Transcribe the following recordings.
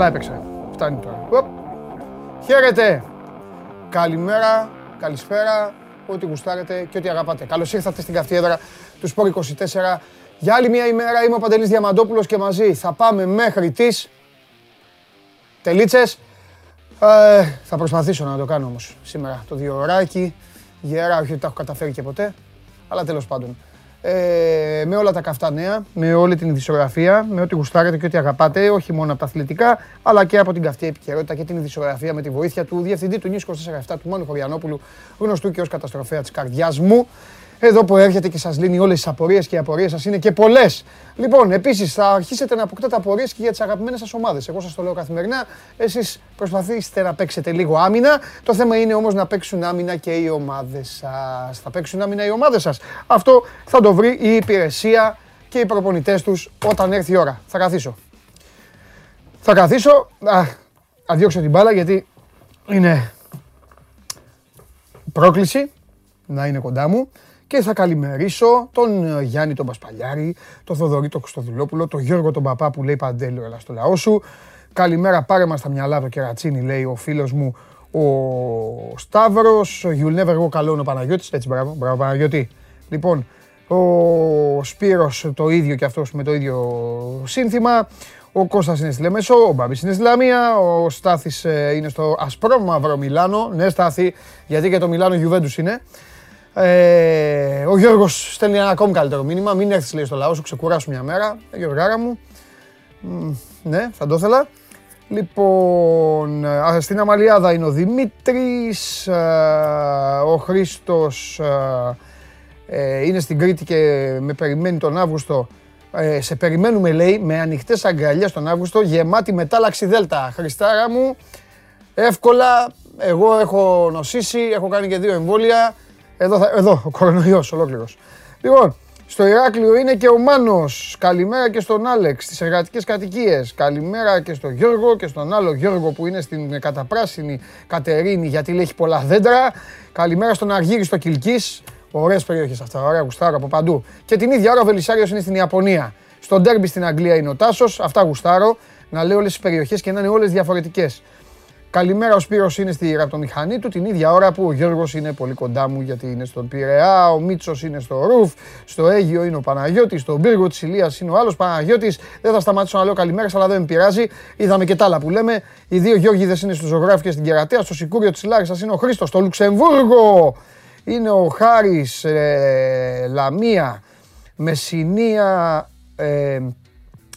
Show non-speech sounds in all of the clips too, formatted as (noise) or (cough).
Καλά έπαιξε. Φτάνει τώρα. Οπ. Χαίρετε. Καλημέρα, καλησπέρα, ό,τι γουστάρετε και ό,τι αγαπάτε. Καλώς ήρθατε στην καυτή έδρα του Σπορ 24. Για άλλη μια ημέρα είμαι ο Παντελής Διαμαντόπουλος και μαζί θα πάμε μέχρι τις τελίτσες. Ε, θα προσπαθήσω να το κάνω όμως σήμερα το δύο ωράκι. Γερά, όχι ότι τα έχω καταφέρει και ποτέ, αλλά τέλος πάντων. Ε, με όλα τα καυτά νέα, με όλη την ειδησιογραφία, με ό,τι γουστάρετε και ό,τι αγαπάτε, όχι μόνο από τα αθλητικά, αλλά και από την καυτή επικαιρότητα και την ειδησιογραφία με τη βοήθεια του διευθυντή του Νίσκο 47 του Μάνου Χωριανόπουλου, γνωστού και ως καταστροφέα της καρδιάς μου. Εδώ που έρχεται και σας λύνει όλες τις απορίες και οι απορίες σας είναι και πολλές. Λοιπόν, επίσης θα αρχίσετε να αποκτάτε απορίες και για τις αγαπημένες σας ομάδες. Εγώ σας το λέω καθημερινά, εσείς προσπαθήστε να παίξετε λίγο άμυνα. Το θέμα είναι όμως να παίξουν άμυνα και οι ομάδες σας. Θα παίξουν άμυνα οι ομάδες σας. Αυτό θα το βρει η υπηρεσία και οι προπονητές τους όταν έρθει η ώρα. Θα καθίσω. Θα καθίσω, α, θα διώξω την μπάλα γιατί είναι πρόκληση να είναι κοντά μου και θα καλημερίσω τον ε, Γιάννη τον Πασπαλιάρη, τον Θοδωρή τον Χρυστοδουλόπουλο, τον Γιώργο τον Παπά που λέει Παντέλο, έλα στο λαό σου. Καλημέρα, πάρε μας τα μυαλά το κερατσίνι, λέει ο φίλος μου ο Σταύρος. You'll never go καλό είναι ο Παναγιώτης, έτσι μπράβο, μπράβο Παναγιώτη. Λοιπόν, ο Σπύρος το ίδιο και αυτός με το ίδιο σύνθημα. Ο Κώστας είναι στη Λεμεσό, ο Μπάμπης είναι στη Λαμία, ο Στάθης ε, είναι στο ασπρόμαυρο Μιλάνο. Ναι, Στάθη, γιατί και το Μιλάνο Γιουβέντους είναι. Ε, ο Γιώργος στέλνει ένα ακόμη καλύτερο μήνυμα. Μην έρθεις λέει στο λαό σου, ξεκουράσου μια μέρα. Ε, Γιώργάρα μου. ναι, θα το ήθελα. Λοιπόν, στην Αμαλιάδα είναι ο Δημήτρης, ο Χρήστος ε, είναι στην Κρήτη και με περιμένει τον Αύγουστο. Ε, σε περιμένουμε λέει με ανοιχτές αγκαλιές τον Αύγουστο, γεμάτη μετάλλαξη Δέλτα. Χριστάρα μου, εύκολα, εγώ έχω νοσήσει, έχω κάνει και δύο εμβόλια. Εδώ, θα, εδώ ο κορονοϊός ολόκληρος. Λοιπόν, στο Ηράκλειο είναι και ο Μάνος. Καλημέρα και στον Άλεξ στις εργατικές κατοικίες. Καλημέρα και στον Γιώργο και στον άλλο Γιώργο που είναι στην καταπράσινη Κατερίνη γιατί λέει έχει πολλά δέντρα. Καλημέρα στον Αργύρι στο Κιλκής. Ωραίες περιοχές αυτά, ωραία γουστάρω από παντού. Και την ίδια ώρα ο Βελισσάριος είναι στην Ιαπωνία. Στο ντέρμπι στην Αγγλία είναι ο Τάσος, αυτά γουστάρω. Να λέω όλες τις περιοχές και να είναι όλες διαφορετικές. Καλημέρα, ο Σπύρος είναι στη ραπτομηχανή του την ίδια ώρα που ο Γιώργος είναι πολύ κοντά μου γιατί είναι στον Πειραιά, ο Μίτσος είναι στο Ρουφ, στο Αίγιο είναι ο Παναγιώτης, στον Πύργο της Ηλίας είναι ο άλλος Παναγιώτης. Δεν θα σταματήσω να λέω καλημέρα, αλλά δεν με πειράζει. Είδαμε και τα άλλα που λέμε. Οι δύο Γιώργηδες είναι στο Ζωγράφη και στην Κερατέα, στο Σικούριο της Λάρισας είναι ο Χρήστος, στο Λουξεμβούργο είναι ο Χάρης, ε, Λαμία, Μεσσηνία, ε,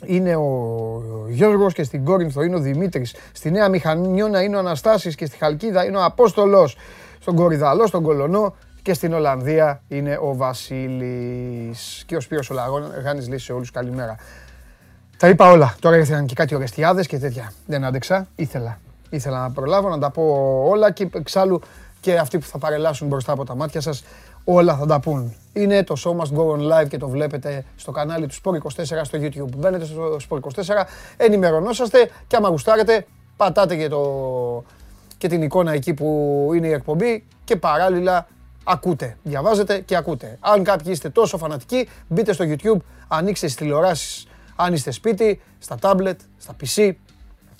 είναι ο Γιώργος και στην Κόρινθο είναι ο Δημήτρης. Στη Νέα Μηχανιώνα είναι ο Αναστάσης και στη Χαλκίδα είναι ο Απόστολος. Στον Κορυδαλό, στον Κολονό και στην Ολλανδία είναι ο Βασίλης. Και ο Σπύρος Ολαγάνης λέει σε όλους καλημέρα. Τα είπα όλα. Τώρα ήρθαν και κάτι ορεστιάδες και τέτοια. Δεν άντεξα. Ήθελα. Ήθελα να προλάβω να τα πω όλα και εξάλλου και αυτοί που θα παρελάσουν μπροστά από τα μάτια σας όλα θα τα πούν. Είναι το Show Must Go On Live και το βλέπετε στο κανάλι του Sport24 στο YouTube. Μπαίνετε στο Sport24, ενημερωνόσαστε και άμα γουστάρετε πατάτε και, το, και την εικόνα εκεί που είναι η εκπομπή και παράλληλα ακούτε, διαβάζετε και ακούτε. Αν κάποιοι είστε τόσο φανατικοί, μπείτε στο YouTube, ανοίξτε τις τηλεοράσεις αν είστε σπίτι, στα tablet, στα PC,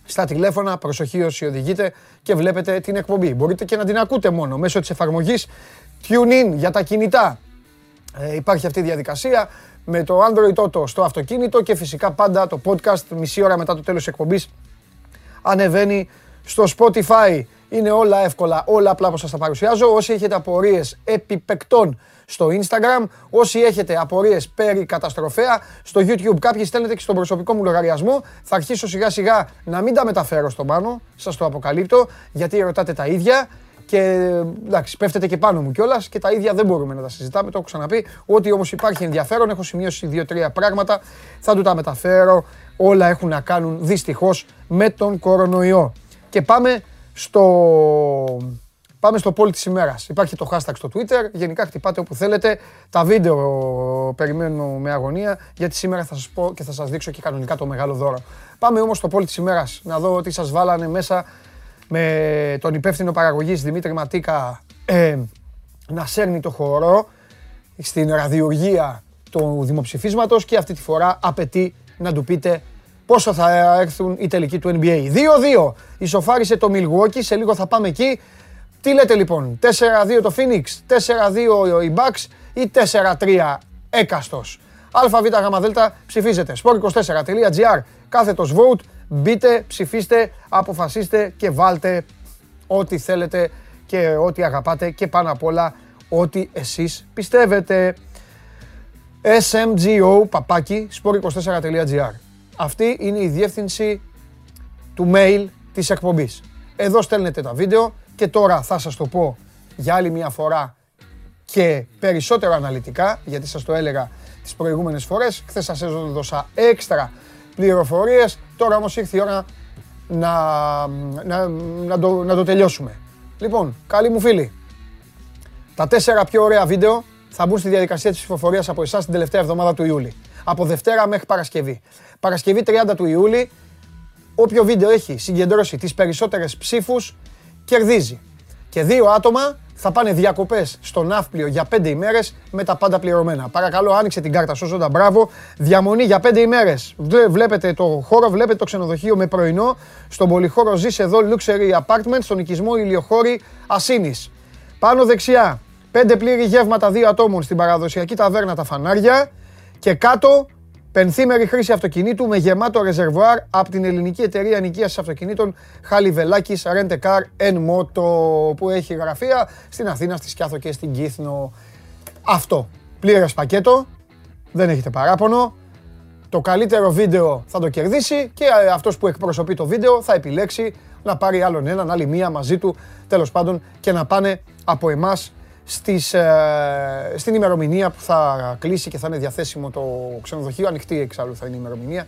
στα τηλέφωνα, προσοχή όσοι οδηγείτε και βλέπετε την εκπομπή. Μπορείτε και να την ακούτε μόνο μέσω της εφαρμογής TuneIn για τα κινητά. Ε, υπάρχει αυτή η διαδικασία με το Android Auto στο αυτοκίνητο και φυσικά πάντα το podcast μισή ώρα μετά το τέλος της εκπομπής ανεβαίνει στο Spotify. Είναι όλα εύκολα, όλα απλά όπως σας τα παρουσιάζω. Όσοι έχετε απορίες επιπεκτών στο Instagram, όσοι έχετε απορίες περί καταστροφέα, στο YouTube κάποιοι στέλνετε και στον προσωπικό μου λογαριασμό. Θα αρχίσω σιγά σιγά να μην τα μεταφέρω στο πάνω, σας το αποκαλύπτω, γιατί ρωτάτε τα ίδια και εντάξει, πέφτετε και πάνω μου κιόλας και τα ίδια δεν μπορούμε να τα συζητάμε. Το έχω ξαναπεί. Ό,τι όμως υπάρχει ενδιαφέρον, έχω σημειώσει δύο-τρία πράγματα. Θα του τα μεταφέρω. Όλα έχουν να κάνουν δυστυχώς με τον κορονοϊό. Και πάμε στο, πάμε στο πόλη της ημέρας. Υπάρχει το hashtag στο Twitter, γενικά χτυπάτε όπου θέλετε. Τα βίντεο περιμένω με αγωνία, γιατί σήμερα θα σας πω και θα σας δείξω και κανονικά το μεγάλο δώρο. Πάμε όμως στο πόλη της ημέρας, να δω τι σας βάλανε μέσα με τον υπεύθυνο παραγωγής Δημήτρη Ματίκα ε, να σέρνει το χώρο στην ραδιοργία του δημοψηφίσματος και αυτή τη φορά απαιτεί να του πείτε πόσο θα έρθουν οι τελικοί του NBA. 2-2 ισοφάρισε το Milwaukee, σε λίγο θα πάμε εκεί. Τι λέτε λοιπόν, 4-2 το Phoenix, 4-2 οι Bucks ή 4-3 έκαστος. ΑΒ Δέλτα ψηφίζετε. sport24.gr κάθετος vote. Μπείτε, ψηφίστε, αποφασίστε και βάλτε ό,τι θέλετε και ό,τι αγαπάτε και πάνω απ' όλα ό,τι εσείς πιστεύετε. smgo παπάκι sport24.gr Αυτή είναι η διεύθυνση του mail της εκπομπής. Εδώ στέλνετε τα βίντεο και τώρα θα σας το πω για άλλη μια φορά και περισσότερο αναλυτικά, γιατί σας το έλεγα τις προηγούμενες φορές. Χθες σας έδωσα έξτρα πληροφορίες, τώρα όμως ήρθε η ώρα να, να, να, το, να το τελειώσουμε. Λοιπόν, καλοί μου φίλοι, τα τέσσερα πιο ωραία βίντεο θα μπουν στη διαδικασία της ψηφοφορίας από εσάς την τελευταία εβδομάδα του Ιούλη. Από Δευτέρα μέχρι Παρασκευή. Παρασκευή 30 του Ιούλη, όποιο βίντεο έχει συγκεντρώσει τις περισσότερες ψήφους, κερδίζει. Και δύο άτομα θα πάνε διακοπές στο Ναύπλιο για πέντε ημέρες με τα πάντα πληρωμένα. Παρακαλώ, άνοιξε την κάρτα σώζοντα. Μπράβο. Διαμονή για πέντε ημέρες. Βλέπετε το χώρο, βλέπετε το ξενοδοχείο με πρωινό. Στον πολυχώρο ζεις εδώ Luxury Apartment, στον οικισμό Ηλιοχώρη Ασίνη. Πάνω δεξιά, πέντε πλήρη γεύματα δύο ατόμων στην παραδοσιακή ταβέρνα Τα Φανάρια. Και κάτω, Πενθήμερη χρήση αυτοκινήτου με γεμάτο ρεζερβουάρ από την ελληνική εταιρεία νοικίαση αυτοκινήτων Χαλιβελάκη Rent a Car N Moto που έχει γραφεία στην Αθήνα, στη Σκιάθο και στην Κύθνο. Αυτό. Πλήρες πακέτο. Δεν έχετε παράπονο. Το καλύτερο βίντεο θα το κερδίσει και αυτός που εκπροσωπεί το βίντεο θα επιλέξει να πάρει άλλον έναν, άλλη μία μαζί του τέλος πάντων και να πάνε από εμάς στις, ε, στην ημερομηνία που θα κλείσει και θα είναι διαθέσιμο το ξενοδοχείο. Ανοιχτή εξάλλου θα είναι η ημερομηνία.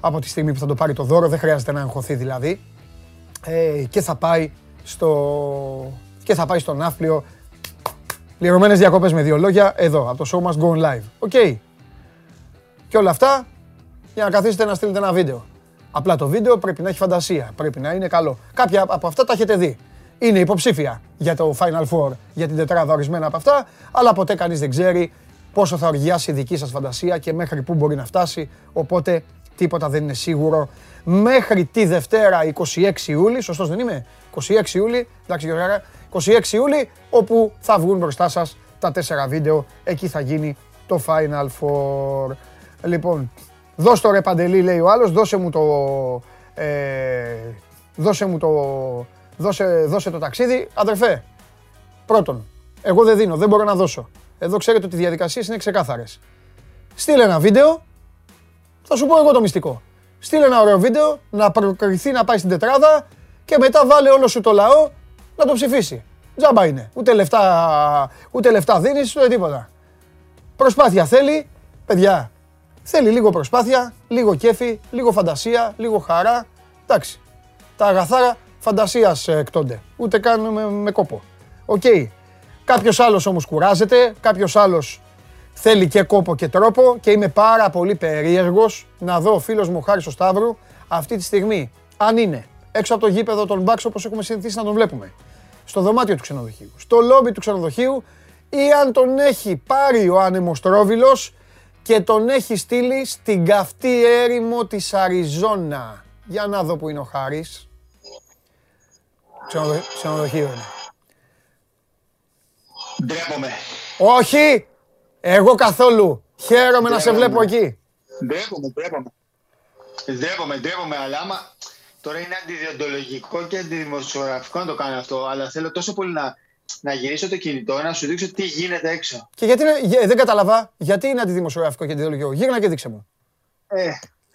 Από τη στιγμή που θα το πάρει το δώρο, δεν χρειάζεται να αγχωθεί δηλαδή. Ε, και θα πάει στο, και θα πάει στο Ναύπλιο. Πληρωμένες διακοπές με δύο λόγια εδώ από το show must go live. OK. Okay. Και όλα αυτά για να καθίσετε να στείλετε ένα βίντεο. Απλά το βίντεο πρέπει να έχει φαντασία, πρέπει να είναι καλό. Κάποια από αυτά τα έχετε δει είναι υποψήφια για το Final Four, για την τετράδα ορισμένα από αυτά, αλλά ποτέ κανείς δεν ξέρει πόσο θα οργιάσει η δική σας φαντασία και μέχρι πού μπορεί να φτάσει, οπότε τίποτα δεν είναι σίγουρο. Μέχρι τη Δευτέρα 26 Ιούλη, σωστός δεν είμαι, 26 Ιούλη, εντάξει Γιώργα, 26 Ιούλη, όπου θα βγουν μπροστά σας τα τέσσερα βίντεο, εκεί θα γίνει το Final Four. Λοιπόν, δώσ' το ρε Παντελή, λέει ο άλλος, δώσε μου το... Ε, δώσε μου το, δώσε, δώσε το ταξίδι. Αδερφέ, πρώτον, εγώ δεν δίνω, δεν μπορώ να δώσω. Εδώ ξέρετε ότι οι διαδικασίες είναι ξεκάθαρες. Στείλε ένα βίντεο, θα σου πω εγώ το μυστικό. Στείλε ένα ωραίο βίντεο, να προκριθεί να πάει στην τετράδα και μετά βάλε όλο σου το λαό να το ψηφίσει. Τζάμπα είναι. Ούτε λεφτά, ούτε λεφτά δίνεις, ούτε τίποτα. Προσπάθεια θέλει, παιδιά. Θέλει λίγο προσπάθεια, λίγο κέφι, λίγο φαντασία, λίγο χαρά. Εντάξει. Τα αγαθά άρα φαντασίας ε, κτώνται. Ούτε καν με, κόπο. OK. Okay. Κάποιος άλλος όμως κουράζεται, κάποιος άλλος θέλει και κόπο και τρόπο και είμαι πάρα πολύ περίεργος να δω ο φίλος μου Χάρης ο Σταύρου αυτή τη στιγμή αν είναι έξω από το γήπεδο των Μπάξ όπως έχουμε συνηθίσει να τον βλέπουμε. Στο δωμάτιο του ξενοδοχείου, στο λόμπι του ξενοδοχείου ή αν τον έχει πάρει ο άνεμος και τον έχει στείλει στην καυτή έρημο της Αριζόνα. Για να δω που είναι ο Χάρης. Ξενοδοχείο είναι. Ντρέπομαι. Όχι! Εγώ καθόλου. Χαίρομαι να σε βλέπω εκεί. Ντρέπομαι, ντρέπομαι. Ντρέπομαι, ντρέπομαι, αλλά άμα τώρα είναι αντιδιοντολογικό και αντιδημοσιογραφικό να το κάνω αυτό, αλλά θέλω τόσο πολύ να, να γυρίσω το κινητό, να σου δείξω τι γίνεται έξω. Και γιατί είναι, δεν κατάλαβα, γιατί είναι αντιδημοσιογραφικό και αντιδημοσιογραφικό. Γύρνα και δείξε μου. Ε,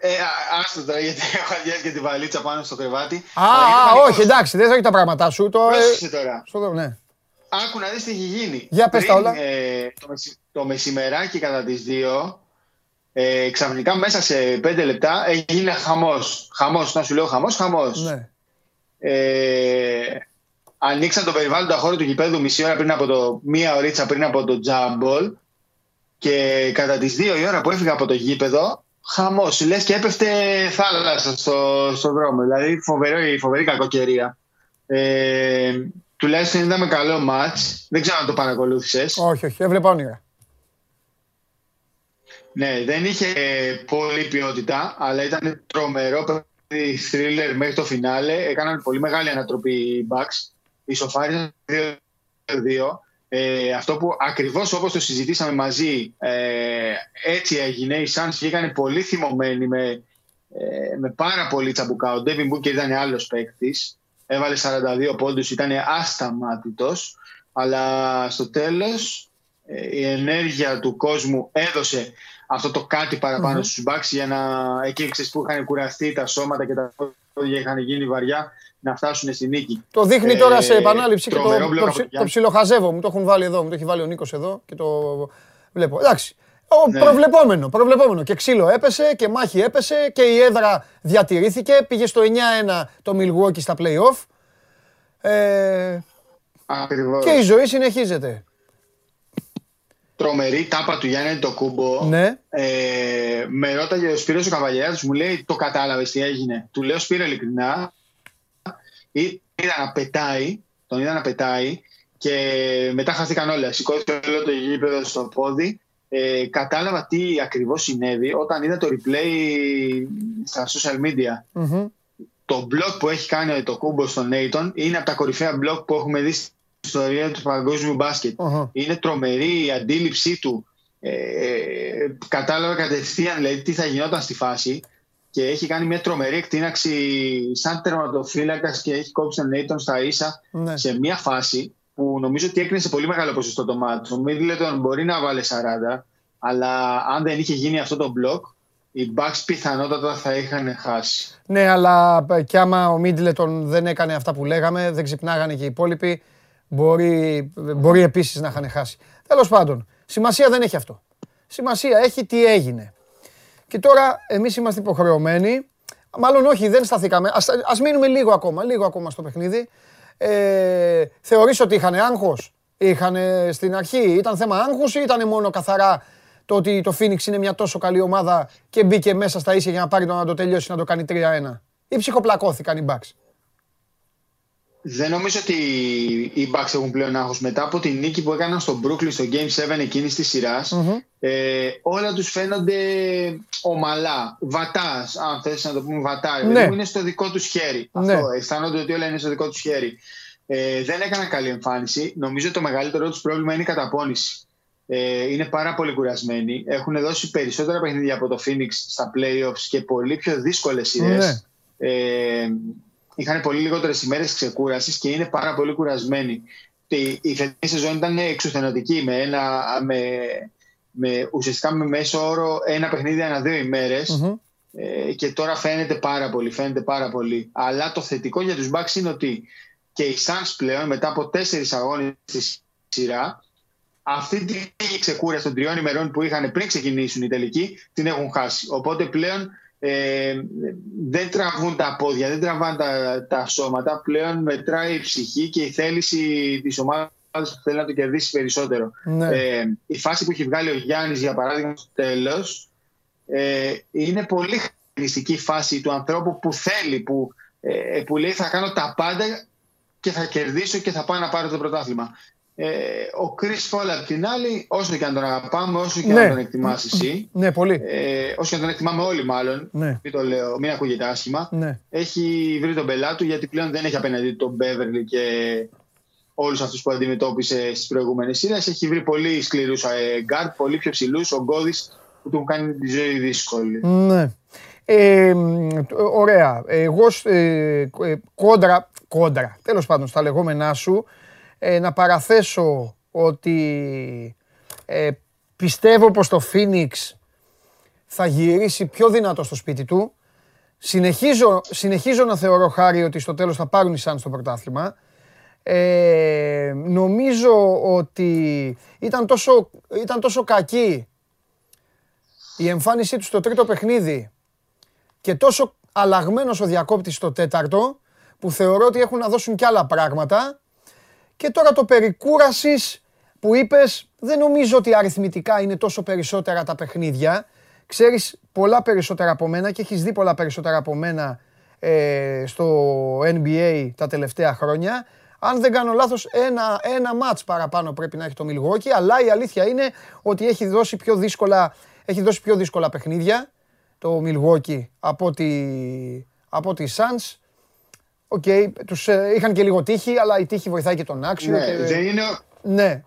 ε, άστο τώρα, γιατί (laughs) έχω αδειάσει και τη βαλίτσα πάνω στο κρεβάτι. Α, όχι, εντάξει, δεν θα έχει τα πράγματά σου. Το, ε, τώρα. Στο, ναι. Άκου να δεις τι έχει γίνει. Για πες τα όλα. Ε, το, το μεσημεράκι κατά τις 2, ε, ξαφνικά μέσα σε 5 λεπτά έγινε χαμός. Χαμός, να σου λέω χαμός, χαμός. Ναι. Ε, ανοίξαν το περιβάλλον χώρο του γηπέδου μισή ώρα πριν από το, μία ωρίτσα πριν από το τζάμπολ και κατά τις 2 η ώρα που έφυγα από το γήπεδο Χαμός, λες και έπεφτε θάλασσα στο, στο δρόμο. Δηλαδή φοβερή, φοβερή κακοκαιρία. Ε, τουλάχιστον είδαμε καλό μάτς. Δεν ξέρω αν το παρακολούθησες. Όχι, όχι, έβλεπα όνειρα. Ναι, δεν είχε πολλή ποιότητα, αλλά ήταν τρομερό παιχνίδι thriller μέχρι το φινάλε. Έκαναν πολύ μεγάλη ανατροπή οι Bucks. Ισοφάρισαν 2-2. Ε, αυτό που ακριβώς όπως το συζητήσαμε μαζί ε, έτσι έγινε οι Suns βγήκαν πολύ θυμωμένοι με, ε, με πάρα πολύ τσαμπουκά ο Ντέβιν Μπούκερ ήταν άλλος παίκτης. έβαλε 42 πόντους ήταν άσταματητος αλλά στο τέλος ε, η ενέργεια του κόσμου έδωσε αυτό το κάτι παραπάνω mm-hmm. στους Bucks για να εκεί που είχαν κουραστεί τα σώματα και τα πόδια είχαν γίνει βαριά να φτάσουν στη νίκη. Το δείχνει τώρα σε ε, επανάληψη και το, το, το, ψιλοχαζεύω. Μου το έχουν βάλει εδώ, μου το έχει βάλει ο Νίκος εδώ και το βλέπω. Εντάξει, ο, ναι. προβλεπόμενο, προβλεπόμενο. Και ξύλο έπεσε και μάχη έπεσε και η έδρα διατηρήθηκε. Πήγε στο 9-1 το Milwaukee στα play-off. Ε, Ακριβώς. Και η ζωή συνεχίζεται. Τρομερή τάπα του Γιάννη το κούμπο. Ναι. Ε, με ρώταγε ο Σπύρος ο Καβαλιάδης, μου λέει το κατάλαβες τι έγινε. Του λέω Σπύρο ειλικρινά, είδα να πετάει, τον είδα να πετάει και μετά χαθήκαν όλα. Σηκώθηκε όλο το γήπεδο στο πόδι. Ε, κατάλαβα τι ακριβώς συνέβη όταν είδα το replay στα social media. Mm-hmm. Το blog που έχει κάνει το κούμπο στον Νέιτον είναι από τα κορυφαία blog που έχουμε δει στην ιστορία του παγκόσμιου μπάσκετ. Mm-hmm. Είναι τρομερή η αντίληψή του. Ε, ε, κατάλαβα κατευθείαν δηλαδή, τι θα γινόταν στη φάση και έχει κάνει μια τρομερή εκτείναξη σαν τερματοφύλακας και έχει κόψει τον Νέιτον στα ίσα ναι. σε μια φάση που νομίζω ότι έκρινε σε πολύ μεγάλο ποσοστό το μάτι. Ο Μίτλετον μπορεί να βάλει 40, αλλά αν δεν είχε γίνει αυτό το μπλοκ, οι Bucks πιθανότατα θα είχαν χάσει. Ναι, αλλά κι άμα ο Μίτλετον δεν έκανε αυτά που λέγαμε, δεν ξυπνάγανε και οι υπόλοιποι, μπορεί, μπορεί επίσης να είχαν χάσει. Τέλος πάντων, σημασία δεν έχει αυτό. Σημασία έχει τι έγινε. Και τώρα εμείς είμαστε υποχρεωμένοι, μάλλον όχι δεν σταθήκαμε, ας, ας μείνουμε λίγο ακόμα, λίγο ακόμα στο παιχνίδι. Ε, θεωρείς ότι είχαν άγχος, είχαν στην αρχή, ήταν θέμα άγχους ή ήταν μόνο καθαρά το ότι το Phoenix είναι μια τόσο καλή ομάδα και μπήκε μέσα στα ίσια για να πάρει το να το τελειώσει να το κάνει 3-1. Ή ψυχοπλακώθηκαν οι Bucks; Δεν νομίζω ότι οι Bucks έχουν πλέον άγχος. Μετά από την νίκη που έκαναν στο Brooklyn στο Game 7 εκείνης της σειρα ε, όλα τους φαίνονται ομαλά, βατάς, αν θες να το πούμε βατά. Ναι. είναι στο δικό τους χέρι. Ναι. Αυτό, αισθάνονται ότι όλα είναι στο δικό τους χέρι. Ε, δεν έκαναν καλή εμφάνιση. Νομίζω το μεγαλύτερο τους πρόβλημα είναι η καταπώνηση. Ε, είναι πάρα πολύ κουρασμένοι. Έχουν δώσει περισσότερα παιχνίδια από το Phoenix στα playoffs και πολύ πιο δύσκολες σειρές. Ναι. Ε, είχαν πολύ λιγότερες ημέρες ξεκούρασης και είναι πάρα πολύ κουρασμένοι. Η φετινή σεζόν ήταν εξουθενωτική με, ένα, με, με ουσιαστικά με μέσο όρο ένα παιχνίδι ανά δύο ε, και τώρα φαίνεται πάρα πολύ, φαίνεται πάρα πολύ. Αλλά το θετικό για τους Bucks είναι ότι και οι Suns πλέον μετά από τέσσερις αγώνες στη σειρά αυτή την ξεκούραση των τριών ημερών που είχαν πριν ξεκινήσουν οι τελικοί την έχουν χάσει. Οπότε πλέον ε, δεν τραβούν τα πόδια, δεν τραβάνε τα, τα σώματα. Πλέον μετράει η ψυχή και η θέληση της ομάδας που θέλει να το κερδίσει περισσότερο. Ναι. Ε, η φάση που έχει βγάλει ο Γιάννης, για παράδειγμα, στο τέλος, ε, είναι πολύ χαρακτηριστική φάση του ανθρώπου που θέλει, που, ε, που λέει θα κάνω τα πάντα και θα κερδίσω και θα πάω να πάρω το πρωτάθλημα. Ε, ο Κρις Πολ απ' την άλλη, όσο και αν τον αγαπάμε, όσο και ναι. αν τον εκτιμάς εσύ. Ναι, πολύ. Ε, όσο και αν τον εκτιμάμε όλοι, μάλλον. Ναι. Μην το λέω, μην ακούγεται άσχημα. Ναι. Έχει βρει τον πελάτη του γιατί πλέον δεν έχει απέναντι τον Μπέβερλι και όλους αυτούς που αντιμετώπισε στις προηγούμενες σειρές. Έχει βρει πολύ σκληρούς ε, γκάρτ, πολύ πιο ψηλούς, ογκώδεις που του έχουν κάνει τη ζωή δύσκολη. Ναι. Ε, ωραία. Εγώ ε, ε, κόντρα, κόντρα, τέλος πάντων, στα λεγόμενά σου, ε, να παραθέσω ότι ε, πιστεύω πως το Phoenix θα γυρίσει πιο δυνατό στο σπίτι του. Συνεχίζω, συνεχίζω να θεωρώ χάρη ότι στο τέλος θα πάρουν οι Suns στο πρωτάθλημα. Ε, νομίζω ότι ήταν τόσο, ήταν τόσο κακή η εμφάνισή του στο τρίτο παιχνίδι και τόσο αλλαγμένος ο διακόπτης στο τέταρτο που θεωρώ ότι έχουν να δώσουν κι άλλα πράγματα και τώρα το περικούρασης που είπες, δεν νομίζω ότι αριθμητικά είναι τόσο περισσότερα τα παιχνίδια. Ξέρεις πολλά περισσότερα από μένα και έχεις δει πολλά περισσότερα από μένα ε, στο NBA τα τελευταία χρόνια. Αν δεν κάνω λάθος, ένα, ένα ματς παραπάνω πρέπει να έχει το Milwaukee, αλλά η αλήθεια είναι ότι έχει δώσει πιο δύσκολα, έχει δώσει πιο δύσκολα παιχνίδια το Milwaukee από τη, από τη Suns. ΟΚ, okay, τους ε, είχαν και λίγο τύχη, αλλά η τύχη βοηθάει και τον άξιο. Ναι, και... δεν είναι... Ναι.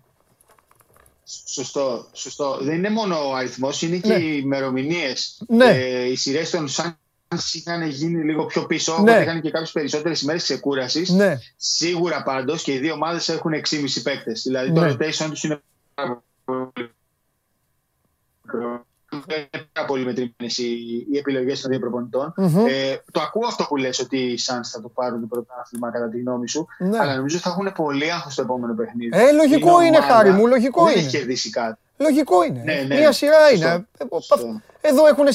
Σωστό, σωστό. Δεν είναι μόνο ο αριθμός, είναι και ναι. οι ημερομηνίες. Ναι. Ε, οι σειρές των Suns είχαν γίνει λίγο πιο πίσω, ναι. είχαν και κάποιες περισσότερες ημέρες ξεκούρασης. Ναι. Σίγουρα πάντως και οι δύο ομάδες έχουν 6,5 παίκτες. Δηλαδή το ναι. rotation τους είναι πάρα πολύ μετρημένες οι, οι επιλογές των δύο προπονητών. Mm-hmm. Ε, το ακούω αυτό που λες ότι οι Suns θα το πάρουν το πρωτάθλημα κατά τη γνώμη σου. Ναι. Αλλά νομίζω ότι θα έχουν πολύ άγχος στο επόμενο παιχνίδι. Ε, λογικό είναι, είναι χάρη μου, λογικό δεν είναι. έχει κερδίσει κάτι. Λογικό είναι. Ναι, ναι. Μια σειρά είναι. Εδώ έχουν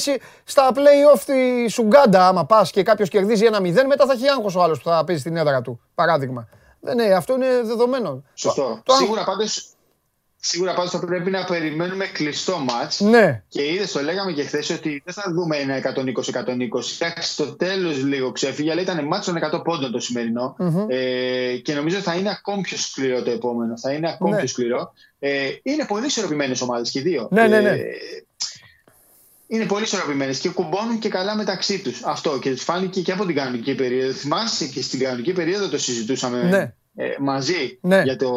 στα play-off τη Σουγκάντα. Άμα πας και κάποιος κερδίζει ένα 0, μετά θα έχει άγχος ο άλλος που θα παίζει στην έδρα του. Παράδειγμα. Ναι, αυτό είναι δεδομένο. Σωστό. Το, Σίγουρα πάντως Σίγουρα πάντως θα πρέπει να περιμένουμε κλειστό μάτς. Ναι. Και είδες, το λέγαμε και χθες ότι δεν θα δούμε ένα 120-120. Εντάξει, στο τέλος λίγο ξέφυγε, αλλά ήταν μάτς των 100 πόντων το σημερινο mm-hmm. Ε, και νομίζω θα είναι ακόμη πιο σκληρό το επόμενο. Θα είναι ακόμη ναι. πιο σκληρό. Ε, είναι πολύ ισορροπημένες ομάδες και οι δύο. Ναι, ναι, ναι. Ε, είναι πολύ ισορροπημένες και κουμπώνουν και καλά μεταξύ τους. Αυτό και τους φάνηκε και από την κανονική περίοδο. Θυμάσαι και στην κανονική περίοδο το συζητούσαμε. Ναι ε, μαζί ναι. για, το,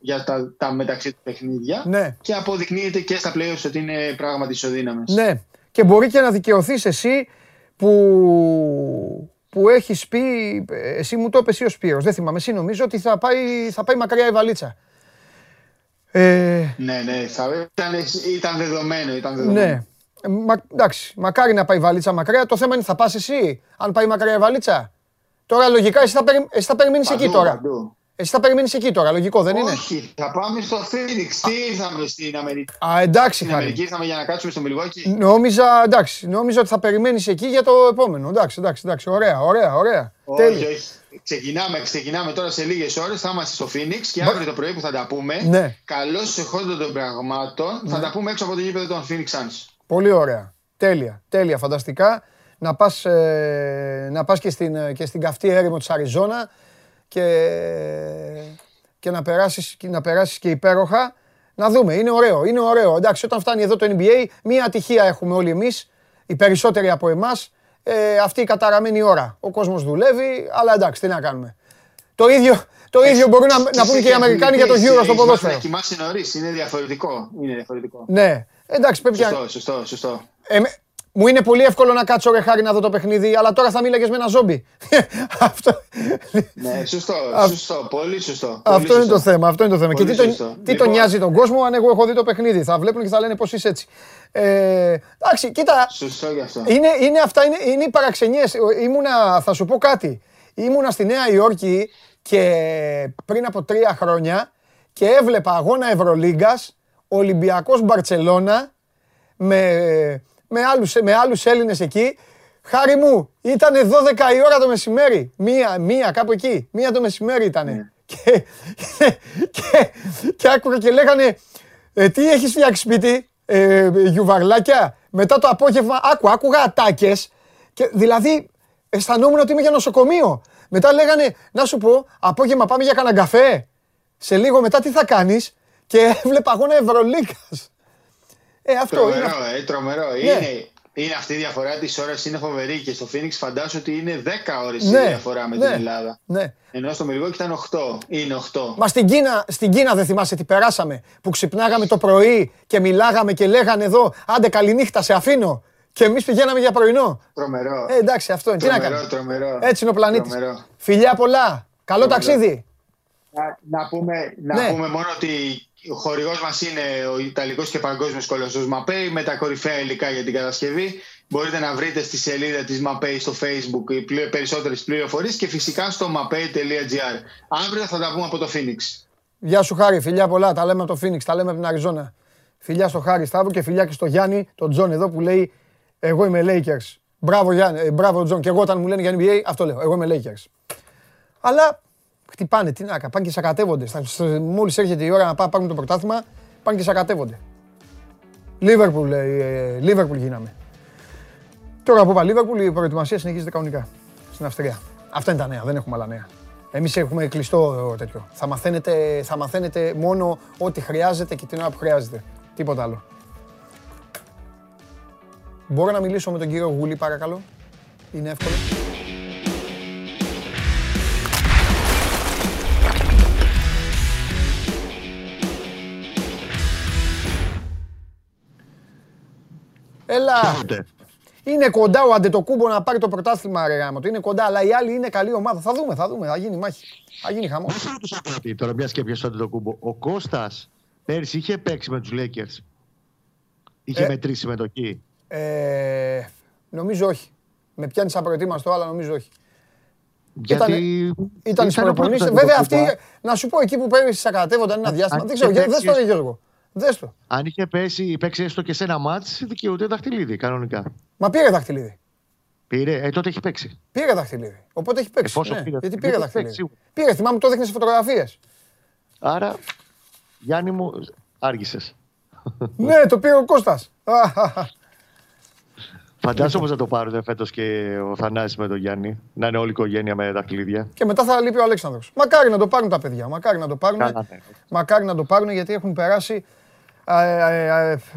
για τα, τα μεταξύ του παιχνίδια ναι. και αποδεικνύεται και στα playoffs ότι είναι πράγματι ισοδύναμες. Ναι. Και μπορεί και να δικαιωθείς εσύ που, που έχεις πει, εσύ μου το είπες ο Σπύρος, δεν θυμάμαι, εσύ νομίζω ότι θα πάει, θα πάει μακριά η βαλίτσα. Ε... Ναι, ναι, θα, ήταν, ήταν δεδομένο. Ήταν δεδομένο. Ναι. Μα, εντάξει, μακάρι να πάει η βαλίτσα μακριά. Το θέμα είναι θα πας εσύ, αν πάει μακριά η βαλίτσα. Τώρα λογικά εσύ θα, περι... εσύ θα περιμένεις εκεί τώρα. Παντού. Εσύ θα περιμένεις εκεί τώρα, λογικό δεν είναι; Όχι, θα πάμε στο Phoenix. Τι ήρθαμε στην Αμερική; Α, εντάξει, Στην Αμερική ήρθαμε για να κάτσουμε στο Μιλγόκι; Νόμιζα, εντάξει, νόμιζα ότι θα περιμένεις εκεί για το επόμενο. Εντάξει, εντάξει, εντάξει, ωραία, ωραία, ωραία. Όχι, όχι. Ξεκινάμε, ξεκινάμε τώρα σε λίγες ώρες. Θα είμαστε στο Phoenix και αύριο το πρωί που θα τα πούμε. Ναι. Καλώς εχόντων των πραγμάτων ναι. θα τα πούμε έξω από το γήπεδο των Phoenix Suns. Πολύ ωραία. Τέλεια, τέλεια, φανταστικά να πας, ε, να πας και, στην, και στην καυτή έρημο της Αριζόνα και, και να, περάσεις, να περάσεις και υπέροχα. Να δούμε, είναι ωραίο, είναι ωραίο. Εντάξει, όταν φτάνει εδώ το NBA, μία ατυχία έχουμε όλοι εμείς, οι περισσότεροι από εμάς, ε, αυτή η καταραμένη ώρα. Ο κόσμος δουλεύει, αλλά εντάξει, τι να κάνουμε. Το ίδιο, το ίδιο μπορούν να, να πούνε και οι Αμερικάνοι για το Euro στο ποδόσφαιρο. Να κοιμάσαι νωρίς, είναι διαφορετικό. Είναι διαφορετικό. Ναι, εντάξει, πρέπει σωστό, σωστό, σωστό. Ε, μου είναι πολύ εύκολο να κάτσω ρε χάρη να δω το παιχνίδι, αλλά τώρα θα μίλαγες με ένα ζόμπι. (laughs) αυτό... Ναι, σωστό, σωστό, πολύ σωστό. Αυτό είναι το θέμα, αυτό είναι το θέμα. και τι, τον, τι τον λοιπόν- νοιάζει τον κόσμο αν εγώ έχω δει το παιχνίδι. Θα βλέπουν και θα λένε πώς είσαι έτσι. Ε, εντάξει, κοίτα. Σωστό γι' αυτό. Είναι, είναι αυτά, είναι, είναι οι παραξενιές. Ήμουνα, θα σου πω κάτι. Ήμουνα στη Νέα Υόρκη και πριν από τρία χρόνια και έβλεπα αγώνα Ευρωλίγκας, Ολυμπιακός Μπαρτσελώνα, με με άλλους, με άλλους Έλληνες εκεί. Χάρη μου, ήταν 12 η ώρα το μεσημέρι. Μία, μία, κάπου εκεί. Μία το μεσημέρι ήταν. Ναι. Και, (laughs) και, και, άκουγα και λέγανε, ε, τι έχεις φτιάξει σπίτι, ε, γιουβαρλάκια; Μετά το απόγευμα, άκου, άκουγα ατάκες. Και, δηλαδή, αισθανόμουν ότι είμαι για νοσοκομείο. Μετά λέγανε, να σου πω, απόγευμα πάμε για κανένα καφέ. Σε λίγο μετά τι θα κάνεις; Και (laughs) έβλεπα αγώνα Ευρωλίκας. Ε, αυτό τρομερό, είναι. Ε, τρομερό. Ναι. Είναι, είναι αυτή η διαφορά τη ώρα είναι φοβερή και στο Phoenix φαντάζομαι ότι είναι 10 ώρες ναι. η διαφορά με ναι. την Ελλάδα. Ναι. Ενώ στο Μιλγόκι ήταν 8. Είναι 8. Μα στην Κίνα, στην Κίνα δεν θυμάσαι τι περάσαμε. Που ξυπνάγαμε το πρωί και μιλάγαμε και λέγανε εδώ, άντε καληνύχτα, σε αφήνω. Και εμείς πηγαίναμε για πρωινό. Τρομερό. Ε, εντάξει, αυτό είναι. Τρομερό, τι να κάνουμε. Τρομερό. Έτσι είναι ο πλανήτης. Φιλιά πολλά. Καλό τρομερό. ταξίδι. Να, να, πούμε, να ναι. πούμε μόνο ότι ο χορηγός μας είναι ο Ιταλικός και Παγκόσμιος Κολοσσός Μαπέι με τα κορυφαία υλικά για την κατασκευή. Μπορείτε να βρείτε στη σελίδα της Μαπέι στο Facebook περισσότερες πληροφορίες και φυσικά στο mapei.gr. Αύριο θα τα πούμε από το Phoenix. Γεια σου Χάρη, φιλιά πολλά. Τα λέμε από το Phoenix, τα λέμε από την Αριζόνα. Φιλιά στο Χάρη Σταύρου και φιλιά και στο Γιάννη, τον Τζον εδώ που λέει Εγώ είμαι Lakers. Μπράβο Γιάννη, ε, μπράβο Τζον. Και εγώ όταν μου λένε για NBA, αυτό λέω. Εγώ είμαι Lakers. Αλλά χτυπάνε, τι να κάνουν, πάνε και σακατεύονται. Μόλις έρχεται η ώρα να πάμε το πρωτάθλημα, πάνε και σακατεύονται. Λίβερπουλ, Λίβερπουλ γίναμε. Τώρα που είπα Λίβερπουλ, η προετοιμασία συνεχίζεται κανονικά στην Αυστρία. Αυτά είναι τα νέα, δεν έχουμε άλλα νέα. Εμείς έχουμε κλειστό τέτοιο. Θα μαθαίνετε, θα μαθαίνετε μόνο ό,τι χρειάζεται και την ώρα που χρειάζεται. Τίποτα άλλο. Μπορώ να μιλήσω με τον κύριο Γουλή παρακαλώ. Είναι εύκολο. Έλα. Είναι κοντά ο Αντετοκούμπο να πάρει το πρωτάθλημα, ρε γάμο. Είναι κοντά, αλλά οι άλλοι είναι καλή ομάδα. Θα δούμε, θα δούμε. Θα γίνει μάχη. Θα γίνει χαμό. Δεν ρωτήσω κάτι τώρα, μιας και πιέσω Αντετοκούμπο. Ο Κώστας πέρσι είχε παίξει με τους Lakers. Είχε ε, μετρήσει συμμετοχή. Ε, νομίζω όχι. Με πιάνει σαν προετοίμαστο, αλλά νομίζω όχι. Γιατί ήταν, ήταν Βέβαια, αυτή, να σου πω εκεί που πέρυσι σακατεύονταν ένα διάστημα. Δεν ξέρω, δεν στο Γιώργο. Δες το. Αν είχε πέσει, παίξει έστω και σε ένα μάτς, δικαιούται δαχτυλίδι κανονικά. Μα πήρε δαχτυλίδι. Πήρε, ε, τότε έχει παίξει. Πήρε δαχτυλίδι. Οπότε έχει παίξει. ναι, πήρε, γιατί πήρε δαχτυλίδι. Πήρε, θυμάμαι το έδειχνες σε φωτογραφίες. Άρα, Γιάννη μου, άργησες. ναι, το πήρε ο Κώστας. (laughs) Φαντάζομαι θα το πάρουν φέτος και ο Θανάσης με τον Γιάννη. Να είναι όλη η οικογένεια με δαχτυλίδια. Και μετά θα λείπει ο Αλέξανδρος. Μακάρι να το πάρουν τα παιδιά. Μακάρι να το πάρουν. Ναι. Μακάρι να το πάρουν γιατί έχουν περάσει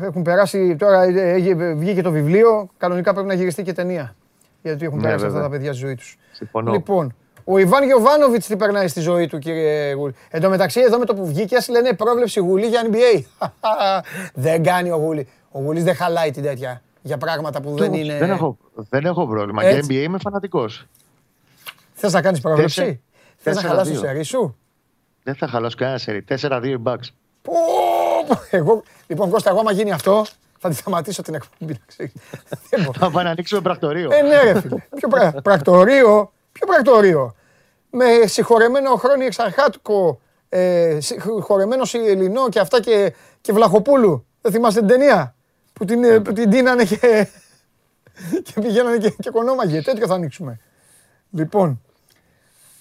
έχουν περάσει τώρα, ε, ε, βγήκε το βιβλίο, κανονικά πρέπει να γυριστεί και ταινία. Γιατί έχουν ναι, περάσει αυτά τα παιδιά στη ζωή τους. Συμφωνώ. Λοιπόν, ο Ιβάν Γιοβάνοβιτ τι περνάει στη ζωή του, κύριε Γουλή. Εν τω μεταξύ, εδώ με το που βγήκε, λένε πρόβλεψη Γουλή για NBA. (laughs) δεν κάνει ο Γουλή. Ο Γουλής δεν χαλάει την τέτοια για πράγματα που δεν είναι. Δεν έχω, δεν έχω πρόβλημα. Για NBA είμαι φανατικός. Θες να κάνεις πρόβλεψη; Θες να χαλάσεις το σερί σου; Δεν θα χαλάσω κανένα σερί. 4-2 bucks. Εγώ, λοιπόν, Κώστα, εγώ άμα γίνει αυτό, θα τη σταματήσω την εκπομπή. Θα πάμε να ανοίξουμε πρακτορείο. Ε, ναι, ρε φίλε. Ποιο πρακτορείο, ποιο πρακτορείο. Με συγχωρεμένο χρόνο εξαρχάτικο, ε, συγχωρεμένο Ελληνό και αυτά και, και Βλαχοπούλου. Δεν θυμάστε την ταινία που την, ε, που την τίνανε και, και πηγαίνανε και, και κονόμαγε. Τέτοιο θα ανοίξουμε. Λοιπόν,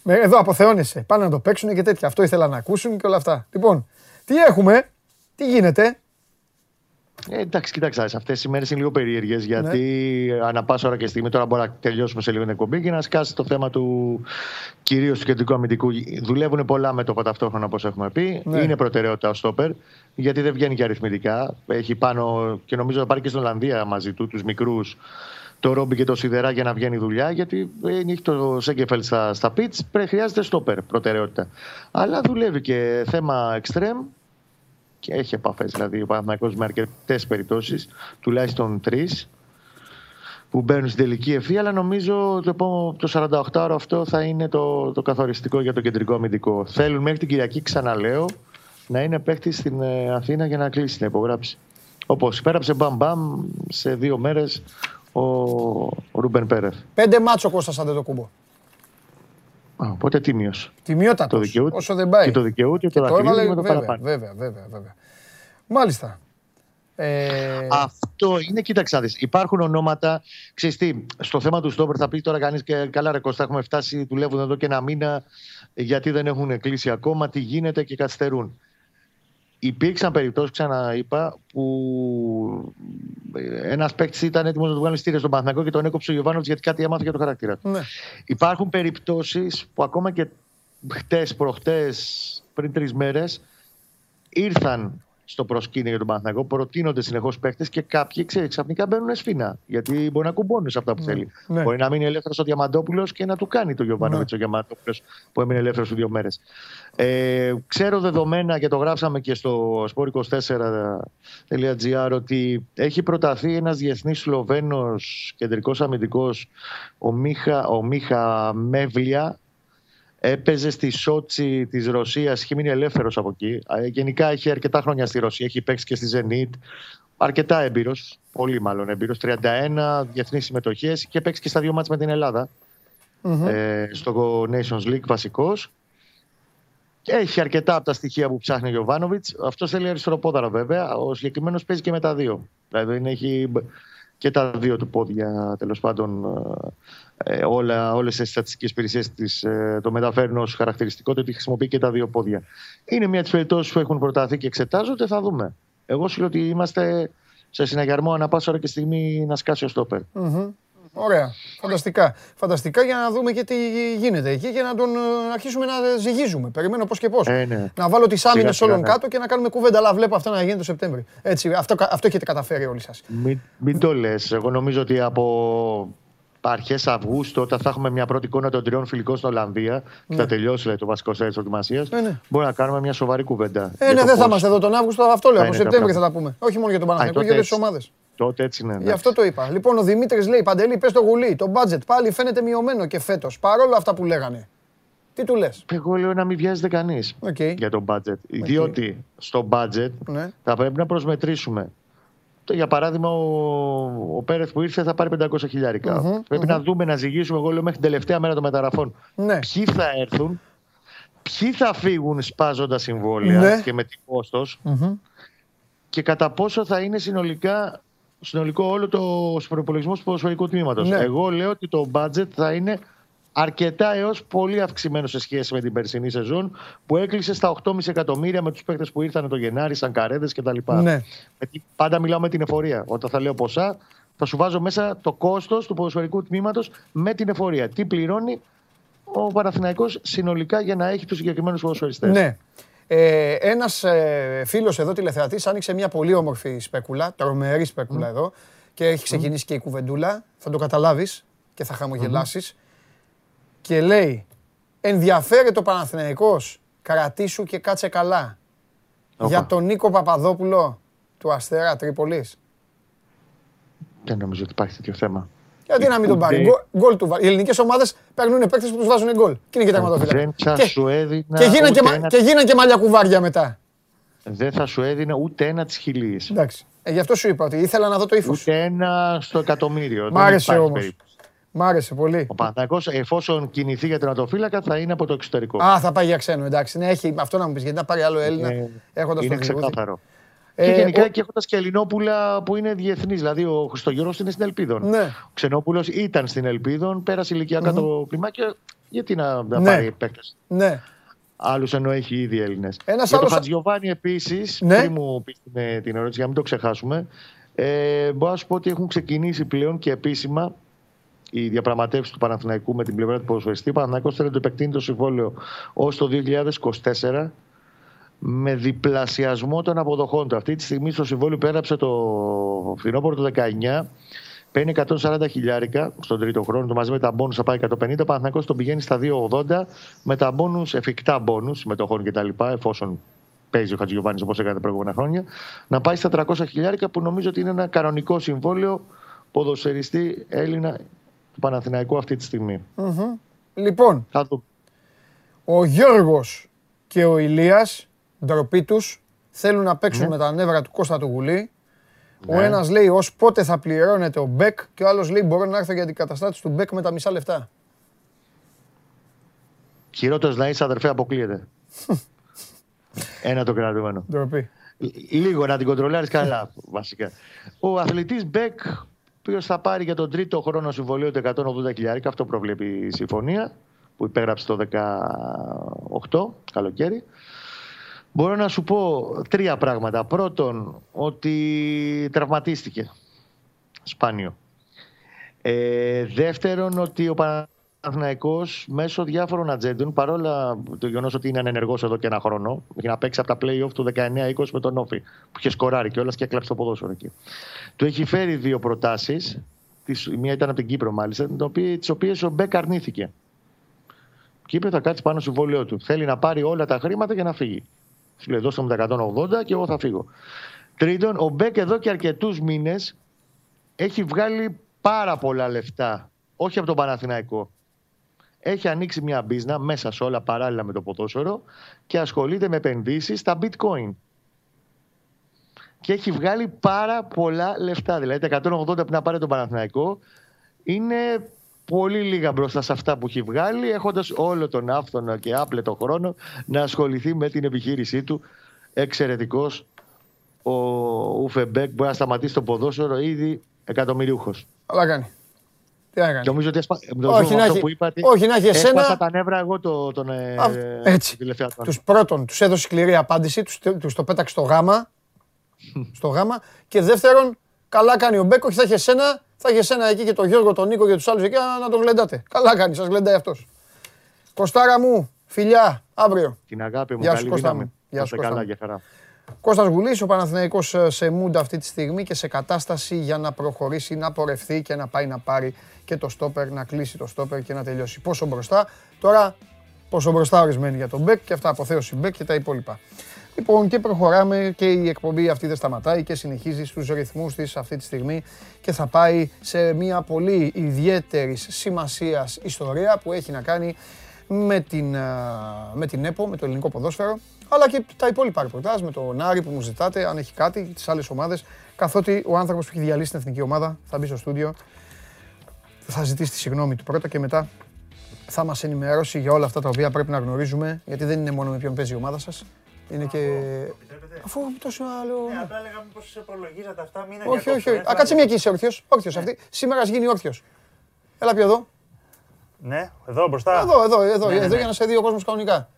εδώ αποθεώνεσαι. Πάνε να το παίξουν και τέτοια. Αυτό ήθελα να ακούσουν και όλα αυτά. Λοιπόν, τι έχουμε, τι γίνεται; Ε, εντάξει, κοιτάξτε, αυτές οι μέρες είναι λίγο περίεργες γιατί ναι. ανά πάσα ώρα και στιγμή τώρα μπορεί να τελειώσουμε σε λίγο την εκπομπή και να σκάσει το θέμα του κυρίως του κεντρικού αμυντικού. Δουλεύουν πολλά με το ταυτόχρονα όπως έχουμε πει. Ναι. Είναι προτεραιότητα ο Στόπερ γιατί δεν βγαίνει και αριθμητικά. Έχει πάνω και νομίζω θα πάρει και στην Ολλανδία μαζί του τους μικρούς το Ρόμπι και το Σιδερά για να βγαίνει δουλειά, γιατί έχει το Σέγκεφελ στα, στα πιτς, χρειάζεται στόπερ προτεραιότητα. Αλλά δουλεύει και θέμα εξτρέμ και έχει επαφές. Δηλαδή, ο Παναθηναϊκός με αρκετές περιπτώσεις, τουλάχιστον τρεις, που μπαίνουν στην τελική ευθεία, αλλά νομίζω το, το 48ωρο αυτό θα είναι το, το καθοριστικό για το κεντρικό αμυντικό. Θέλουν μέχρι την Κυριακή, ξαναλέω, να είναι παίχτη στην ε, Αθήνα για να κλείσει να υπογράψει. Όπως πέραψε μπαμ μπαμ σε δύο μέρες ο, ο Ρούμπεν Πέρεθ. Πέντε μάτσο Κώστας αν δεν το κουμπώ. Οπότε τίμιος. Τιμιότατος. Όσο δεν πάει. Και το δικαιούται και το δαχτυλίδι με το παραπάνω. Βέβαια, βέβαια, βέβαια. Μάλιστα. Ε... Αυτό είναι, κοίταξα δεις. Υπάρχουν ονόματα. Ξέρεις τι, στο θέμα του Στόπερ θα πει τώρα κανείς και καλά ρε Κώστα, έχουμε φτάσει, δουλεύουν εδώ και ένα μήνα γιατί δεν έχουν κλείσει ακόμα, τι γίνεται και καθυστερούν. Υπήρξαν περιπτώσεις, ξαναείπα, που ένας παίκτης ήταν έτοιμος να του βγάλει στήρια στον Παναθηναϊκό και τον έκοψε ο Γιωβάνο γιατί κάτι έμαθε για το χαρακτήρα του. Ναι. Υπάρχουν περιπτώσεις που ακόμα και χτες, προχτές, πριν τρεις μέρες, ήρθαν στο προσκήνιο για τον Παναθηναϊκό. Προτείνονται συνεχώς παίχτε και κάποιοι ξέρεις, ξαφνικά μπαίνουν σφίνα. Γιατί μπορεί να κουμπώνεις σε αυτά που ναι. θέλει. Ναι. Μπορεί να μείνει ελεύθερος ο Διαμαντόπουλος και να του κάνει το Γιωβάνοβιτς ναι. ο Διαμαντόπουλος που έμεινε ελεύθερος σου δύο μέρες. Ε, ξέρω δεδομένα και το γράψαμε και στο sport24.gr ότι έχει προταθεί ένας διεθνής Σλοβαίνος κεντρικός αμυντικός, ο Μίχα, ο Μίχα Μεύλια, Έπαιζε στη Σότσι της Ρωσίας, είχε μείνει ελεύθερος από εκεί. Γενικά έχει αρκετά χρόνια στη Ρωσία, έχει παίξει και στη Zenit. Αρκετά έμπειρος, πολύ μάλλον έμπειρος. 31 διεθνείς συμμετοχές και παίξει και στα δύο μάτια με την ελλαδα Ε, στο Nations League βασικός. Έχει αρκετά από τα στοιχεία που ψάχνει ο Γιωβάνοβιτς. Αυτός θέλει αριστεροπόδαρα βέβαια. Ο συγκεκριμένος παίζει και με τα δύο. Δηλαδή έχει και τα δύο του πόδια τέλος πάντων ε, όλα, όλες οι στατιστικές υπηρεσίες της, ε, το μεταφέρουν ως χαρακτηριστικό το ότι χρησιμοποιεί και τα δύο πόδια. Είναι μια από τις που έχουν προταθεί και εξετάζονται, θα δούμε. Εγώ σου λέω ότι είμαστε σε συναγερμό ανά πάσα ώρα και στιγμή να σκάσει ο στόπερ. Ωραία. Φανταστικά. Φανταστικά για να δούμε και τι γίνεται εκεί και να τον ε, αρχίσουμε να ζυγίζουμε. Περιμένω πώς και πώς. Ε, ναι. Να βάλω τις άμυνες όλων ναι. κάτω και να κάνουμε κουβέντα. Αλλά βλέπω αυτό να γίνεται το Σεπτέμβρη. Έτσι, αυτό, αυτό έχετε καταφέρει όλοι σας. Μην, μην το λες. Εγώ νομίζω ότι από αρχές Αυγούστου, όταν θα έχουμε μια πρώτη εικόνα των τριών φιλικών στην Ολλανδία, ναι. θα τελειώσει λέει, το βασικό σέντρο τη προετοιμασίας, ναι, ναι. μπορεί να κάνουμε μια σοβαρή κουβέντα. Ε, ναι, δεν θα είμαστε εδώ τον Αύγουστο, αυτό λέω. Από Σεπτέμβρη θα τα πούμε. Όχι μόνο για τον Παναγιώτο, για τις ομάδες. Τότε έτσι είναι. Γι' αυτό το είπα. Λοιπόν, ο Δημήτρης λέει: Παντελή, πες το γουλί. Το budget πάλι φαίνεται μειωμένο και φέτος. Παρόλα αυτά που λέγανε. Τι του λες; Εγώ λέω να μην βιάζεται κανείς okay. για το budget. Okay. Διότι στο budget ναι. θα πρέπει να προσμετρήσουμε. Για παράδειγμα, ο, ο Πέρεθ που ήρθε θα πάρει 500 χιλιάρικα. Mm-hmm, πρέπει mm-hmm. να δούμε, να ζυγίσουμε. Εγώ λέω μέχρι την τελευταία μέρα των μεταγραφών. Ναι. Ποιοι θα έρθουν, ποιοι θα φύγουν σπάζοντας συμβόλαια ναι. και με τι κόστος. Mm-hmm. Και κατά πόσο θα είναι συνολικά συνολικό όλο το προπολογισμός του ποδοσφαιρικού τμήματος. Ναι. Εγώ λέω ότι το budget θα είναι αρκετά έως πολύ αυξημένο σε σχέση με την περσινή σεζόν που έκλεισε στα 8,5 εκατομμύρια με τους παίκτες που ήρθαν το Γενάρη, σαν καρέδες κτλ. Ναι. Πάντα μιλάω με την εφορία. Όταν θα λέω ποσά, θα σου βάζω μέσα το κόστος του ποδοσφαιρικού τμήματος με την εφορία. Τι πληρώνει ο Παναθηναϊκός συνολικά για να έχει τους συγκεκριμένους ποδοσφαιριστές. Ναι. Ε, Ένας ε, φίλος εδώ τηλεθεατής άνοιξε μια πολύ όμορφη σπέκουλα, τρομερή σπέκουλα εδώ και έχει ξεκινήσει και η κουβεντούλα. Θα το καταλάβεις και θα χαμογελάσεις. Και λέει, ενδιαφέρεται ο Παναθηναϊκός, κρατήσου και κάτσε καλά. Για τον Νίκο Παπαδόπουλο του Αστέρα Τρίπολης. Δεν νομίζω ότι υπάρχει τέτοιο θέμα. Γιατί να μην τον πάρει. Γκολ του Οι ελληνικές ομάδες παίρνουν παίκτες που τους βάζουν γκολ. Και είναι και τερματοφύλακα. Δεν θα σου έδινα. Και γίναν και, ένα... και, γίναν και μαλλιά κουβάρια μετά. Δεν θα σου έδινε ούτε ένα της χιλή. Εντάξει. Ε, γι' αυτό σου είπα ότι ήθελα να δω το ύφος. Ούτε ένα στο εκατομμύριο. Μ' άρεσε όμως. Μ' άρεσε πολύ. Ο Παναθυνακό, εφόσον κινηθεί για τερματοφύλακα, θα είναι από το εξωτερικό. Α, θα πάει για ξένο. Εντάξει, ναι, έχει αυτό να μου πεις. Γιατί να πάρει άλλο Έλληνα ε, έχοντας Είναι ξεκάθαρο. Ε, και γενικά ο... και έχοντας και Ελληνόπουλα που είναι διεθνής. Δηλαδή ο Χριστογερό είναι στην Ελπίδων. Ναι. Ο Ξενόπουλος ήταν στην Ελπίδων, πέρασε ηλικιακά mm-hmm. το κλιμάκιο. Γιατί να, να ναι. πάρει παίκτε. Ναι. Άλλους ενώ έχει ήδη Έλληνες. Για άλλος... το Χατζιωβάνι επίσης, ναι. πριν μου πει την ερώτηση, για να μην το ξεχάσουμε, ε, μπορώ να σου πω ότι έχουν ξεκινήσει πλέον και επίσημα οι διαπραγματεύσεις του Παναθηναϊκού με την πλευρά του ποδοσφαιριστή. Ο Παναθηναϊκός θέλει να το επεκτείνει το συμβόλαιο ως το 2024 με διπλασιασμό των αποδοχών του. Αυτή τη στιγμή στο συμβόλαιο που έγραψε το φθινόπωρο το 19 παίρνει 140 χιλιάρικα στον τρίτο χρόνο, το μαζί με τα μπόνους θα πάει 150. Ο Παναθηναϊκός τον πηγαίνει στα 280 με τα μπόνους, εφικτά μπόνους, μετοχών κτλ. Εφόσον παίζει ο Χατζηγιοβάνης όπως έκανε τα προηγούμενα χρόνια, να πάει στα 300 χιλιάρικα που νομίζω ότι είναι ένα κανονικό συμβόλαιο ποδοσφαιριστή Έλληνα του Παναθηναϊκού αυτή τη στιγμή Λοιπόν, ο Γιώργος και ο Ηλίας, ντροπή τους, θέλουν να παίξουν ναι. με τα νεύρα του Κώστα του Γουλή. Ο ναι. ένας λέει ως πότε θα πληρώνεται ο Μπέκ και ο άλλος λέει μπορώ να έρθω για αντικατάσταση του Μπέκ με τα μισά λεφτά. Χειρότερος να είσαι αδερφέ αποκλείεται. (laughs) Ένα το κρατούμενο. Ντροπή. Λίγο να την κοντρολάρεις καλά βασικά. Ο αθλητής Μπέκ οποίος θα πάρει για τον τρίτο χρόνο συμβολίο το 180 χιλιάρικα. Αυτό προβλέπει η συμφωνία που υπέγραψε το 18 καλοκαίρι. Μπορώ να σου πω τρία πράγματα. Πρώτον, ότι τραυματίστηκε. Σπάνιο. Ε, δεύτερον, ότι ο Παναθηναϊκός μέσω διάφορων ατζέντων, παρόλα το γεγονός ότι είναι ανενεργός εδώ και ένα χρόνο, για να παίξει από τα playoff του 19-20 με τον Όφη, που είχε σκοράρει κιόλας και έκλαψε το ποδόσφαιρο εκεί. Του έχει φέρει δύο προτάσεις. Η μία ήταν από την Κύπρο, μάλιστα, τις οποίες ο Μπέκ αρνήθηκε. Και είπε θα κάτσει πάνω στο συμβόλαιό του. Θέλει να πάρει όλα τα χρήματα για να φύγει. Σου λέει δώστε μου τα 180 και εγώ θα φύγω. Τρίτον, ο Μπέκ εδώ και αρκετούς μήνες έχει βγάλει πάρα πολλά λεφτά. Όχι από τον Παναθηναϊκό έχει ανοίξει μια μπίζνα μέσα σε όλα παράλληλα με το ποδόσφαιρο και ασχολείται με επενδύσεις στα bitcoin. Και έχει βγάλει πάρα πολλά λεφτά. Δηλαδή τα 180 που να πάρει τον Παναθηναϊκό είναι πολύ λίγα μπροστά σε αυτά που έχει βγάλει έχοντας όλο τον άφθονο και άπλετο χρόνο να ασχοληθεί με την επιχείρησή του. Εξαιρετικός ο Ουφεμπέκ μπορεί να σταματήσει το ποδόσφαιρο ήδη εκατομμυριούχος. Αλλά κάνει. Τι να κάνεις. Νομίζω ότι όχι, να έχει, που είπατε, όχι να έχει εσένα. Έσπασα τα νεύρα εγώ το, τον ε, Έτσι. Τους πρώτον, τους έδωσε σκληρή απάντηση, τους, τους το πέταξε στο γάμα. (laughs) στο γάμα. Και δεύτερον, καλά κάνει ο Μπέκο και θα έχει εσένα, Θα έχει ένα εκεί και τον Γιώργο, τον Νίκο και τους άλλους εκεί να τον γλεντάτε. Καλά κάνει, σας γλεντάει αυτός. Κοστάρα μου, φιλιά, αύριο. Την αγάπη μου, Γεια σου, Κώστα μου. Γεια σου, καλά, για χαρά. Κώστας Γουλής, ο Παναθηναϊκός ε, σε μούντα αυτή τη στιγμή και σε κατάσταση για να προχωρήσει, να πορευθεί και να πάει να πάρει και το στόπερ, να κλείσει το στόπερ και να τελειώσει. Πόσο μπροστά, τώρα πόσο μπροστά ορισμένοι για τον Μπέκ και αυτά αποθέωση Μπέκ και τα υπόλοιπα. Λοιπόν και προχωράμε και η εκπομπή αυτή δεν σταματάει και συνεχίζει στους ρυθμούς της αυτή τη στιγμή και θα πάει σε μια πολύ ιδιαίτερη σημασίας ιστορία που έχει να κάνει με την, με την ΕΠΟ, με το ελληνικό ποδόσφαιρο, αλλά και τα υπόλοιπα ρεπορτάζ με τον Άρη που μου ζητάτε, αν έχει κάτι, τις άλλες ομάδες, καθότι ο άνθρωπος που έχει διαλύσει την εθνική ομάδα θα μπει στο στούντιο, θα ζητήσει τη συγγνώμη του πρώτα και μετά θα μας ενημερώσει για όλα αυτά τα οποία πρέπει να γνωρίζουμε, γιατί δεν είναι μόνο με ποιον παίζει η ομάδα σας, είναι και. Αφού τόσο άλλο. Ναι, απλά έλεγα μήπως υπολογίζατε αυτά. Μην όχι, όχι, όχι. Α, κάτσε μια εκεί είσαι όρθιος. Όρθιο αυτή. Σήμερα γίνει όρθιος. Έλα πιο εδώ. Ναι, εδώ μπροστά. Εδώ, εδώ, εδώ, ναι, ναι, εδώ για να σε δει ο κόσμος κανονικά.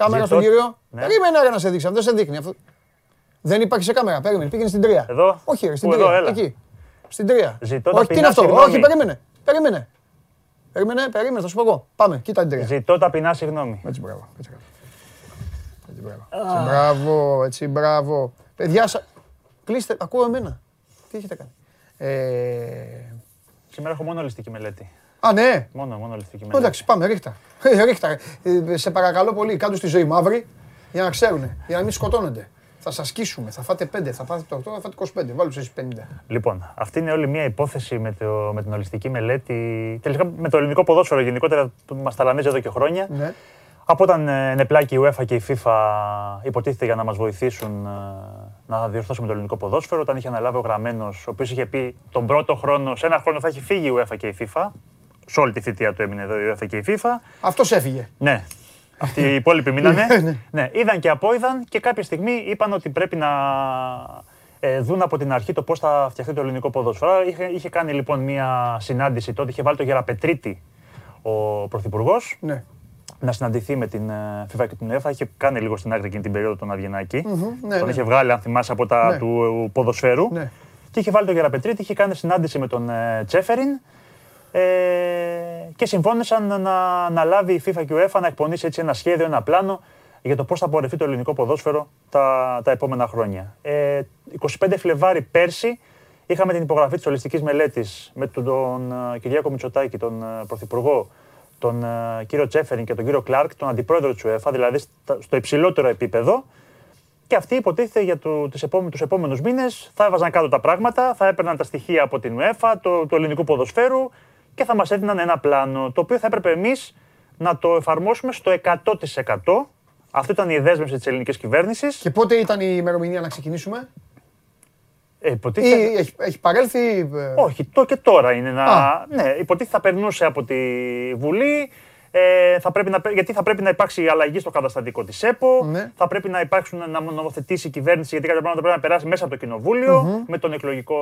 Κάμερα στον κύριο. Περίμενε να σε δείξει. Αυτό σε δείχνει. Δεν υπάρχει σε κάμερα. Περίμενε. Πήγαινε στην τρία. Εδώ. Όχι, στην τρία. Εκεί. Στην τρία. Ζητώ όχι, τι είναι αυτό. Όχι, περίμενε. Περίμενε. Περίμενε, περίμενε, θα σου πω εγώ. Πάμε, κοίτα την τρία. Ζητώ ταπεινά συγγνώμη. Έτσι, μπράβο. Έτσι, μπράβο. Έτσι, μπράβο. Παιδιά, σα... κλείστε, ακούω εμένα. Τι έχετε κάνει; Ε... Σήμερα έχω μόνο ολιστική μελέτη. Α, ναι. Μόνο, μόνο ολιστική μελέτη. Εντάξει, πάμε, ρίχτα. Ε, ρίχτα. Ε, σε παρακαλώ πολύ, κάτω στη ζωή μαύρη για να ξέρουν, για να μην σκοτώνονται. Θα σας σκίσουμε, θα φάτε 5, θα φάτε 8, θα φάτε 25. Βάλου εσεί 50. Λοιπόν, αυτή είναι όλη μια υπόθεση με, το, με την ολιστική μελέτη. Τελικά με το ελληνικό ποδόσφαιρο γενικότερα μας ταλανίζει εδώ και χρόνια. Ναι. Από όταν ε, νεπλάκι η UEFA και η FIFA υποτίθεται για να μας βοηθήσουν ε, να διορθώσουμε το ελληνικό ποδόσφαιρο, όταν είχε αναλάβει ο Γραμμένος, ο οποίος είχε πει τον πρώτο χρόνο, σε ένα χρόνο θα έχει φύγει η UEFA και η FIFA. Σε όλη τη θητεία του έμεινε εδώ η UEFA και η FIFA. Αυτός έφυγε. Ναι. Αυτοί οι υπόλοιποι μείνανε. (laughs) Ναι, ναι. ναι, είδαν και απόειδαν και κάποια στιγμή είπαν ότι πρέπει να ε, δουν από την αρχή το πώς θα φτιαχτεί το ελληνικό ποδόσφαιρο. Είχε, είχε κάνει λοιπόν μια συνάντηση τότε, είχε βάλει το Γεραπετρίτη ο Πρωθυπουργός. Ναι να συναντηθεί με την ε, FIFA και την UEFA. Είχε κάνει λίγο στην άκρη εκείνη την περίοδο τον Αβγενάκη. Ναι, τον ναι. είχε βγάλει, αν θυμάσαι, από τα ναι. του ποδοσφαίρου. Και είχε βάλει τον Γεραπετρίτη, είχε κάνει συνάντηση με τον ε, Τσέφεριν. Ε, και συμφώνησαν να, να λάβει η FIFA και η UEFA να εκπονήσει έτσι ένα σχέδιο, ένα πλάνο για το πώς θα πορευτεί το ελληνικό ποδόσφαιρο τα, τα επόμενα χρόνια. Ε, 25 Φλεβάρι πέρσι είχαμε την υπογραφή της ολιστικής μελέτης με τον, τον Κυριάκο Μητσοτάκη, τον Πρωθυπουργό τον uh, κύριο Τσέφεριν και τον κύριο Κλάρκ, τον αντιπρόεδρο του UEFA, δηλαδή στο υψηλότερο επίπεδο. Και αυτοί υποτίθεται για το, τους, επόμενους, τους επόμενους μήνες θα έβαζαν κάτω τα πράγματα, θα έπαιρναν τα στοιχεία από την UEFA, το, το ελληνικού ποδοσφαίρου και θα μας έδιναν ένα πλάνο, το οποίο θα έπρεπε εμείς να το εφαρμόσουμε στο 100%. Αυτή ήταν η δέσμευση της ελληνικής κυβέρνησης. Και πότε ήταν η ημερομηνία να ξεκινήσουμε; Ε, υποτίθεται... Ή έχει, έχει παρέλθει. Ε, Όχι, το και τώρα είναι να. Ναι, υποτίθεται θα περνούσε από τη Βουλή. Ε, θα πρέπει να, γιατί θα πρέπει να υπάρξει αλλαγή στο καταστατικό της ΕΠΟ. Ναι. Θα πρέπει να υπάρξουν να νομοθετήσει η κυβέρνηση γιατί κάποια πράγματα πρέπει να περάσει μέσα από το κοινοβουλιο με, τον εκλογικό,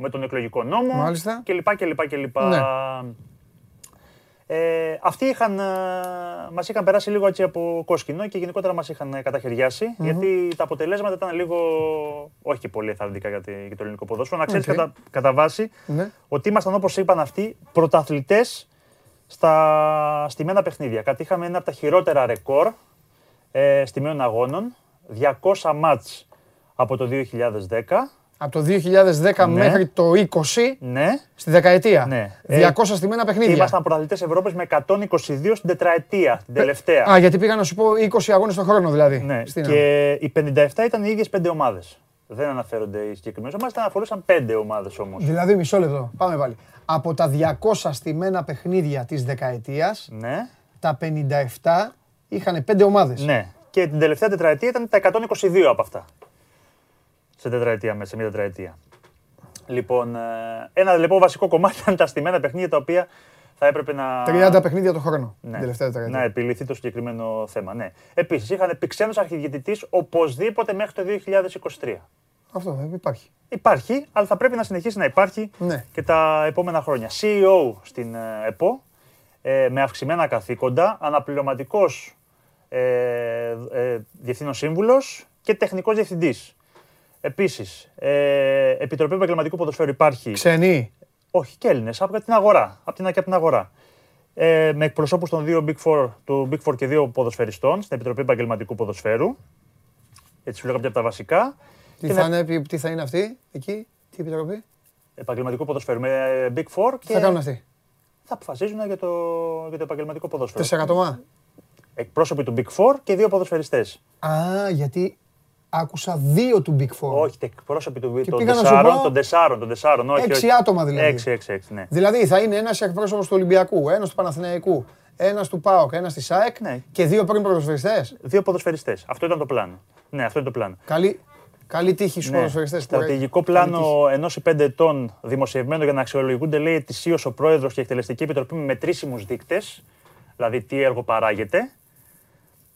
με τον εκλογικό νόμο Μάλιστα. κλπ. κλπ. Ναι. Ε, αυτοί είχαν, ε, μας είχαν περάσει λίγο έτσι από κόσκινο και γενικότερα μας είχαν καταχαιριάσει, γιατί τα αποτελέσματα ήταν λίγο, όχι και πολύ εθαρρυντικά για, για το ελληνικό ποδόσφαιρο. Να ξέρεις κατά, κατά βάση ναι. ότι ήμασταν όπως είπαν αυτοί πρωταθλητές στα στημένα παιχνίδια. Κάτι είχαμε ένα από τα χειρότερα ρεκόρ ε, στημένων αγώνων, 200 μάτς από το 2010 από το 2010 ναι. μέχρι το 20 ναι. στη δεκαετία. Ναι. 200 ε, στημένα παιχνίδια. Ήμασταν πρωταθλητές Ευρώπης με 122 στην τετραετία, την τελευταία. Α, γιατί πήγα να σου πω 20 αγώνες το χρόνο δηλαδή. Ναι. και οι 57 ήταν οι ίδιες 5 ομάδες. Δεν αναφέρονται οι συγκεκριμένες ομάδες, αφορούσαν 5 ομάδες όμως. Δηλαδή, μισό λεπτό. Πάμε πάλι. Από τα 200 στημένα παιχνίδια της δεκαετίας, ναι. τα 57 είχαν 5 ομάδες. Ναι. Και την τελευταία τετραετία ήταν τα 122 από αυτά σε τετραετία μέσα, σε μια τετραετία. Λοιπόν, ε, ένα λοιπόν βασικό κομμάτι ήταν τα στημένα παιχνίδια τα οποία θα έπρεπε να. 30 παιχνίδια το χρόνο. Ναι, τελευταία τετραετία. Να επιληθεί το συγκεκριμένο θέμα. Ναι. Επίσης, είχαν πει ξένο αρχιδιαιτητή οπωσδήποτε μέχρι το 2023. Αυτό δεν υπάρχει. Υπάρχει, αλλά θα πρέπει να συνεχίσει να υπάρχει ναι. και τα επόμενα χρόνια. CEO στην ε, ΕΠΟ, ε, με αυξημένα καθήκοντα, αναπληρωματικός ε, ε, διευθύνων σύμβουλος και τεχνικός διευθυντής. Επίσης, ε, Επιτροπή Επαγγελματικού Ποδοσφαίρου υπάρχει. Ξενή. Όχι, και Έλληνες, από την αγορά. Από την, από την αγορά. Ε, με εκπροσώπους των δύο Big Four, του Big Four και δύο ποδοσφαιριστών στην Επιτροπή Επαγγελματικού Ποδοσφαίρου. Έτσι σου λέω κάποια από τα βασικά. Τι, θα, είναι, τι θα είναι αυτή εκεί, τι επιτροπή; Επαγγελματικού ποδοσφαίρου με Big Four. Τι θα κάνουν αυτοί; Θα αποφασίζουν για το, για το επαγγελματικό ποδόσφαιρο. Τέσσερα άτομα; Εκπρόσωποι του Big Four και δύο ποδοσφαιριστές. Α, γιατί άκουσα δύο του Big Four. Όχι, εκπρόσωποι του Big Four. Των τεσσάρων, των τεσσάρων, των τεσσάρων. Όχι, έξι άτομα δηλαδή. Έξι, έξι, έξι, ναι. Δηλαδή θα είναι ένας εκπρόσωπος του Ολυμπιακού, ένας του Παναθηναϊκού, ένας του ΠΑΟΚ, ένας της ΣΑΕΚ Ναι. και δύο πρώην ποδοσφαιριστές. Δύο ποδοσφαιριστές. Αυτό ήταν το πλάνο. Ναι, αυτό είναι το πλάνο. Καλή, καλή τύχη στους Ναι. ποδοσφαιριστές. Στρατηγικό πλάνο ενός πέντε ετών δημοσιευμένο για να αξιολογούνται, λέει, ετησίω ο πρόεδρος και η εκτελεστική επιτροπή με μετρήσιμου δείκτες. Δηλαδή, τι έργο παράγεται.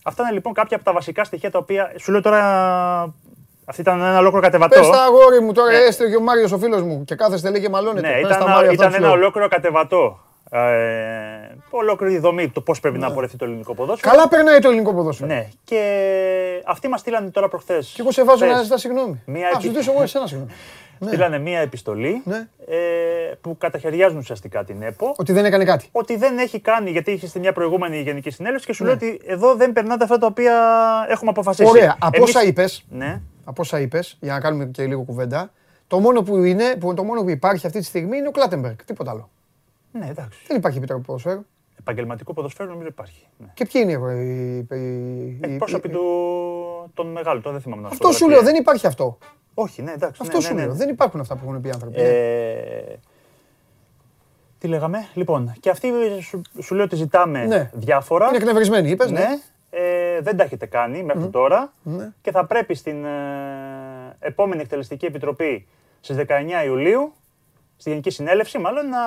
Αυτά είναι λοιπόν κάποια από τα βασικά στοιχεία τα οποία. Σου λέω τώρα. Αυτή ήταν ένα ολόκληρο κατεβατό. Πες τα αγόρι μου τώρα, Ναι. έστειλε και ο Μάριος ο φίλος μου και κάθεστε λέει και μαλώνετε. Ναι, Πες ήταν, τα, Μάριο, ήταν αυτό σου ένα λέω. ολόκληρο κατεβατό. Ε, ολόκληρη δομή του πώς πρέπει να πορευτεί το ελληνικό ποδόσφαιρο. Καλά περνάει το ελληνικό ποδόσφαιρο. Ναι, και αυτοί μας στείλανε τώρα προχθές. Και εγώ σε βάζω να ζητάς συγγνώμη. Μία Α, επι- σου ζητήσω εγώ εσένα συγγνώμη. Στείλανε μία επιστολή Ναι. ε, που καταχαιριάζουν ουσιαστικά την ΕΠΟ. Ότι δεν έκανε κάτι. Ότι δεν έχει κάνει, γιατί είχε στη μια προηγούμενη γενική συνέλευση και σου Ναι. λέει ότι εδώ δεν περνάτε αυτά τα οποία έχουμε αποφασίσει. Ωραία. Από Εμείς- όσα είπες, Ναι, από όσα είπες, για να κάνουμε και λίγο κουβέντα, το μόνο που, είναι, που, το μόνο που υπάρχει αυτή τη στιγμή είναι ο Κλάτεμπεργκ. Τίποτα άλλο. ναι, εντάξει. Δεν υπάρχει επιτροπή ποδοσφαίρου. Επαγγελματικό ποδοσφαίρο νομίζω υπάρχει. Ναι. Και ποιοι είναι οι. οι, οι- οι- Εκπρόσωποι οι- του, των μεγάλων, τώρα δεν θυμάμαι να σου Αυτό το σου πω. λέω, δεν υπάρχει αυτό. Όχι, ναι, εντάξει. Αυτό ναι, σου ναι, λέω. ναι. Δεν υπάρχουν αυτά που έχουν πει οι άνθρωποι. Ε, τι λέγαμε, λοιπόν, και αυτοί σου, σου λέω ότι ζητάμε Ναι. διάφορα. Είναι εκνευρισμένοι, είπες. ναι. Ε, δεν τα έχετε κάνει μέχρι τώρα Ναι. και θα πρέπει στην ε, επόμενη εκτελεστική επιτροπή στις 19 Ιουλίου, στη Γενική Συνέλευση μάλλον, να,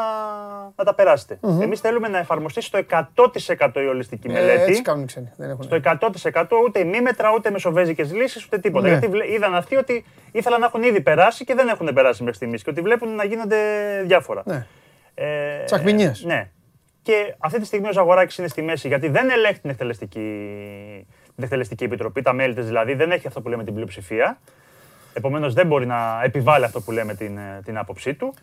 να τα περασετε Εμείς θέλουμε να εφαρμοστεί στο 100% η ολιστική Ε, μελέτη. έτσι κάνουν οι ξένοι. Δεν έχουν. Στο 100% ούτε ημίμετρα, ούτε μεσοβέζικες λύσεις, ούτε τίποτα. Ναι. Γιατί βλέ- είδαν αυτοί ότι ήθελαν να έχουν ήδη περάσει και δεν έχουν περάσει μέχρι στιγμής και ότι βλέπουν να γίνονται διάφορα. Ναι. Ε, Τσακμινιές. Ναι. Και αυτή τη στιγμή ο Ζαγοράκης είναι στη μέση γιατί δεν ελέγχει την εκτελεστική, την εκτελεστική επιτροπή, τα μέλη της δηλαδή, δεν έχει αυτό που λέμε την πλειοψηφία. Επομένως δεν μπορεί να επιβάλλει αυτό που λέμε την, ε, την άποψή του.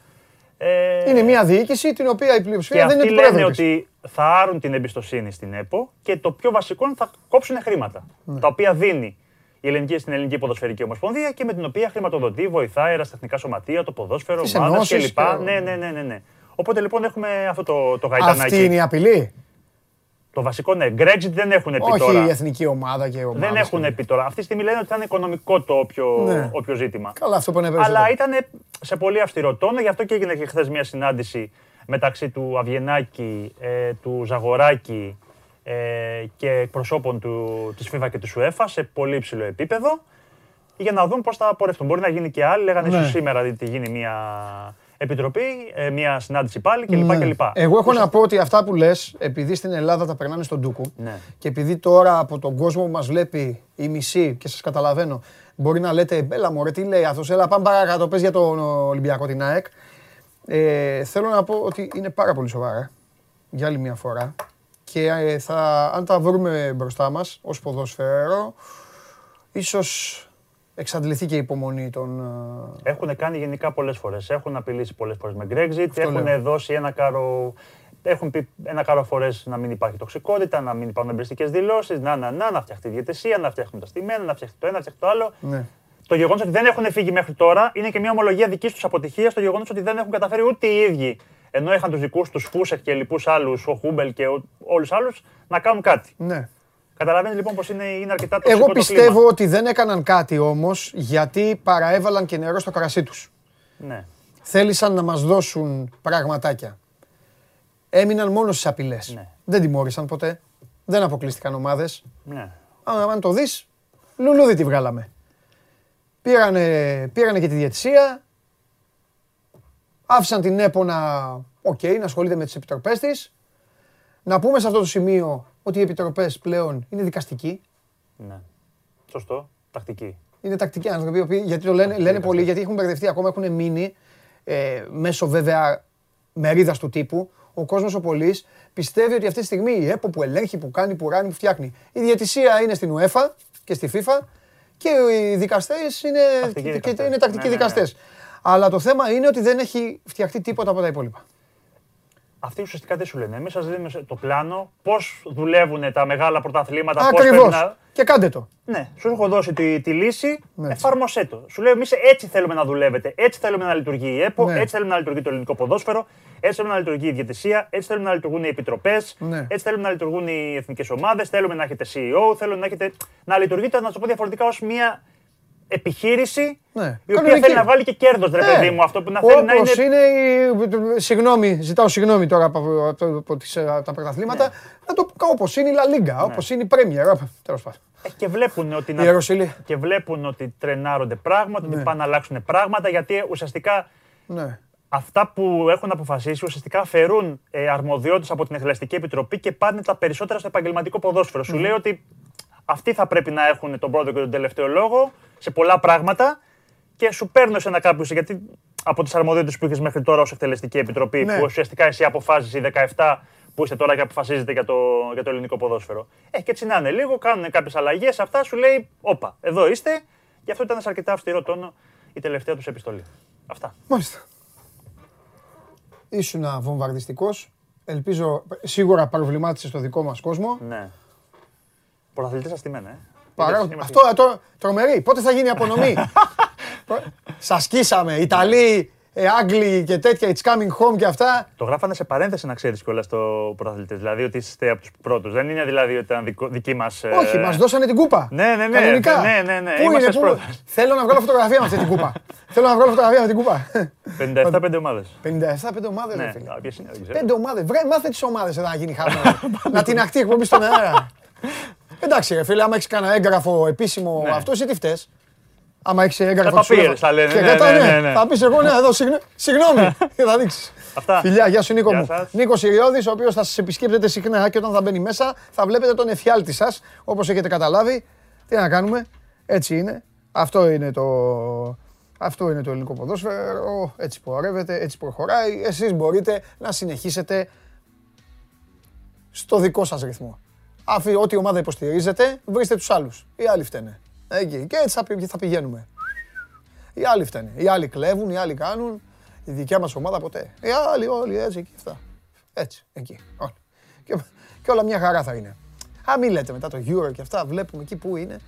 Ε, Είναι μια διοίκηση την οποία η και πλειοψηφία δεν είναι αυτοί του λένε πρόεδρου. της. ότι θα άρουν την εμπιστοσύνη στην ΕΠΟ και το πιο βασικό είναι θα κόψουν χρήματα. Ναι. Τα οποία δίνει η ελληνική στην Ελληνική Ποδοσφαιρική Ομοσπονδία και με την οποία χρηματοδοτεί, βοηθάει αεραστεχνικά σωματεία, το ποδόσφαιρο, Τις ομάδες ενώσεις κλπ. και- Ναι, ναι, ναι, ναι, ναι. Οπότε λοιπόν έχουμε αυτό το, το γαϊτανάκι. Αυτή είναι η απειλή. Το βασικό, ναι. Brexit δεν έχουν πει Όχι τώρα. η εθνική ομάδα και η ομάδα. Δεν έχουν πει τώρα. Αυτή τη στιγμή λένε ότι θα είναι οικονομικό το όποιο, Ναι. όποιο ζήτημα. Καλά, αυτό που είναι Αλλά περισσότερο. ήταν σε πολύ αυστηρό τόνο, γι' αυτό και έγινε και χθες μια συνάντηση μεταξύ του Αβγενάκη, ε, του Ζαγοράκη ε, και εκπροσώπων του, της FIFA και της UEFA σε πολύ υψηλό επίπεδο για να δουν πώς θα πορευτούν. Μπορεί να γίνει και άλλοι, λέγανε Ναι. ίσως σήμερα ότι γίνει μια επιτροπή, ε, μια συνάντηση πάλι κλπ. Ναι. κλπ. Εγώ έχω να πω ότι αυτά που λες, επειδή στην Ελλάδα τα περνάνε στον Τούκου Ναι. και επειδή τώρα από τον κόσμο που μας βλέπει η μισή και σας καταλαβαίνω, μπορεί να λέτε Έλα μωρέ, τι λέει αυτός, έλα πάμε παρακάτω, πες για τον Ολυμπιακό την ΑΕΚ. Ε, θέλω να πω ότι είναι πάρα πολύ σοβαρά για άλλη μια φορά και ε, θα, αν τα βρούμε μπροστά μας ως ποδόσφαιρο, ίσως εξαντληθεί και η υπομονή των... ε, Έχουν κάνει γενικά πολλές φορές. Έχουν απειλήσει πολλές φορές με Brexit. Έχουν λέω. δώσει ένα κάρο. Έχουν πει ένα κάρο φορές να μην υπάρχει τοξικότητα, να μην υπάρχουν εμπριστικές δηλώσεις, να, να, να, να φτιαχτεί η διαιτησία, να φτιάχνουν τα στημένα, να φτιαχτεί το ένα, να φτιαχτεί το άλλο. Ναι. Το γεγονός ότι δεν έχουν φύγει μέχρι τώρα είναι και μια ομολογία δικής τους αποτυχίας. Το γεγονός ότι δεν έχουν καταφέρει ούτε οι ίδιοι, ενώ είχαν τους δικούς τους Φούσεκ και λοιπούς άλλους, ο Χούμπελ και όλους άλλους, να κάνουν κάτι. ναι. Καταλαβαίνετε λοιπόν πως είναι, είναι αρκετά τοξικό Εγώ το πιστεύω κλίμα. ότι δεν έκαναν κάτι όμως γιατί παραέβαλαν και νερό στο κρασί τους. Ναι. Θέλησαν να μας δώσουν πραγματάκια. Έμειναν μόνο στις απειλές. Ναι. Δεν τιμώρησαν ποτέ. Δεν αποκλείστηκαν ομάδες. ναι. Αν, αν το δεις, λουλούδι τη βγάλαμε. Πήρανε, πήρανε και τη διαιτησία. Άφησαν την ΕΠΟ να, οκ, να ασχολείται με τις επιτροπές της. Να πούμε σε αυτό το σημείο ότι οι επιτροπές πλέον είναι δικαστικοί. ναι. Σωστό. Τακτική. Είναι τακτικοί άνθρωποι, οι οποίοι- γιατί το λένε, λένε πολλοί, γιατί έχουν μπερδευτεί, ακόμα έχουν μείνει ε, μέσω βέβαια μερίδας του τύπου. Ο κόσμος ο πολλή πιστεύει ότι αυτή τη στιγμή η ΕΠΟ που ελέγχει, που κάνει, που ράνει, που φτιάχνει. Η διαιτησία είναι στην UEFA και στη FIFA και οι δικαστές είναι, Τακτικοί και- και- δικαστές. είναι τακτικοί Ναι, ναι, ναι. δικαστές. Αλλά το θέμα είναι ότι δεν έχει φτιαχτεί τίποτα από τα υπόλοιπα. Αυτοί ουσιαστικά δεν σου λένε. Εμείς σας δίνουμε το πλάνο, πώς δουλεύουν τα μεγάλα πρωταθλήματα. Ακριβώς. Να... Και κάντε το. Ναι, σου έχω δώσει τη, τη λύση, ναι. εφάρμοσέ το. Σου λέω, εμείς έτσι θέλουμε να δουλεύετε. Έτσι θέλουμε να λειτουργεί η ΕΠΟ, ναι. έτσι θέλουμε να λειτουργεί το ελληνικό ποδόσφαιρο, έτσι θέλουμε να λειτουργεί η διαιτησία, έτσι θέλουμε να λειτουργούν οι επιτροπές, ναι. έτσι θέλουμε να λειτουργούν οι εθνικές ομάδες. Θέλουμε να έχετε CEO, θέλουμε να, έχετε... να λειτουργείτε, να το πω διαφορετικά, ως μια επιχείρηση ναι. η οποία θέλει να βάλει και κέρδος, ρε ναι. παιδί μου. Αυτό που να θέλει να είναι. είναι συγγνώμη, ζητάω συγγνώμη τώρα από, από, από τις, ε, τα πρωταθλήματα. Ναι. Να το πω όπως είναι η La Liga, ναι. όπως είναι η Premier. Τέλος πάντων. Ε, και βλέπουν ότι, να... και βλέπουν ότι τρενάρονται πράγματα, ότι ναι. πάνε να αλλάξουν πράγματα, γιατί ουσιαστικά ναι. αυτά που έχουν αποφασίσει ουσιαστικά αφαιρούν ε, αρμοδιότητες από την Εκτελεστική Επιτροπή και πάνε τα περισσότερα στο επαγγελματικό ποδόσφαιρο. Σου λέει ότι αυτοί θα πρέπει να έχουν τον πρώτο και τον τελευταίο λόγο σε πολλά πράγματα και σου παίρνω σε ένα κάποιο γιατί από τις αρμοδιότητες που είχες μέχρι τώρα ως εκτελεστική επιτροπή, ναι. που ουσιαστικά εσύ αποφάσισες οι 17 που είστε τώρα και αποφασίζετε για το, για το ελληνικό ποδόσφαιρο. Ε, και έτσι να είναι λίγο, κάνουν κάποιες αλλαγές. Αυτά σου λέει, Όπα, εδώ είστε. Γι' αυτό ήταν σε αρκετά αυστηρό τόνο η τελευταία τους επιστολή. Αυτά. Μάλιστα. Ήσουν βομβαρδιστικός. Ελπίζω σίγουρα προβλημάτισες το δικό μας κόσμο. Ναι. Πρωταθλητής αστημένα, ε; Αυτό το, τρομερή. Πότε θα γίνει η απονομή; (laughs) Σας σκίσαμε. Ιταλοί, ε, Άγγλοι και τέτοια, it's coming home και αυτά. Το γράφανε σε παρένθεση να ξέρεις κιόλας το πρωταθλητή. Δηλαδή ότι είστε από τους πρώτους. Δεν είναι δηλαδή ότι ήταν δική μας. Ε... Όχι, μας δώσανε την κούπα. Ναι, ναι, ναι. Κανονικά. Ναι, ναι, ναι. Πού είναι, πού... Θέλω να βγάλω φωτογραφία με αυτή την κούπα. (laughs) Θέλω να βγάλω φωτογραφία με την κούπα. 57-5 ομάδες. 57-5 ομάδες, ναι, φίλε. 5 ομάδες. Βρε, μάθε τις ομάδες εδώ να γίνει χαμό. (laughs) να την αχτεί εκπομπή στον αέρα. Εντάξει, ρε φίλε, άμα έχεις κανένα έγγραφο επίσημο ναι. αυτός, ή τι φταίει. Άμα έχεις έγγραφο. Θα πει, θα λένε. Ναι, ναι, ναι, ναι, Θα πεις εγώ, ναι, εδώ, συγγνώμη. (laughs) θα δείξεις. Αυτά. Φιλιά, γεια σου Νίκο μου. Νίκος Ιριώδη, ο οποίος θα σας επισκέπτεται συχνά και όταν θα μπαίνει μέσα θα βλέπετε τον εφιάλτη σας, όπως έχετε καταλάβει. Τι να κάνουμε, έτσι είναι. Αυτό είναι το, αυτό είναι το ελληνικό ποδόσφαιρο, έτσι πορεύεται, έτσι προχωράει. Εσείς μπορείτε να συνεχίσετε στο δικό σας ρυθμό. Αφή, ό,τι ομάδα υποστηρίζετε, βρίστε τους άλλους. Οι άλλοι φταίνε. Εκεί. Και έτσι θα πηγαίνουμε. Οι άλλοι φταίνε. Οι άλλοι κλέβουν, οι άλλοι κάνουν. Η δικιά μας ομάδα ποτέ. Οι άλλοι όλοι έτσι και αυτά. Έτσι, εκεί. Και, και όλα μια χαρά θα είναι. Α, μην λέτε μετά το Euro και αυτά, βλέπουμε εκεί που είναι.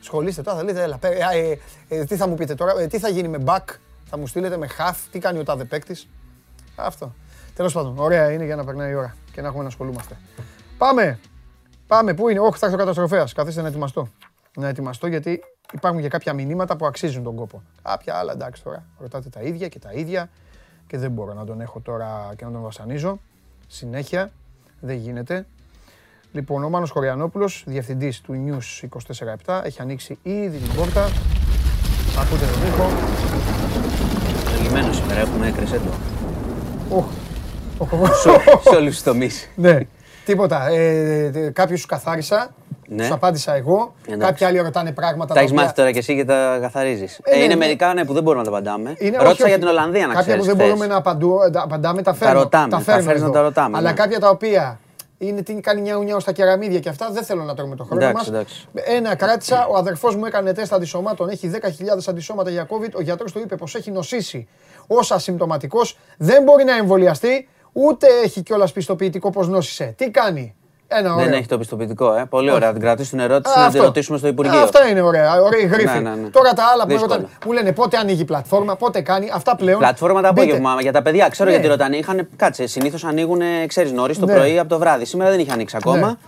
Σχολείστε τώρα, θα λέτε, έλα, ε, ε, ε, τι θα μου πείτε τώρα, ε, τι θα γίνει με back, θα μου στείλετε με half, τι κάνει ο τάδε παίκτης; Αυτό. Τέλος πάντων, ωραία είναι για να περνάει η ώρα και να έχουμε να ασχολούμαστε. Πάμε. Πάμε, πού είναι, όχι, θα έρθει ο καταστροφέας. Καθίστε να ετοιμαστώ. Να ετοιμαστώ γιατί υπάρχουν και κάποια μηνύματα που αξίζουν τον κόπο. Κάποια άλλα εντάξει τώρα. Ρωτάτε τα ίδια και τα ίδια και δεν μπορώ να τον έχω τώρα και να τον βασανίζω. Συνέχεια, δεν γίνεται. Λοιπόν, ο Μάνος Χωριανόπουλος, διευθυντής του News 24-7, έχει ανοίξει ήδη την πόρτα. Ακούτε τον ήχο. Λυγμένο σήμερα έχουμε κρεσέντο. Όχι. Σε όλους τους τομείς. Ναι. Τίποτα. Ε, Κάποιου καθάρισα. Ναι. Σου απάντησα εγώ. Εντάξει. Κάποιοι άλλοι ρωτάνε πράγματα. Τα έχεις μάθει τώρα και εσύ και τα καθαρίζεις. Ε, ε, είναι ναι, μερικά ναι, που δεν μπορούμε να τα απαντάμε. Είναι, Ρώτησα όχι, όχι. για την Ολλανδία να ξέρει. Κάποια που δεν μπορούμε να απαντού, ε, απαντάμε τα φέρνουμε. Τα ρωτάμε. Τα, τα να τα ρωτάμε. Αλλά ναι. κάποια τα οποία είναι τι κάνει νιάου νιάου στα κεραμίδια και αυτά δεν θέλω να τρώμε το χρόνο μας. Ένα κράτησα, ο αδερφός μου έκανε τεστ αντισωμάτων, έχει 10.000 αντισώματα για COVID. Ο γιατρός του είπε πως έχει νοσήσει ως ασυμπτωματικός, δεν μπορεί να εμβολιαστεί Ούτε έχει κιόλας πιστοποιητικό πώ νόσησε. Τι κάνει; Ένα ωραίο. Δεν έχει το πιστοποιητικό, ε. Πολύ ωραία. Την κρατήσει την ερώτηση να την ρωτήσουμε στο Υπουργείο. Αυτά είναι ωραία. Ωραία γρήφη. Ναι, ναι, ναι. Τώρα τα άλλα που ρωτάνε, μου λένε πότε ανοίγει η πλατφόρμα, πότε κάνει. Αυτά πλέον. Πλατφόρμα το απόγευμα. Για τα παιδιά, ξέρω γιατί ρωτάνε. Είχαν, κάτσε, συνήθως ανοίγουν, ξέρεις, νωρίς το πρωί από το βράδυ. Σήμερα δεν είχε ανοίξει ακόμα.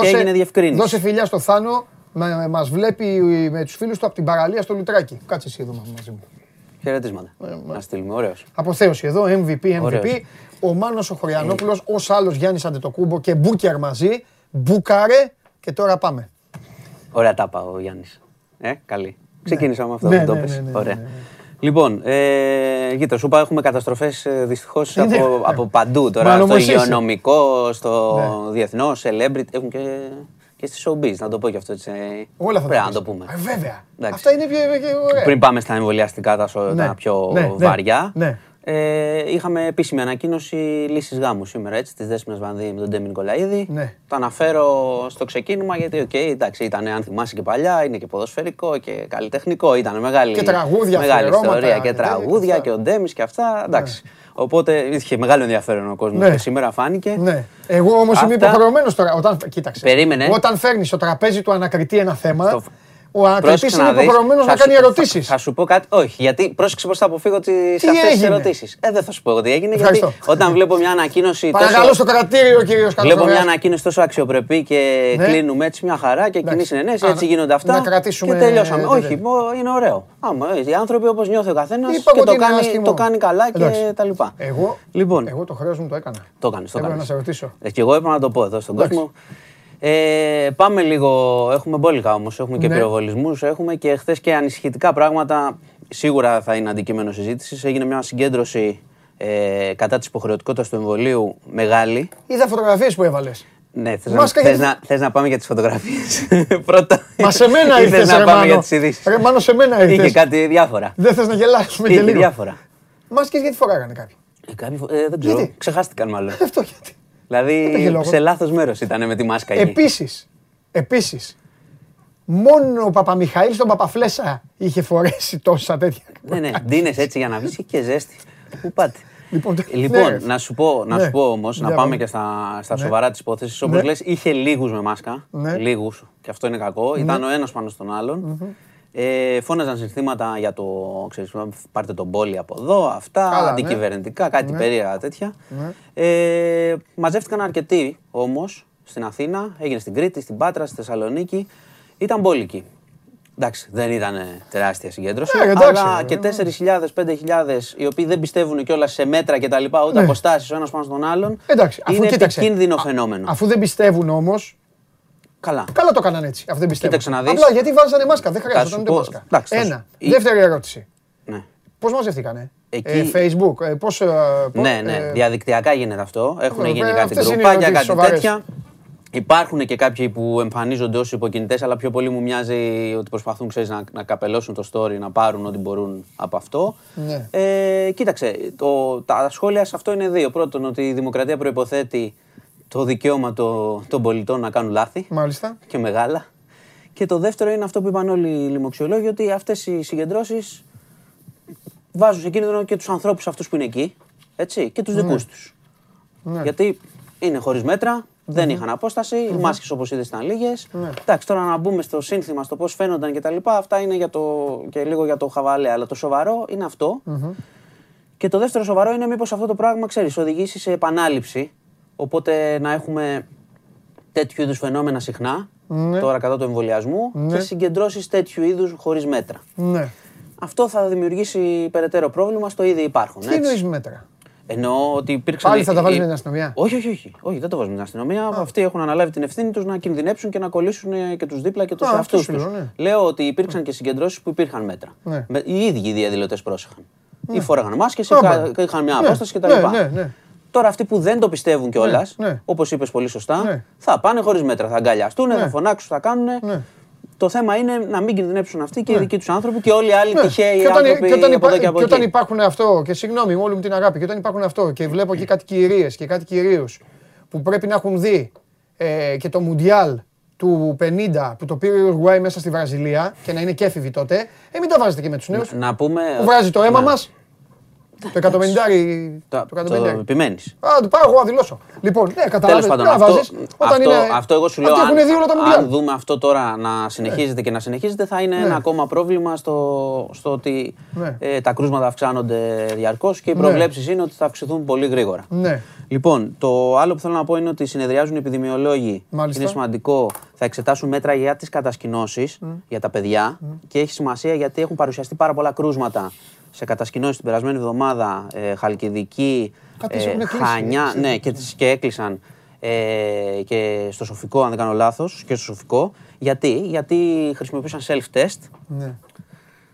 Και έγινε διευκρίνηση. Δώσε φιλιά στο Θάνο. Μα βλέπει με τους φίλους του από την παραλία στο Λουτράκι. Κάτσε εσύ εδώ μαζί μου. Χαιρετίσματα. Ε, να στείλουμε, ωραίος. Αποθέωση εδώ, MVP, MVP. Ο Μάνος ο Χωριανόπουλο, ως άλλος Γιάννης Αντετοκούμπο και Μπούκερ μαζί. Μπούκαρε και τώρα πάμε. Ωραία τάπα ο Γιάννης. Ε, καλή. Ξεκίνησα με αυτό που το πες. Ωραία. Λοιπόν, ε, γείτο, σου είπα έχουμε καταστροφές ε, δυστυχώς από, από παντού τώρα. στο υγειονομικό, στο ναι. διεθνώ, celebrity. Έχουν και και στη showbiz, να το πω και αυτό έτσι. Όλα θα πρέπει να το πούμε. Ε, βέβαια. Εντάξει. Αυτά είναι πιο, πιο ωραία. Πριν πάμε στα εμβολιαστικά, τα, ναι. πιο ναι, ναι, βαριά. Ναι. Ε, είχαμε επίσημη ανακοίνωση λύσης γάμου σήμερα, έτσι, της Δέσποινας Βανδή με τον Ντέμη Νικολαΐδη. Ναι. Το αναφέρω στο ξεκίνημα γιατί, OK, okay, εντάξει, ήταν, αν θυμάσαι και παλιά, είναι και ποδοσφαιρικό και καλλιτεχνικό. Ήταν μεγάλη, και τραγούδια, μεγάλη ιστορία και, τραγούδια και ο Ντέμης και αυτά. Εντάξει. Ναι. Οπότε είχε μεγάλο ενδιαφέρον ο κόσμος ναι. και σήμερα φάνηκε. Ναι. Εγώ όμως είμαι υποχρεωμένος τώρα. Όταν, κοίταξε. Περίμενε. Όταν φέρνεις στο τραπέζι του ανακριτή ένα θέμα. Στο ο ανακριτή είναι υποχρεωμένος να, κάνει ερωτήσεις. Θα, σου πω κάτι. Όχι, γιατί πρόσεξε πώς θα αποφύγω τις αυτές τις ερωτήσεις. Ε, δεν θα σου πω τι έγινε. Γιατί όταν βλέπω μια ανακοίνωση. Παρακαλώ στο ακροατήριο, κύριος Βλέπω μια ανακοίνωση τόσο αξιοπρεπή και ναι. κλείνουμε έτσι μια χαρά και κοινή συναινέσει. Έτσι γίνονται αυτά. Και τελειώσαμε. Όχι, είναι ωραίο. Οι άνθρωποι όπως νιώθει ο καθένας και το κάνει καλά και τα λοιπά. Λοιπόν. Εγώ το χρέος μου το έκανα. Το έκανες. Έπρεπε να σε ρωτήσω. Ε, και εγώ έπρεπε να το πω εδώ στον κόσμο. Ε, πάμε λίγο. Έχουμε μπόλικα όμως. Έχουμε και ναι. πυροβολισμούς. Έχουμε και χθες και ανησυχητικά πράγματα. Σίγουρα θα είναι αντικείμενο συζήτησης. Έγινε μια συγκέντρωση ε, κατά της υποχρεωτικότητας του εμβολίου μεγάλη. Είδα φωτογραφίες που έβαλες. Ναι, θες, να, θες, να, θες να πάμε για τις φωτογραφίες (laughs) πρώτα. Μα σε μένα ήρθες, να πάμε για τις ειδήσεις. Ρε Μάνο, σε μένα ήρθες. Είχε κάτι διάφορα. Δεν θες να γελάσουμε και λίγο. διάφορα. Μάσκες γιατί φοράγανε κάποιοι; Ε, κάποιοι ε, δεν ξέρω, γιατί; ξεχάστηκαν μάλλον. Αυτό γιατί; Δηλαδή σε λάθος μέρος ήταν με τη μάσκα εκεί. Επίσης, επίσης, μόνο ο Παπαμιχαήλ στον Παπαφλέσα είχε φορέσει τόσα τέτοια. Ναι, ναι, ντύνες έτσι για να βρει και ζέστη. Πού πάτε. Λοιπόν, λοιπόν ναι. να σου πω, να ναι. πω όμως, να πάμε και στα, στα ναι. σοβαρά της υπόθεσης. Όπως ναι. λες, είχε λίγους με μάσκα. Ναι. Λίγους, και αυτό είναι κακό. Ήταν ο ένας πάνω στον άλλον. Ε, φώναζαν συνθήματα για το, ξέρεις, πάρτε τον πόλη από εδώ, αυτά, Καλά, αντικυβερνητικά, ναι. κάτι ναι. περίεργα τέτοια. Ναι. Ε, μαζεύτηκαν αρκετοί όμως στην Αθήνα, έγινε στην Κρήτη, στην Πάτρα, στη Θεσσαλονίκη. Ήταν μπόλικοι. Εντάξει, δεν ήταν τεράστια συγκέντρωση. Ε, αλλά και 4.000-5.000 οι οποίοι δεν πιστεύουν κιόλας σε μέτρα κτλ. Ούτε ναι. αποστάσεις ο ένας πάνω στον άλλον. Εντάξει, αφού είναι επικίνδυνο φαινόμενο. Αφού δεν πιστεύουν όμως, Καλά. Καλά το έκαναν έτσι. Αυτό δεν πιστεύω. Κοίταξε να δεις. Απλά γιατί βάζανε μάσκα. Δεν χρειάζεται να μάσκα. Ένα. Δεύτερη ερώτηση. Ναι. Πώς μαζευτήκανε; Εκεί... Ε, Facebook, ε, πώς, ε, Ναι, ναι, ε... διαδικτυακά γίνεται αυτό. Έχουν ε, γίνει κάτι γκρουπάκια, κάτι σοβαρές. τέτοια. Υπάρχουν και κάποιοι που εμφανίζονται ως υποκινητές, αλλά πιο πολύ μου μοιάζει ότι προσπαθούν ξέρεις, να, να καπελώσουν το story, να πάρουν ό,τι μπορούν από αυτό. Ναι. Ε, κοίταξε, το, τα σχόλια σε αυτό είναι δύο. Πρώτον, ότι η δημοκρατία προποθέτει το δικαίωμα το, των πολιτών να κάνουν λάθη. Μάλιστα. Και μεγάλα. Και το δεύτερο είναι αυτό που είπαν όλοι οι λοιμοξιολόγοι, ότι αυτές οι συγκεντρώσεις βάζουν σε κίνδυνο και τους ανθρώπους αυτούς που είναι εκεί. Έτσι, και τους ναι. δικούς τους. Ναι. Γιατί είναι χωρίς μέτρα, δεν είχαν απόσταση, οι μάσκες όπως είδες ήταν λίγες. Ναι. Εντάξει, τώρα να μπούμε στο σύνθημα, στο πώς φαίνονταν και τα λοιπά, αυτά είναι για το, και λίγο για το χαβαλέ, αλλά το σοβαρό είναι αυτό. Και το δεύτερο σοβαρό είναι μήπως αυτό το πράγμα, ξέρεις, οδηγήσει σε επανάληψη Οπότε να έχουμε τέτοιου είδους φαινόμενα συχνά, ναι. τώρα κατά του εμβολιασμού, ναι. και συγκεντρώσεις τέτοιου είδους χωρίς μέτρα. Ναι. Αυτό θα δημιουργήσει περαιτέρω πρόβλημα στο ήδη υπάρχουν. Τι εννοείς μέτρα; Εννοώ ότι υπήρξαν. Πάλι θα τα βάλει με την αστυνομία; Όχι, όχι, όχι. όχι δεν το βάζουμε με την αστυνομία. Α. Αυτοί έχουν αναλάβει την ευθύνη τους να κινδυνεύσουν και να κολλήσουν και τους δίπλα και τους εαυτού τους. Ναι. Λέω ότι υπήρξαν και συγκεντρώσεις που υπήρχαν μέτρα. Ναι. Οι ίδιοι οι διαδηλωτές πρόσεχαν. Ναι. Ή φόραγαν μάσκε ή είχαν μια ναι. απόσταση κτλ. Τώρα αυτοί που δεν το πιστεύουν κιόλας, ναι, ναι. όπως είπες πολύ σωστά, ναι. θα πάνε χωρίς μέτρα. Θα αγκαλιαστούν, θα φωνάξουν, θα κάνουν. Το θέμα είναι να μην κινδυνεύσουν αυτοί και οι δικοί τους άνθρωποι και όλοι οι άλλοι τυχαίοι και όταν, άνθρωποι και όταν, από εδώ και από και όταν υπάρχουν αυτό, και συγγνώμη, όλη μου την αγάπη, και όταν υπάρχουν αυτό και βλέπω και κάτι κυρίες και κάτι κυρίους που πρέπει να έχουν δει ε, και το Μουντιάλ του 50 που το πήρε ο Ουρουάη μέσα στη Βραζιλία και να είναι και έφηβοι τότε, ε, μην τα βάζετε και με τους νέους. Να πούμε. Που βράζει το αίμα μας. Το εκατομμεντάρι. Το, το επιμένεις. Α, το πάω εγώ να δηλώσω. Λοιπόν, ναι, καταλαβαίνω. Τέλος πάντων, αυτό, αυτό, είναι, αυτό εγώ σου λέω. Αν, αν δούμε αυτό τώρα να συνεχίζεται και να συνεχίζεται, θα είναι ναι. ένα ακόμα πρόβλημα στο, στο ότι ναι. ε, τα κρούσματα αυξάνονται διαρκώς και οι ναι. προβλέψεις είναι ότι θα αυξηθούν πολύ γρήγορα. Ναι. Λοιπόν, το άλλο που θέλω να πω είναι ότι συνεδριάζουν οι επιδημιολόγοι. Μάλιστα. Είναι σημαντικό. Θα εξετάσουν μέτρα για τις κατασκηνώσεις για τα παιδιά και έχει σημασία γιατί έχουν παρουσιαστεί πάρα πολλά κρούσματα σε κατασκηνώσει την περασμένη εβδομάδα, ε, Χαλκιδική, ε, Χανιά, ναι, και, και έκλεισαν ε, και στο Σοφικό, αν δεν κάνω λάθος, και στο Σοφικό. Γιατί, γιατί χρησιμοποιούσαν self-test. Ναι.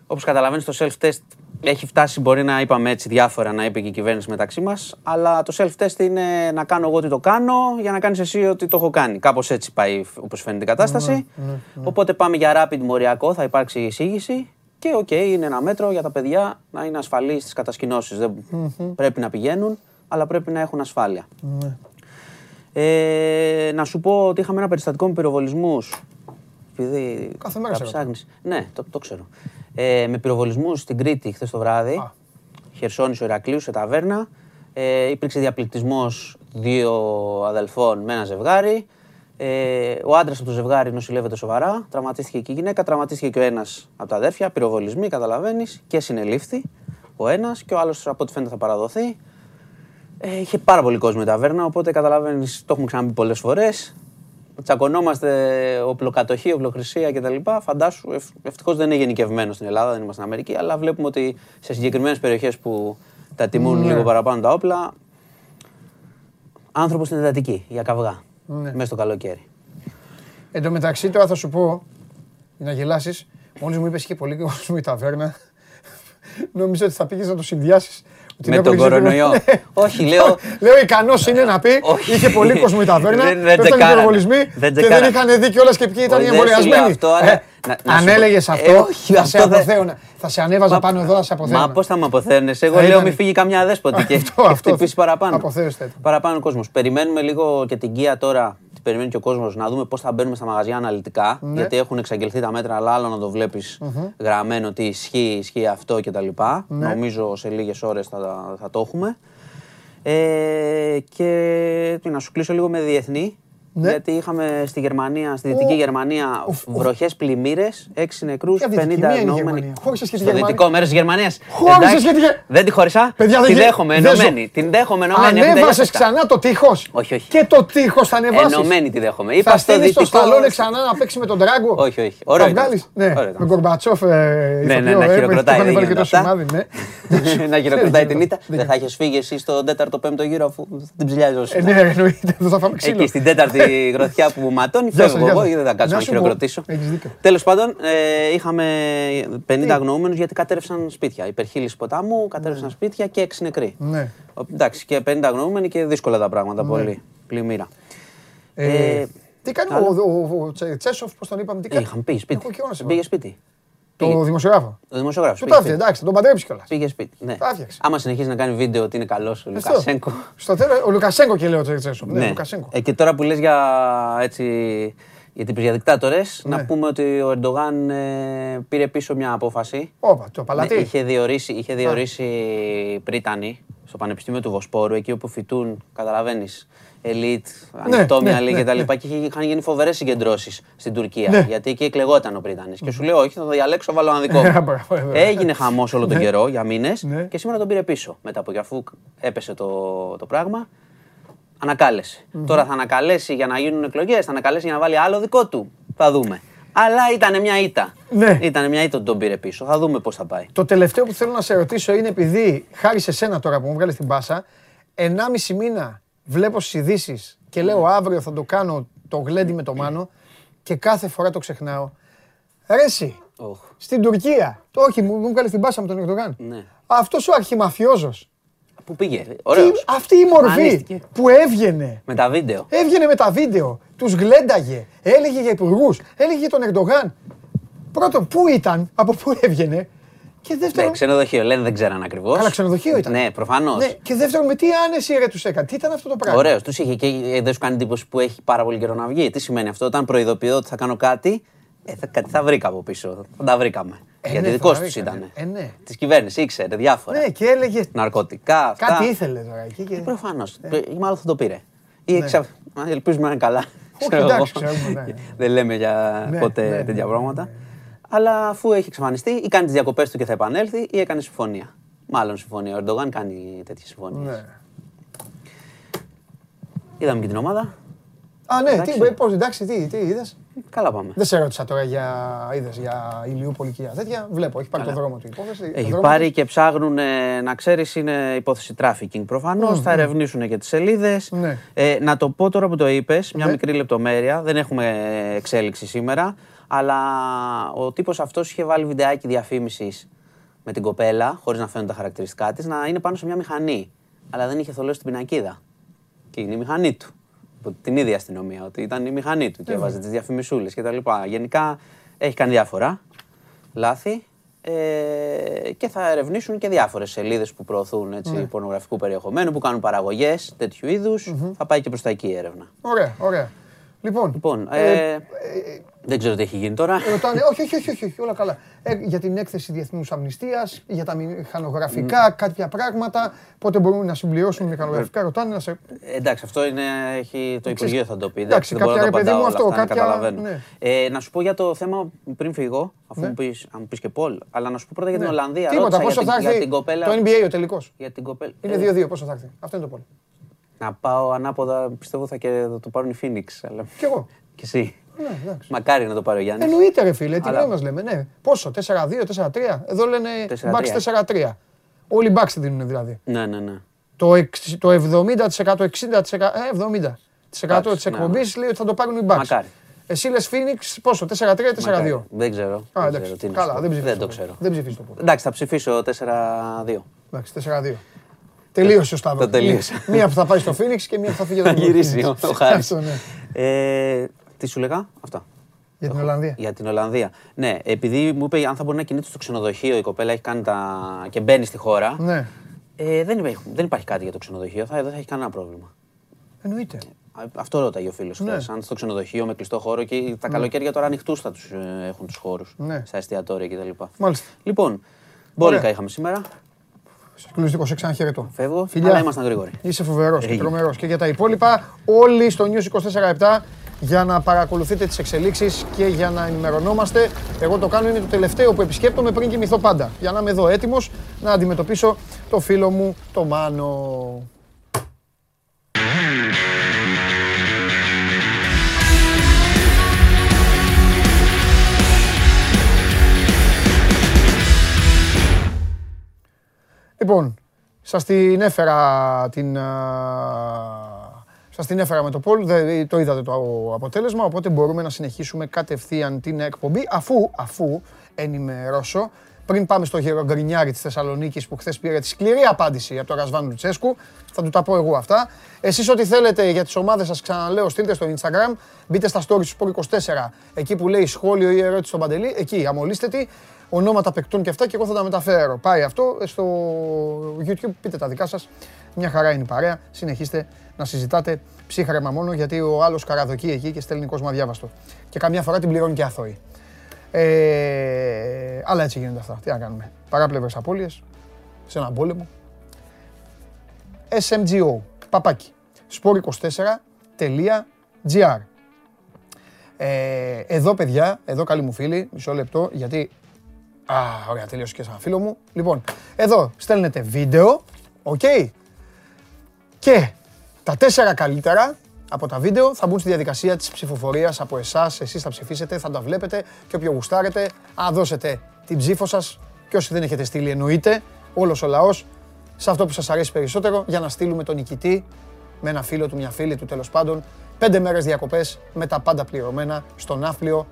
Όπως καταλαβαίνεις το self-test έχει φτάσει, μπορεί να είπαμε έτσι διάφορα, να είπε και η κυβέρνηση μεταξύ μας. Αλλά το self-test είναι να κάνω εγώ ότι το κάνω για να κάνεις εσύ ότι το έχω κάνει. Κάπως έτσι πάει, όπως φαίνεται η κατάσταση. Ναι, ναι, ναι. Οπότε πάμε για rapid μοριακό, θα υπάρξει εισήγηση Και OK, okay, είναι ένα μέτρο για τα παιδιά να είναι ασφαλείς στις κατασκηνώσεις. Δεν πρέπει να πηγαίνουν, αλλά πρέπει να έχουν ασφάλεια. Ναι. Ε, να σου πω ότι είχαμε ένα περιστατικό με πυροβολισμούς. Επειδή Κάθε μέρα ψάχνεις. Ναι, το, το ξέρω. Ε, με πυροβολισμούς στην Κρήτη χθες το βράδυ. Α. Χερσόνησο Ηρακλείου σε ταβέρνα. Ε, υπήρξε διαπληκτισμός δύο αδελφών με ένα ζευγάρι. Ε, ο άντρας από το ζευγάρι νοσηλεύεται σοβαρά. Τραυματίστηκε και η γυναίκα. Τραυματίστηκε και ο ένας από τα αδέρφια. Πυροβολισμοί, καταλαβαίνεις. Και συνελήφθη ο ένας και ο άλλος από ό,τι φαίνεται θα παραδοθεί. Ε, είχε πάρα πολύ κόσμο η ταβέρνα, οπότε καταλαβαίνεις, το έχουμε ξαναπεί πολλές φορές. Τσακωνόμαστε οπλοκατοχή, οπλοκρισία κτλ. Φαντάσου, ευτυχώς δεν είναι γενικευμένος στην Ελλάδα, δεν είμαστε στην Αμερική, αλλά βλέπουμε ότι σε συγκεκριμένες περιοχές που τα τιμούν ναι. λίγο παραπάνω τα όπλα, άνθρωπος στην εντατική για καυγά. Ναι. Μέσα στο καλοκαίρι. Εν τω μεταξύ, τώρα θα σου πω, για να γελάσεις, μόλι μου είπες και πολύ κόσμο η ταβέρνα, (laughs) νομίζω ότι θα πήγες να το συνδυάσεις με τον κορονοϊό. (laughs) Ναι. Όχι, λέω. Λέω ικανός είναι να πει. Είχε πολύ κόσμο η ταβέρνα. Δεν ήταν πυροβολισμοί και δεν είχαν δει κιόλας και ποιοι ήταν οι εμβολιασμένοι. Ε, αν έλεγες αυτό, ε, θα σε αποθέωνα. Θα σε ανέβαζα πάνω εδώ, θα σε αποθέωνα. Μα πώς θα με αποθέωνες; Εγώ λέω μην φύγει καμιά αδέσποτη (laughs) και χτυπήσει παραπάνω. Παραπάνω κόσμος. Περιμένουμε λίγο και την Κία τώρα περιμένει και ο κόσμος να δούμε πώς θα μπαίνουμε στα μαγαζιά αναλυτικά. Ναι. Γιατί έχουν εξαγγελθεί τα μέτρα, αλλά άλλο να το βλέπεις γραμμένο ότι ισχύει, ισχύει αυτό κτλ. Ναι. Νομίζω σε λίγες ώρες θα, θα το έχουμε. Ε, και να σου κλείσω λίγο με διεθνή. Ναι. Γιατί είχαμε στη Γερμανία, στη Δυτική Γερμανία, βροχές πλημμύρες, 6 νεκρούς, 50 εννοούμενοι. Χώρισε και Στο δυτικό μέρος της Γερμανίας. Χώρισε και Δεν τη χώρισα. Τη δέχομαι, ενωμένη. Την δέχομαι, ενωμένη. Ανέβασες ξανά το τείχος. Όχι, όχι. Και το τείχος θα ανεβάσεις. Ενωμένη τη δέχομαι. Είπα στο δυτικό. Θα σταλόνε ξανά να παίξει με τον Τράγκο. Όχι, όχι. Ωραίο. Ναι, με Κορμπατσόφ. Ε, ναι, ναι, να ε, χειροκροτάει. Ναι. (laughs) Να χειροκροτάει την ήττα. Δεν θα έχεις φύγει εσύ στον 4ο-5ο γύρο αφού την ψηλιάζει. Ναι, εννοείται. Δεν θα φάμε ξύλο. Εκεί στην τέταρτη γροθιά που μου ματώνει, φεύγω εγώ ή δεν θα κάτσω να χειροκροτήσω. Τέλος πάντων, ε, είχαμε 50 αγνοούμενους γιατί κατέρευσαν σπίτια. Υπερχείλη ποτάμου, κατέρευσαν ναι. σπίτια και 6 νεκροί. Ναι. Εντάξει, και 50 αγνοούμενοι και δύσκολα τα πράγματα ναι. πολύ. Πλημμύρα. Ε, ε, τι κάνει ο, Τσέσοφ, πώς τον είπαμε, τι κάνει; Είχαμε πει σπίτι. Πήγε σπίτι. Το δημοσιογράφο. Το δημοσιογράφος. Του το εντάξει, τον παντρέψει κιόλας. Πήγε σπίτι. Ναι. Άμα συνεχίζει να κάνει βίντεο ότι είναι καλός ο Λουκασέγκο. Στο τέλος, ο Λουκασέγκο και λέω το έτσι. Ναι, ναι. Ε, και τώρα που λες για έτσι. Γιατί για δικτάτορε, ναι. να πούμε ότι ο Ερντογάν ε, πήρε πίσω μια απόφαση. Όπα, το παλάτι. Ναι, είχε διορίσει, είχε διορίσει Πρίτανη στο Πανεπιστήμιο του Βοσπόρου, εκεί όπου φοιτούν, καταλαβαίνεις, ελίτ, ναι, ανοιχτόμυαλοι ναι, ναι, κτλ. Ναι, και είχαν γίνει φοβερές συγκεντρώσεις στην Τουρκία. Ναι. Γιατί εκεί εκλεγόταν ο Πρίτανη. Και σου λέω, Όχι, θα το διαλέξω, βάλω ένα δικό (laughs) μου. Έγινε χαμός όλο τον καιρό για μήνες και σήμερα τον πήρε πίσω. Μετά από και αφού έπεσε το, το πράγμα, ανακάλεσε. Τώρα θα ανακαλέσει για να γίνουν εκλογές, θα ανακαλέσει για να βάλει άλλο δικό του. Θα δούμε. Αλλά ήταν μια ήττα. Ναι. Ήταν μια ήττα ότι τον πήρε πίσω. Θα δούμε πώς θα πάει. Το τελευταίο που θέλω να σε ρωτήσω είναι επειδή χάρη σε σένα τώρα που μου βγάλει την πάσα, 1,5 μήνα βλέπω στις ειδήσεις και λέω αύριο θα το κάνω το γλέντι με το μάνο και κάθε φορά το ξεχνάω. Ρε εσύ, στην Τουρκία. Το όχι, μου, μου την πάσα με τον Ερντογάν. Ναι. Αυτός ο αρχιμαφιόζος. Πού πήγε, ωραίος. αυτή η μορφή που έβγαινε. Με τα βίντεο. Έβγαινε με τα βίντεο. Τους γλένταγε. Έλεγε για υπουργούς. Έλεγε για τον Ερντογάν. Πρώτον, πού ήταν, από πού έβγαινε; Και δεύτερον. Ναι, ξενοδοχείο, λένε δεν ξέραν ακριβώς. Αλλά ξενοδοχείο ήταν. Ναι, προφανώς. Ναι, και δεύτερον, με τι άνεση ρε τους έκανε; Τι ήταν αυτό το πράγμα; Ωραίος, τους είχε και ε, δεν σου κάνει εντύπωση που έχει πάρα πολύ καιρό να βγει. Τι σημαίνει αυτό, όταν προειδοποιώ ότι θα κάνω κάτι, ε, θα, κάτι θα βρήκα από πίσω. Θα τα βρήκαμε. Ε, Γιατί ναι, δικός τους ήταν. Ε, ναι. Της κυβέρνησης ήξερε διάφορα. Ναι, και έλεγε. Ναρκωτικά. Αυτά. Κάτι ήθελε τώρα εκεί. Και... Ε, Προφανώς. Ε. Μάλλον θα το πήρε. Ή ναι. Ελπίζουμε να είναι καλά. Όχι, εντάξει, ξέρουμε, ναι. Δεν λέμε για ναι, ποτέ ναι, τέτοια πράγματα. Αλλά αφού έχει εξαφανιστεί, ή κάνει τις διακοπές του και θα επανέλθει, ή έκανε συμφωνία. Μάλλον συμφωνία. Ο Ερντογάν κάνει τέτοιες συμφωνίες. Ναι. Είδαμε και την ομάδα. Α, ναι, εντάξει. τι, πώς, εντάξει, τι, τι είδες; Καλά πάμε. Δεν σε ρώτησα τώρα για, είδες, για Ηλιούπολη και τέτοια. Βλέπω, έχει πάρει Καλά. το δρόμο του υπόθεση. Έχει πάρει και ψάχνουν, να ξέρεις, είναι υπόθεση trafficking προφανώς. Mm, θα ερευνήσουν και τις σελίδες. Ναι. Ε, να το πω τώρα που το είπες, μια ναι. μικρή λεπτομέρεια. Δεν έχουμε εξέλιξη σήμερα. Αλλά ο τύπος αυτός είχε βάλει βιντεάκι διαφήμισης με την κοπέλα, χωρίς να φαίνονται τα χαρακτηριστικά της, να είναι πάνω σε μια μηχανή. Αλλά δεν είχε θολώσει την πινακίδα. Και είναι η μηχανή του από την ίδια αστυνομία, ότι ήταν η μηχανή του και έβαζε τις διαφημισούλες κτλ. Γενικά έχει κάνει διάφορα λάθη. Ε, και θα ερευνήσουν και διάφορες σελίδες που προωθούν έτσι, ναι. πορνογραφικού περιεχομένου, που κάνουν παραγωγές τέτοιου Θα πάει και προς τα εκεί η έρευνα. Ωραία, ωραία. Λοιπόν, λοιπόν ε, ε, δεν ξέρω τι έχει γίνει τώρα. Ρωτάνε, όχι, όχι, όχι, όχι, όλα καλά. Ε, για την έκθεση Διεθνούς Αμνηστίας, για τα μηχανογραφικά, mm. κάποια πράγματα. Πότε μπορούμε να συμπληρώσουμε μηχανογραφικά, ρωτάνε να σε. εντάξει, αυτό είναι, έχει, το Υπουργείο θα το πει. Εντάξει, δεν κάποια, μπορώ να το αυτό, αυτά, κάποια... Ναι. Ε, να σου πω για το θέμα πριν φύγω, αφού ναι. μου πεις, αν μου πεις και Πολ, αλλά να σου πω πρώτα για την ναι. Ολλανδία. Τίποτα, πόσο θα έρθει το NBA ο τελικός. Είναι 2-2, ε, πόσο θα έρθει. Αυτό είναι το Πολ. Να πάω ανάποδα, πιστεύω θα, και, θα το πάρουν οι Phoenix. Αλλά... Κι εγώ. Κι εσύ. Ναι, Μακάρι να το πάρει ο Γιάννης. Εννοείται, ρε φίλε, τι Αλλά... μας λέμε. Ναι. Πόσο, 4-2, 4-3. Εδώ λένε Bucks 4-3. Όλοι οι Bucks δίνουν δηλαδή. Ναι, ναι, ναι. Το, το 70%, 60%, 70% της εκπομπής λέει ότι θα το πάρουν οι Bucks. Μακάρι. Εσύ λες Phoenix πόσο, 4-3-4-2. Δεν ξέρω. Α, δεν ξέρω Καλά, δεν, δεν το ξέρω. Δεν ψηφίσει το Εντάξει, θα ψηφίσω 4-2. Εντάξει, 4-2. Τελείωσε ο Σταύρος. Μία που θα πάει στο Phoenix και μία που θα φύγει εδώ. Θα γυρίσει ο Χάρης. Ναι. Ε, τι σου λέγα, αυτά. Για την Ολλανδία. Για την Ολλανδία. Ναι, επειδή μου είπε αν θα μπορεί να κινείται στο ξενοδοχείο, η κοπέλα έχει κάνει τα. και μπαίνει στη χώρα. Ναι. Ε, δεν, υπάρχει, δεν υπάρχει κάτι για το ξενοδοχείο, θα, δεν θα έχει κανένα πρόβλημα. Εννοείται. Ε, αυτό ρώταγε ο φίλος ναι. Αν στο ξενοδοχείο με κλειστό χώρο και τα ναι. καλοκαίρια τώρα ανοιχτούς θα τους, ε, έχουν τους χώρους. Ναι. Στα εστιατόρια κτλ. Μάλιστα. Λοιπόν, μπόλικα είχαμε σήμερα. Συγκλονιστικό, σε ξαναχαιρετώ. Φεύγω, Φιλιά. αλλά ήμασταν γρήγοροι. Είσαι φοβερός και τρομερός. Και για τα υπόλοιπα, όλοι στο News 24 για να παρακολουθείτε τις εξελίξεις και για να ενημερωνόμαστε. Εγώ το κάνω, είναι το τελευταίο που επισκέπτομαι πριν κοιμηθώ πάντα. Για να είμαι εδώ έτοιμος να αντιμετωπίσω το φίλο μου, το Μάνο. Λοιπόν, σας την έφερα την Σας την έφερα με το Πολ, το είδατε το αποτέλεσμα, οπότε μπορούμε να συνεχίσουμε κατευθείαν την εκπομπή, αφού, αφού ενημερώσω, πριν πάμε στο Γερογκρινιάρη της Θεσσαλονίκης που χθες πήρε τη σκληρή απάντηση από τον Ρασβάν Λουτσέσκου, θα του τα πω εγώ αυτά. Εσείς ό,τι θέλετε για τις ομάδες σας, ξαναλέω, στείλτε στο Instagram, μπείτε στα stories του 24, εκεί που λέει σχόλιο ή ερώτηση στον Παντελή, εκεί αμολύστε τη, ονόματα παικτών και αυτά και εγώ θα τα μεταφέρω. Πάει αυτό στο YouTube, πείτε τα δικά σας. Μια χαρά είναι η παρέα. Συνεχίστε να συζητάτε ψύχρεμα μόνο γιατί ο άλλος καραδοκεί εκεί και στέλνει κόσμο αδιάβαστο. Και καμιά φορά την πληρώνει και αθώη. Ε, αλλά έτσι γίνονται αυτά. Τι να κάνουμε. Παράπλευρες απώλειες σε έναν πόλεμο. SMGO. Παπάκι. sport24.gr ε, εδώ παιδιά, εδώ καλή μου φίλη, μισό λεπτό, γιατί... Α, ωραία, τελείωσε και σαν φίλο μου. Λοιπόν, εδώ στέλνετε βίντεο, οκ. Και τα τέσσερα καλύτερα από τα βίντεο θα μπουν στη διαδικασία της ψηφοφορίας από εσάς. Εσείς θα ψηφίσετε, θα τα βλέπετε και όποιο γουστάρετε, αν δώσετε την ψήφο σας και όσοι δεν έχετε στείλει εννοείται, όλος ο λαός, σε αυτό που σας αρέσει περισσότερο, για να στείλουμε τον νικητή με ένα φίλο του, μια φίλη του τέλος πάντων, πέντε μέρες διακοπές με τα πάντα πληρωμένα στο Ναύπλιο,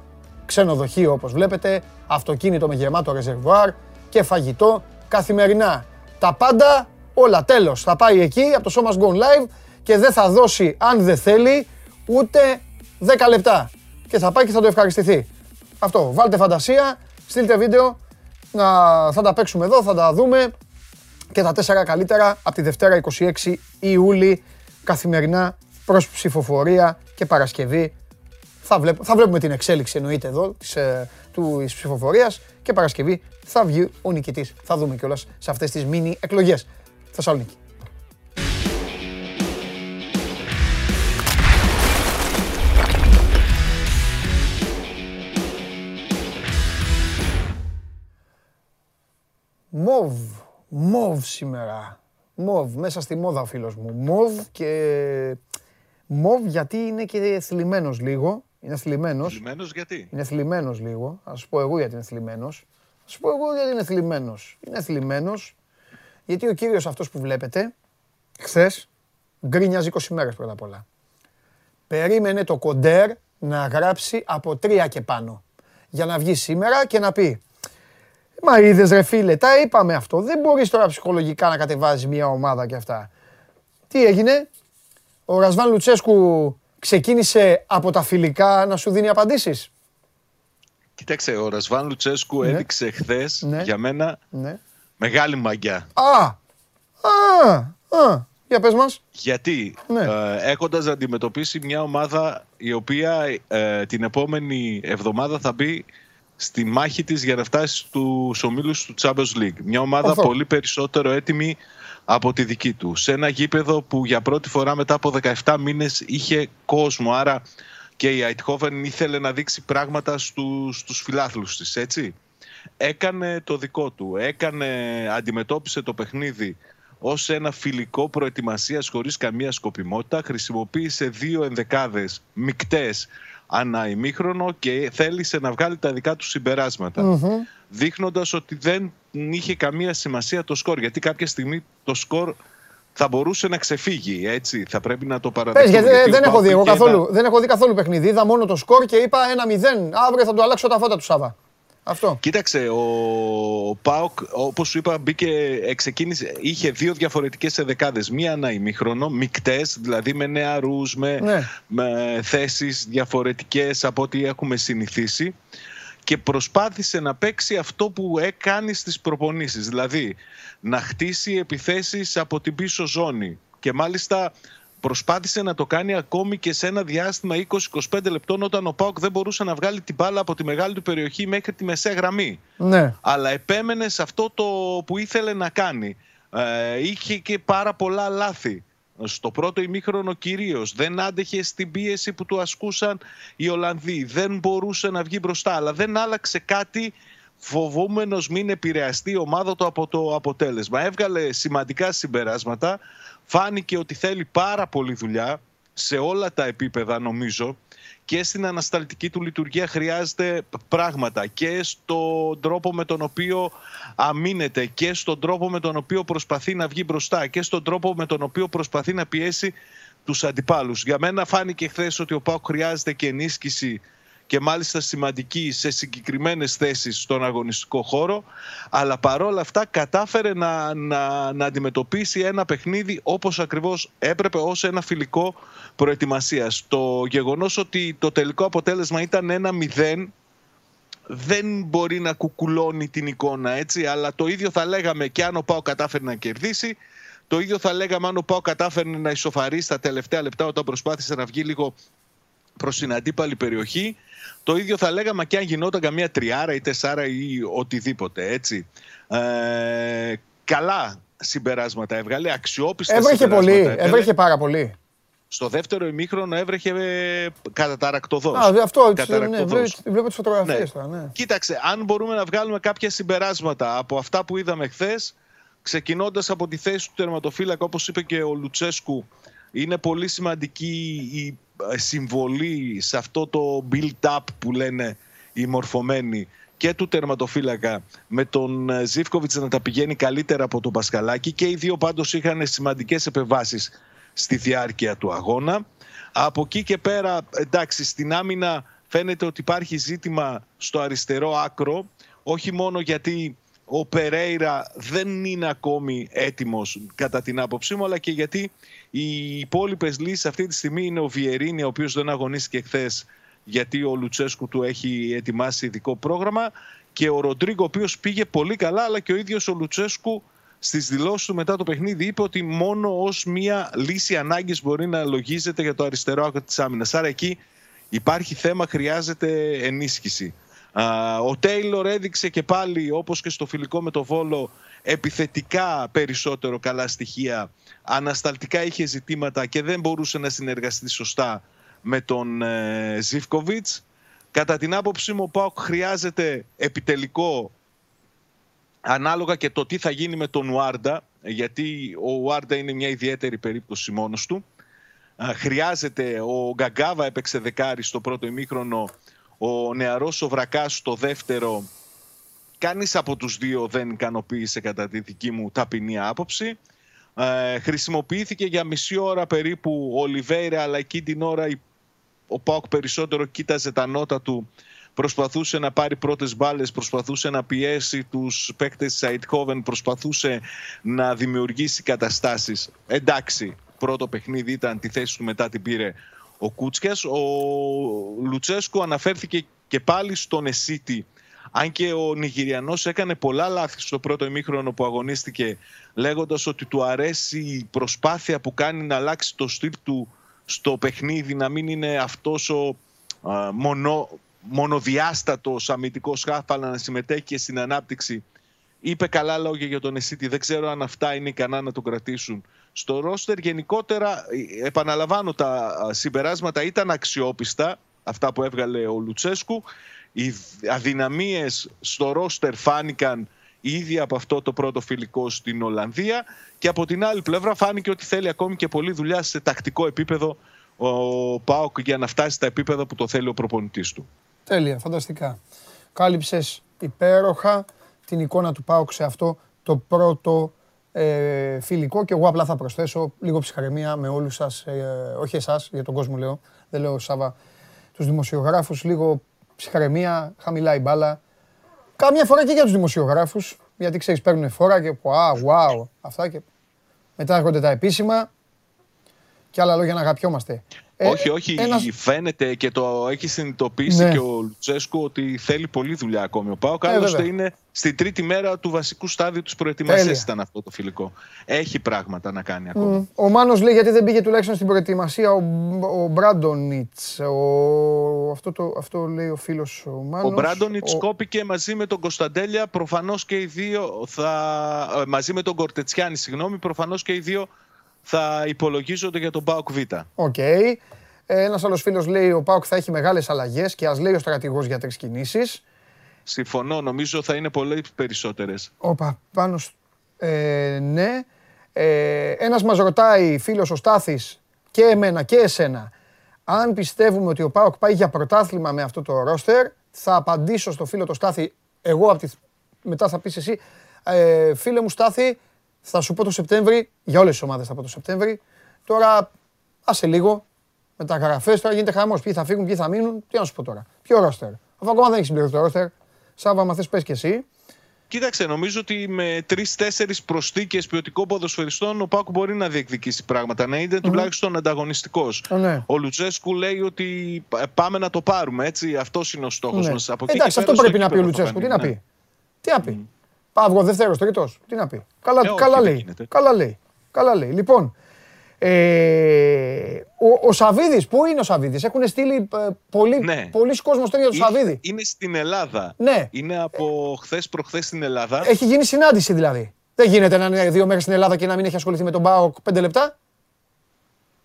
ξενοδοχείο όπως βλέπετε, αυτοκίνητο με γεμάτο ρεζερβουάρ και φαγητό καθημερινά. Τα πάντα όλα τέλος. Θα πάει εκεί από το Show Must Live και δεν θα δώσει, αν δεν θέλει, ούτε 10 λεπτά. Και θα πάει και θα το ευχαριστηθεί. Αυτό. Βάλτε φαντασία, στείλτε βίντεο, να, θα τα παίξουμε εδώ, θα τα δούμε και τα τέσσερα καλύτερα από τη Δευτέρα 26 Ιούλη καθημερινά προς ψηφοφορία και Παρασκευή. Θα, βλέπ, θα βλέπουμε την εξέλιξη εννοείται εδώ της, ε, του, της ψηφοφορίας και Παρασκευή θα βγει ο νικητής. Θα δούμε κιόλας σε αυτές τις μίνι εκλογές. Θεσσαλονίκη. Μοβ, μοβ σήμερα. Μοβ, μέσα στη μόδα ο φίλος μου. Μοβ και... Μοβ γιατί είναι και θλιμμένος λίγο. Είναι θλιμμένος. Θλιμμένος γιατί; Είναι θλιμμένος λίγο. Ας σου πω εγώ γιατί είναι θλιμμένος. Ας σου πω εγώ γιατί είναι θλιμμένος. Είναι θλιμμένος γιατί ο κύριος αυτός που βλέπετε, χθες, γκρίνιαζε 20 μέρες πρώτα απ' όλα. Περίμενε το κοντέρ να γράψει από τρία και πάνω. Για να βγει σήμερα και να πει Μα είδες ρε φίλε, τα είπαμε αυτό. Δεν μπορείς τώρα ψυχολογικά να κατεβάζεις μια ομάδα και αυτά. Τι έγινε, ο Ρασβάν Λουτσέσκου ξεκίνησε από τα φιλικά να σου δίνει απαντήσεις; Κοίταξε, ο Ρασβάν Λουτσέσκου ναι. έδειξε χθες ναι. για μένα ναι. μεγάλη μαγιά. Α! Α! Α! Για πες μας. Γιατί ναι. ε, έχοντας αντιμετωπίσει μια ομάδα η οποία ε, την επόμενη εβδομάδα θα μπει στη μάχη της για να φτάσει στους ομίλους του Champions League. Μια ομάδα πολύ περισσότερο έτοιμη από τη δική του. Σε ένα γήπεδο που για πρώτη φορά μετά από 17 μήνες είχε κόσμο. Άρα και η Αιτχόβεν ήθελε να δείξει πράγματα στους, στους φιλάθλους της, έτσι. Έκανε το δικό του. Έκανε, αντιμετώπισε το παιχνίδι ως ένα φιλικό προετοιμασίας χωρίς καμία σκοπιμότητα. Χρησιμοποίησε δύο ενδεκάδες μικτές ανά ημίχρονο και θέλησε να βγάλει τα δικά του συμπεράσματα. Δείχνοντας ότι δεν είχε καμία σημασία το σκορ. Γιατί κάποια στιγμή το σκορ θα μπορούσε να ξεφύγει, έτσι. Θα πρέπει να το παραδεχτούμε. γιατί, γιατί δεν, έχω δει, εγώ καθόλου, δεν έχω δει καθόλου παιχνίδι. Είδα μόνο το σκορ και είπα ένα 0. Αύριο θα του αλλάξω τα φώτα του Σάβα. Αυτό. Κοίταξε, ο, ο Πάοκ, όπως σου είπα, μπήκε, ξεκίνησε, είχε δύο διαφορετικές εδεκάδε. Μία ένα ημίχρονο, μεικτέ, δηλαδή με νεαρού, με, ναι. με θέσεις διαφορετικές από ό,τι έχουμε συνηθίσει. Και προσπάθησε να παίξει αυτό που έκανε στις προπονήσεις, δηλαδή να χτίσει επιθέσεις από την πίσω ζώνη. Και μάλιστα προσπάθησε να το κάνει ακόμη και σε ένα διάστημα 20-25 λεπτών όταν ο Πάοκ δεν μπορούσε να βγάλει την μπάλα από τη μεγάλη του περιοχή μέχρι τη μεσαία γραμμή. Ναι. Αλλά επέμενε σε αυτό το που ήθελε να κάνει. Ε, είχε και πάρα πολλά λάθη. Στο πρώτο ημίχρονο κυρίως δεν άντεχε στην πίεση που του ασκούσαν οι Ολλανδοί. Δεν μπορούσε να βγει μπροστά, αλλά δεν άλλαξε κάτι φοβούμενος μην επηρεαστεί η ομάδα του από το αποτέλεσμα. Έβγαλε σημαντικά συμπεράσματα Φάνηκε ότι θέλει πάρα πολύ δουλειά σε όλα τα επίπεδα νομίζω και στην ανασταλτική του λειτουργία χρειάζεται πράγματα και στον τρόπο με τον οποίο αμήνεται και στον τρόπο με τον οποίο προσπαθεί να βγει μπροστά και στον τρόπο με τον οποίο προσπαθεί να πιέσει τους αντιπάλους. Για μένα φάνηκε χθες ότι ο Πάουκ χρειάζεται και ενίσχυση και μάλιστα σημαντική σε συγκεκριμένες θέσεις στον αγωνιστικό χώρο αλλά παρόλα αυτά κατάφερε να, να, να αντιμετωπίσει ένα παιχνίδι όπως ακριβώς έπρεπε ως ένα φιλικό προετοιμασίας. Το γεγονός ότι το τελικό αποτέλεσμα ήταν ένα μηδέν δεν μπορεί να κουκουλώνει την εικόνα έτσι αλλά το ίδιο θα λέγαμε και αν ο Πάο κατάφερε να κερδίσει το ίδιο θα λέγαμε αν ο Πάο κατάφερε να ισοφαρίσει τα τελευταία λεπτά όταν προσπάθησε να βγει λίγο προς την αντίπαλη περιοχή το ίδιο θα λέγαμε και αν γινόταν καμία τριάρα ή τεσσάρα ή οτιδήποτε, έτσι. Ε, καλά συμπεράσματα έβγαλε, αξιόπιστα έβρεχε πολύ, έβγαλε. έβρεχε πάρα πολύ. Στο δεύτερο ημίχρονο έβρεχε ε, καταταρακτοδός. Α, αυτό, ναι, βλέπω τις φωτογραφίες ναι. ναι. Κοίταξε, αν μπορούμε να βγάλουμε κάποια συμπεράσματα από αυτά που είδαμε χθες, ξεκινώντας από τη θέση του τερματοφύλακα, όπως είπε και ο Λουτσέσκου, είναι πολύ σημαντική η ε, συμβολή σε αυτό το build-up που λένε οι μορφωμένοι και του τερματοφύλακα με τον ε, Ζήφκοβιτς να τα πηγαίνει καλύτερα από τον Πασκαλάκη και οι δύο πάντως είχαν σημαντικές επεμβάσεις στη διάρκεια του αγώνα. Από εκεί και πέρα, εντάξει, στην άμυνα φαίνεται ότι υπάρχει ζήτημα στο αριστερό άκρο, όχι μόνο γιατί ο Περέιρα δεν είναι ακόμη έτοιμος κατά την άποψή μου, αλλά και γιατί οι υπόλοιπες λύσεις αυτή τη στιγμή είναι ο Βιερίνη, ο οποίος δεν αγωνίστηκε χθες γιατί ο Λουτσέσκου του έχει ετοιμάσει ειδικό πρόγραμμα και ο Ροντρίγκο, ο οποίος πήγε πολύ καλά, αλλά και ο ίδιος ο Λουτσέσκου στις δηλώσεις του μετά το παιχνίδι είπε ότι μόνο ως μία λύση ανάγκης μπορεί να λογίζεται για το αριστερό άκρο της άμυνας. Άρα εκεί υπάρχει θέμα, χρειάζεται ενίσχυση. Ο Τέιλορ έδειξε και πάλι, όπως και στο φιλικό με το Βόλο, επιθετικά περισσότερο καλά στοιχεία. Ανασταλτικά είχε ζητήματα και δεν μπορούσε να συνεργαστεί σωστά με τον ε, Ζιβκοβιτς. Κατά την άποψή μου, ο Πάοκ χρειάζεται επιτελικό ανάλογα και το τι θα γίνει με τον Ουάρντα, γιατί ο Ουάρντα είναι μια ιδιαίτερη περίπτωση μόνος του. Χρειάζεται, ο Γκαγκάβα έπαιξε δεκάρι στο πρώτο ημίχρονο, ο νεαρός ο Βρακάς στο δεύτερο Κανείς από τους δύο δεν ικανοποίησε κατά τη δική μου ταπεινή άποψη. Ε, χρησιμοποιήθηκε για μισή ώρα περίπου ο Ολιβέηρα, αλλά εκεί την ώρα ο Πάοκ περισσότερο κοίταζε τα νότα του. Προσπαθούσε να πάρει πρώτες μπάλες, προσπαθούσε να πιέσει τους παίκτες της Αιτχόβεν, προσπαθούσε να δημιουργήσει καταστάσεις. Εντάξει, πρώτο παιχνίδι ήταν τη θέση του μετά την πήρε ο Κούτσιας. Ο Λουτσέσκου αναφέρθηκε και πάλι στον Εσίτη αν και ο Νιγηριανός έκανε πολλά λάθη στο πρώτο ημίχρονο που αγωνίστηκε λέγοντας ότι του αρέσει η προσπάθεια που κάνει να αλλάξει το στυλ του στο παιχνίδι, να μην είναι αυτός ο α, μονο, μονοδιάστατος αμυντικός χάφαλα να συμμετέχει και στην ανάπτυξη. Είπε καλά λόγια για τον Εσίτη, δεν ξέρω αν αυτά είναι ικανά να το κρατήσουν. Στο ρόστερ γενικότερα, επαναλαμβάνω, τα συμπεράσματα ήταν αξιόπιστα, αυτά που έβγαλε ο Λουτσέσκου. Οι αδυναμίες στο ρόστερ φάνηκαν ήδη από αυτό το πρώτο φιλικό στην Ολλανδία και από την άλλη πλευρά φάνηκε ότι θέλει ακόμη και πολλή δουλειά σε τακτικό επίπεδο ο Πάοκ για να φτάσει στα επίπεδα που το θέλει ο προπονητής του. Τέλεια, φανταστικά. Κάλυψες υπέροχα την εικόνα του Πάοκ σε αυτό το πρώτο ε, φιλικό και εγώ απλά θα προσθέσω λίγο ψυχαρεμία με όλους σας, ε, όχι εσάς, για τον κόσμο λέω, δεν λέω Σάβα, τους δημοσιογράφους, λίγο ψυχαρεμία, χαμηλά η μπάλα. Κάμια φορά και για τους δημοσιογράφους, γιατί ξέρεις παίρνουν φορά και α, wow, αυτά και μετά έρχονται τα επίσημα και άλλα λόγια να αγαπιόμαστε. Ε, όχι, όχι. Ένας... Φαίνεται και το έχει συνειδητοποιήσει ναι. και ο Λουτσέσκο ότι θέλει πολλή δουλειά ακόμη. Ο Πάο ε, είναι στην τρίτη μέρα του βασικού στάδιου της προετοιμασίας. Ήταν αυτό το φιλικό. Έχει πράγματα να κάνει ακόμη. Ο Μάνος λέει γιατί δεν πήγε τουλάχιστον στην προετοιμασία ο, ο Μπράντονιτς. Αυτό, το, αυτό λέει ο φίλος ο Μάνος. Ο Μπράντονιτς ο... κόπηκε μαζί με τον Κωνσταντέλια. Προφανώς και οι δύο θα. Ε, μαζί με τον Κορτετσιάνη, συγγνώμη. Προφανώς και οι δύο θα υπολογίζονται για τον ΠΑΟΚ Β. OK. Okay. Ένας άλλος φίλος λέει: Ο ΠΑΟΚ θα έχει μεγάλες αλλαγές και ας λέει ο στρατηγός για τρεις κινήσεις. Συμφωνώ, νομίζω θα είναι πολύ περισσότερες. Όπα, πάνω. Ε, ναι. Ε, Ένας μας ρωτάει, φίλος ο Στάθης, και εμένα και εσένα, αν πιστεύουμε ότι ο ΠΑΟΚ πάει για πρωτάθλημα με αυτό το ρόστερ. Θα απαντήσω στο φίλο το Στάθη, εγώ από τη... μετά θα πεις εσύ. Ε, φίλε μου Στάθη, θα σου πω το Σεπτέμβρη, για όλες τις ομάδες θα πω το Σεπτέμβρη. Τώρα, άσε λίγο, μεταγραφέ, τώρα γίνεται χαμός. Ποιοι θα φύγουν, ποιοι θα μείνουν, τι να σου πω τώρα. Ποιο ρόστερ. Αφού ακόμα δεν έχεις συμπληρωθεί το ρόστερ. Σάβα, μα θες, πες και εσύ. Κοίταξε, νομίζω ότι με τρει-τέσσερι προσθήκες ποιοτικών ποδοσφαιριστών ο Πάκου μπορεί να διεκδικήσει πράγματα. Να είναι τουλάχιστον ανταγωνιστικός. Ναι. Ο Λουτσέσκου λέει ότι πάμε να το πάρουμε. Έτσι, αυτός είναι ο στόχος ναι. μας. Εντάξει, αυτό πρέπει να πει ο Λουτσέσκου. Τι να πει; Τι να πει; Παύγο δεύτερος, τρίτο. Τι να πει. Καλά, ε, καλά, λέει. καλά λέει. Καλά λέει. Λοιπόν, ε, ο, ο Σαββίδης, πού είναι ο Σαββίδης, έχουν στείλει ε, πολύ, ναι. πολλοί κόσμος για τον Σαββίδη. Είναι στην Ελλάδα. Ναι. Είναι από χθες προχθές στην Ελλάδα. Έχει γίνει συνάντηση δηλαδή. Δεν γίνεται να είναι δύο μέρες στην Ελλάδα και να μην έχει ασχοληθεί με τον Μπάοκ πέντε λεπτά.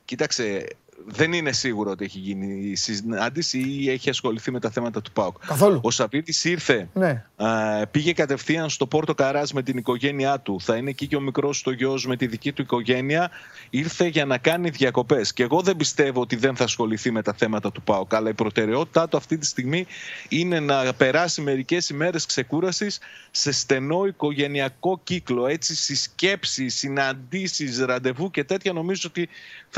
Κοίταξε, δεν είναι σίγουρο ότι έχει γίνει η συνάντηση ή έχει ασχοληθεί με τα θέματα του ΠΑΟΚ. Καθόλου. Ο Σαββίδη ήρθε, ναι. α, πήγε κατευθείαν στο Πόρτο Καράς με την οικογένειά του. Θα είναι εκεί και ο μικρός του γιος με τη δική του οικογένεια. Ήρθε για να κάνει διακοπές. Και εγώ δεν πιστεύω ότι δεν θα ασχοληθεί με τα θέματα του ΠΑΟΚ. Αλλά η προτεραιότητά του αυτή τη στιγμή είναι να περάσει μερικές ημέρες ξεκούρασης σε στενό οικογενειακό κύκλο. Έτσι, συσκέψεις, συναντήσεις, ραντεβού και τέτοια νομίζω ότι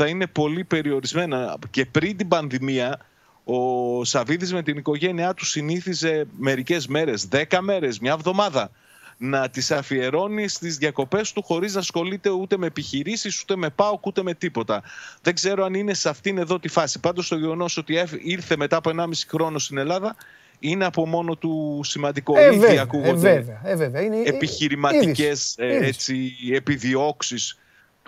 θα είναι πολύ περιορισμένα. Και πριν την πανδημία, ο Σαββίδης με την οικογένειά του συνήθιζε μερικές μέρες, δέκα μέρες, μια εβδομάδα, να τις αφιερώνει στις διακοπές του χωρίς να ασχολείται ούτε με επιχειρήσεις, ούτε με πάω, ούτε με τίποτα. Δεν ξέρω αν είναι σε αυτήν εδώ τη φάση. Πάντως το γεγονός ότι ήρθε μετά από 1,5 χρόνο στην Ελλάδα είναι από μόνο του σημαντικό. Ε, Ήδη ακούγονται ε, βέβαια, ε, επιχειρηματικές ε, επιδιώξεις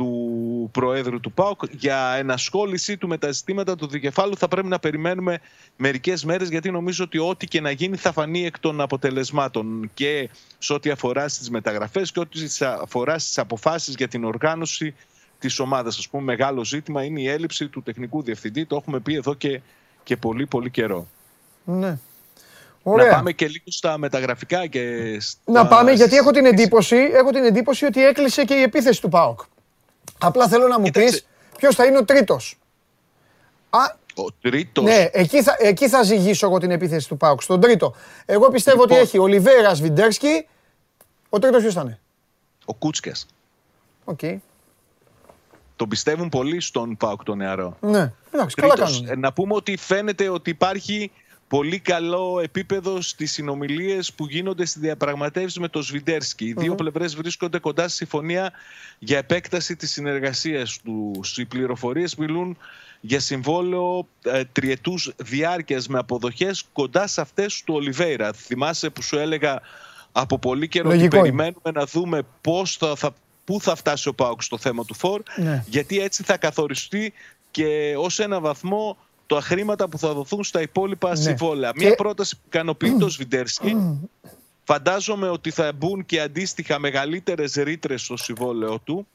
του Προέδρου του ΠΑΟΚ για ενασχόλησή του με τα ζητήματα του δικεφάλου θα πρέπει να περιμένουμε μερικές μέρες γιατί νομίζω ότι ό,τι και να γίνει θα φανεί εκ των αποτελεσμάτων και σε ό,τι αφορά στις μεταγραφές και ό,τι αφορά στις αποφάσεις για την οργάνωση της ομάδας. Ας πούμε μεγάλο ζήτημα είναι η έλλειψη του τεχνικού διευθυντή, το έχουμε πει εδώ και, και πολύ πολύ καιρό. Ναι. Ωραία. Να πάμε και λίγο στα μεταγραφικά και στα... Να πάμε γιατί έχω την εντύπωση, έχω την εντύπωση ότι έκλεισε και η επίθεση του ΠΑΟΚ. Απλά θέλω να μου πεις ποιος θα είναι ο τρίτος. Ο τρίτος. Ναι, εκεί θα, εκεί θα ζυγίσω εγώ την επίθεση του Πάουκ. Στον τρίτο. Εγώ πιστεύω ότι λοιπόν. έχει Ολιβέιρα, Σβιντέρσκι. Ο τρίτος ποιος θα είναι; Ο Κούτσκε. Οκ. Τον πιστεύουν πολύ στον ΠΑΟΚ τον νεαρό. Ναι, εντάξει, καλά κάνουν. Ε, να πούμε ότι φαίνεται ότι υπάρχει πολύ καλό επίπεδο στις συνομιλίες που γίνονται στη διαπραγματεύση με τον Σβιντέρσκι. Οι δύο πλευρές βρίσκονται κοντά στη συμφωνία για επέκταση της συνεργασίας τους. Οι πληροφορίες μιλούν για συμβόλαιο ε, τριετούς διάρκειας με αποδοχές κοντά σε αυτές του Ολιβέιρα. Θυμάσαι που σου έλεγα από πολύ καιρό ότι περιμένουμε να δούμε πώς θα, θα, πού θα φτάσει ο Πάουκ στο θέμα του Φορ, ναι. γιατί έτσι θα καθοριστεί και ως ένα βαθμό τα χρήματα που θα δοθούν στα υπόλοιπα ναι. συμβόλαια. Μία πρόταση που ικανοποιεί το Σβιντέρσκι Φαντάζομαι ότι θα μπουν και αντίστοιχα μεγαλύτερες ρήτρες στο συμβόλαιο του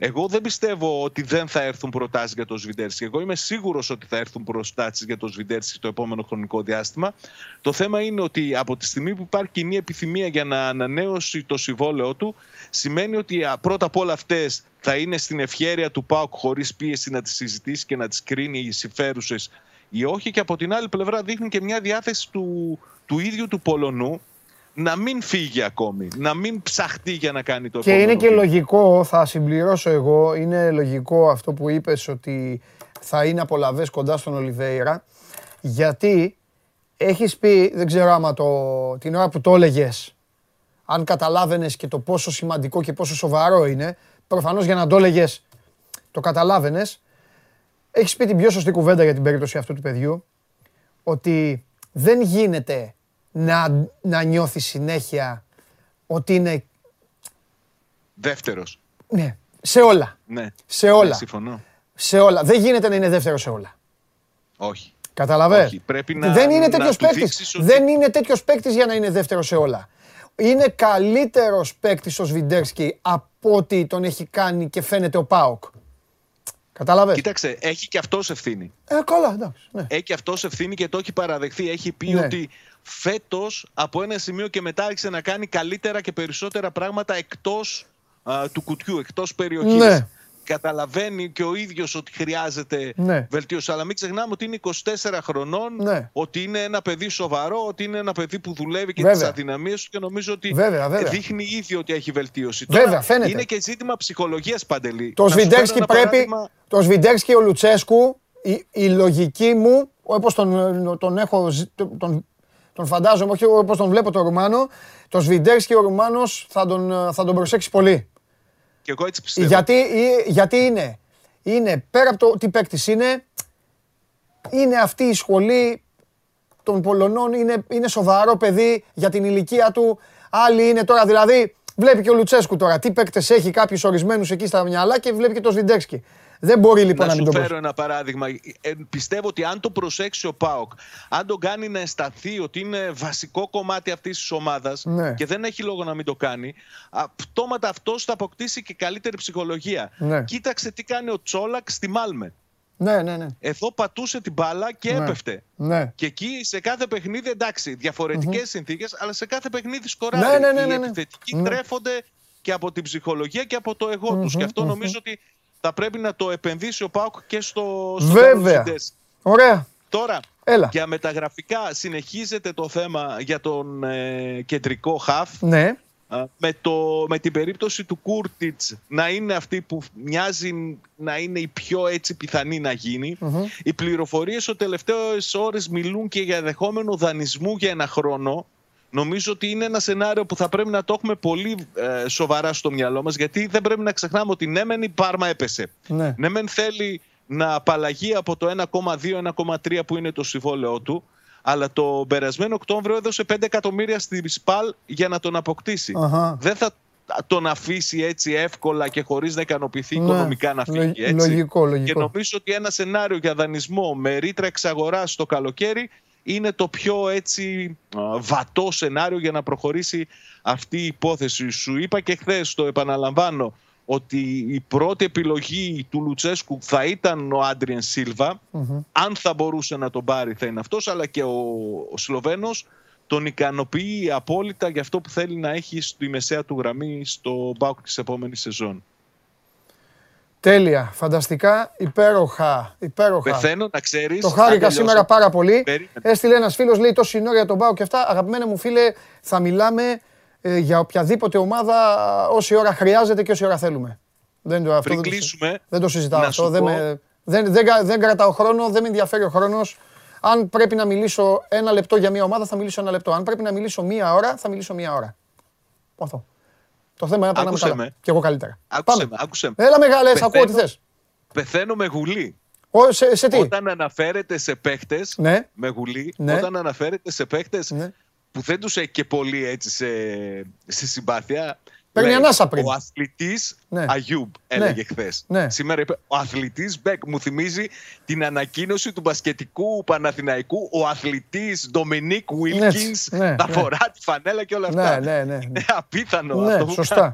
εγώ δεν πιστεύω ότι δεν θα έρθουν προτάσεις για το Σβιντέρσκι. Εγώ είμαι σίγουρος ότι θα έρθουν προτάσεις για το Σβιντέρσκι το επόμενο χρονικό διάστημα. Το θέμα είναι ότι από τη στιγμή που υπάρχει κοινή επιθυμία για να ανανέωσει το συμβόλαιό του, σημαίνει ότι πρώτα απ' όλα αυτές θα είναι στην ευχέρεια του ΠΑΟΚ χωρίς πίεση να τις συζητήσει και να τις κρίνει οι συμφέρουσες ή όχι. Και από την άλλη πλευρά δείχνει και μια διάθεση του, του ίδιου του Πολωνού να μην φύγει ακόμη, να μην ψαχτεί για να κάνει το Και είναι και λογικό, θα συμπληρώσω εγώ, είναι λογικό αυτό που είπες ότι θα είναι απολαβές κοντά στον Ολιβέηρα, γιατί έχεις πει, δεν ξέρω άμα το, την ώρα που το έλεγες, αν καταλάβαινες και το πόσο σημαντικό και πόσο σοβαρό είναι, προφανώς για να το έλεγες, το καταλάβαινες, έχεις πει την πιο σωστή κουβέντα για την περίπτωση αυτού του παιδιού, ότι δεν γίνεται να, να νιώθεις συνέχεια ότι είναι... Δεύτερος. Ναι, σε όλα. Ναι, σε όλα. Ναι, συμφωνώ. Σε όλα. Δεν γίνεται να είναι δεύτερος σε όλα. Όχι. Καταλαβαίνεις. Όχι. Πρέπει να, Δεν είναι τέτοιος παίκτης. Ότι... Δεν είναι τέτοιος παίκτης για να είναι δεύτερος σε όλα. Είναι καλύτερος παίκτης ο Σβιντέρσκι από ότι τον έχει κάνει και φαίνεται ο Πάοκ. Κατάλαβε. Κοίταξε, έχει και αυτός ευθύνη. Ε, καλά, εντάξει. Ναι. Έχει και αυτός ευθύνη και το έχει παραδεχθεί. Έχει πει ναι. ότι φέτος από ένα σημείο και μετά άρχισε να κάνει καλύτερα και περισσότερα πράγματα εκτός του κουτιού, εκτός περιοχής. Ναι. Καταλαβαίνει και ο ίδιος ότι χρειάζεται ναι. βελτίωση. Αλλά μην ξεχνάμε ότι είναι 24 χρονών, ναι. ότι είναι ένα παιδί σοβαρό, ότι είναι ένα παιδί που δουλεύει και τις αδυναμίες του και νομίζω ότι βέβαια, βέβαια. δείχνει ήδη ότι έχει βελτίωση. Βέβαια, Τώρα, φαίνεται. Είναι και ζήτημα ψυχολογίας παντελή. Το Σβιντέρσκι πρέπει. Παράδειγμα... Το Σβιντέρσκι ο Λουτσέσκου, η, η λογική μου, όπως τον, τον έχω. Τον, τον φαντάζομαι, όχι όπω τον βλέπω τον Ρουμάνο. Το Σβιντέρσκι ο Ρουμάνος θα τον, θα τον προσέξει πολύ. Και εγώ έτσι πιστεύω. Γιατί, γιατί είναι, είναι, πέρα από το τι παίκτης είναι, είναι αυτή η σχολή των Πολωνών, είναι, είναι σοβαρό παιδί για την ηλικία του. Άλλοι είναι τώρα, δηλαδή, βλέπει και ο Λουτσέσκου τώρα τι παίκτες έχει κάποιους ορισμένους εκεί στα μυαλά και βλέπει και το Σβιντέρσκι. Δεν μπορεί λοιπόν να, να μην το φέρω ένα παράδειγμα. Ε, πιστεύω ότι αν το προσέξει ο Πάοκ, αν τον κάνει να αισθανθεί ότι είναι βασικό κομμάτι αυτής της ομάδας ναι. και δεν έχει λόγο να μην το κάνει, αυτόματα αυτός θα αποκτήσει και καλύτερη ψυχολογία. Ναι. Κοίταξε τι κάνει ο Τσόλακ στη Μάλμε. Ναι, ναι, ναι. Εδώ πατούσε την μπάλα και ναι. έπεφτε. Ναι. Και εκεί σε κάθε παιχνίδι, εντάξει, διαφορετικές mm-hmm. συνθήκες, αλλά σε κάθε παιχνίδι σκοράρει. Ναι, ναι, ναι, ναι, Οι επιθετικοί τρέφονται και από την ψυχολογία και από το εγώ mm-hmm, τους. Και αυτό νομίζω ότι θα πρέπει να το επενδύσει ο Πάουκ και στο, στο Βέβαια. Ωραία. Τώρα, Έλα. για μεταγραφικά συνεχίζεται το θέμα για τον ε, κεντρικό χαφ. Ναι. με, το, με την περίπτωση του Κούρτιτς να είναι αυτή που μοιάζει να είναι η πιο έτσι πιθανή να γίνει. Mm-hmm. Οι πληροφορίες ο τελευταίες ώρες μιλούν και για δεχόμενο δανεισμού για ένα χρόνο Νομίζω ότι είναι ένα σενάριο που θα πρέπει να το έχουμε πολύ ε, σοβαρά στο μυαλό μας γιατί δεν πρέπει να ξεχνάμε ότι ναι μεν η Πάρμα έπεσε. Ναι, ναι μεν θέλει να απαλλαγεί από το 1,2-1,3 που είναι το συμβόλαιό του αλλά το περασμένο Οκτώβριο έδωσε 5 εκατομμύρια στη ΣΠΑΛ για να τον αποκτήσει. Δεν θα τον αφήσει έτσι εύκολα και χωρίς να ικανοποιηθεί ναι, οικονομικά να φύγει. Έτσι. Λογικό, λογικό. Και νομίζω ότι ένα σενάριο για δανεισμό με ρήτρα εξαγοράς το καλοκαίρι είναι το πιο έτσι βατό σενάριο για να προχωρήσει αυτή η υπόθεση. Σου είπα και χθες, το επαναλαμβάνω, ότι η πρώτη επιλογή του Λουτσέσκου θα ήταν ο Άντριεν Αν θα μπορούσε να τον πάρει θα είναι αυτός, αλλά και ο, ο Σλοβαίνος τον ικανοποιεί απόλυτα για αυτό που θέλει να έχει στη μεσαία του γραμμή στο μπάουκ της επόμενης σεζόν. Τέλεια, φανταστικά, υπέροχα, υπέροχα. Πεθαίνω, να ξέρεις. Το χάρηκα σήμερα πάρα πολύ. Έστειλε ένας φίλος, λέει τόση ώρα για τον Πάο και αυτά. Αγαπημένα μου φίλε, θα μιλάμε ε, για οποιαδήποτε ομάδα όση ώρα χρειάζεται και όση ώρα θέλουμε. Δεν το, αυτό, Πριν δεν, κλείσουμε, το, δεν το συζητάω αυτό. Δεν, με, δεν, δεν, δεν κρατάω χρόνο, δεν με ενδιαφέρει ο χρόνος. Αν πρέπει να μιλήσω ένα λεπτό για μια ομάδα, θα μιλήσω ένα λεπτό. Αν πρέπει να μιλήσω μία ώρα, θα μιλήσω μία ώρα. Αυτό. Το θέμα είναι να πάμε καλά. Και εγώ καλύτερα. Άκουσε με, άκουσε με. Έλα μεγάλε, ακούω τι θες. Πεθαίνω με γουλή. Ο, σε, σε τι; Όταν αναφέρεται σε παίχτες ναι. με γουλή, ναι. όταν αναφέρεται σε παίχτες ναι. που δεν τους έχει και πολύ έτσι σε, σε συμπάθεια. Παίρνει ανάσα πριν. Ο αθλητής ναι. Αγιούμπ έλεγε ναι. χθες. Ναι. Σήμερα είπε ο αθλητής Μπέκ. Μου θυμίζει την ανακοίνωση του μπασκετικού Παναθηναϊκού. Ο αθλητής Ντομινίκ Βίλκινς ναι, θα φορά τη φανέλα και όλα αυτά. Ναι, ναι, ναι. Είναι απίθανο ναι, αυτό. Σωστά.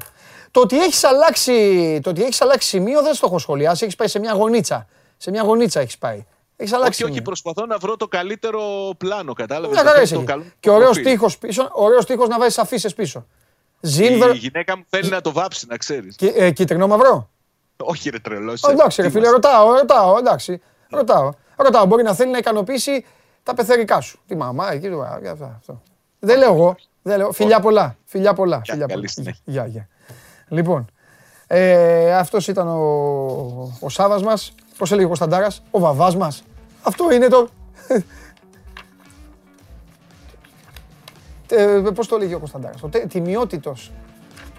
Το ότι έχεις αλλάξει, το ότι έχεις αλλάξει σημείο δεν στο έχω σχολιάσει. Έχεις πάει σε μια γωνίτσα. Σε μια γωνίτσα έχεις πάει. Έχεις αλλάξει όχι, όχι, προσπαθώ να βρω το καλύτερο πλάνο, κατάλαβες. Και ωραίος τείχος πίσω, ωραίος τείχος να βάζεις αφήσει πίσω. Ζίνβερ... Η γυναίκα μου θέλει να το βάψει, να ξέρεις. Ε, κίτρινο μαυρό. Όχι, ρε τρελός. Εντάξει, ρε φίλε, ρωτάω, ρωτάω, εντάξει. Ρωτάω. Ρωτάω, μπορεί να θέλει να ικανοποιήσει τα πεθερικά σου. Τη μαμά, εκεί του. Αυτό. Δεν λέω εγώ. Δεν λέω. Φιλιά πολλά. Φιλιά πολλά. Φιλιά πολλά. Γεια, γεια. Λοιπόν, ε, αυτός ήταν ο, ο Σάβας μας. Πώς έλεγε ο Κωνσταντάρας, ο βαβάς μας. Αυτό είναι το. Πώς το έλεγε ο Κωνσταντάρας, ο τιμιότητος.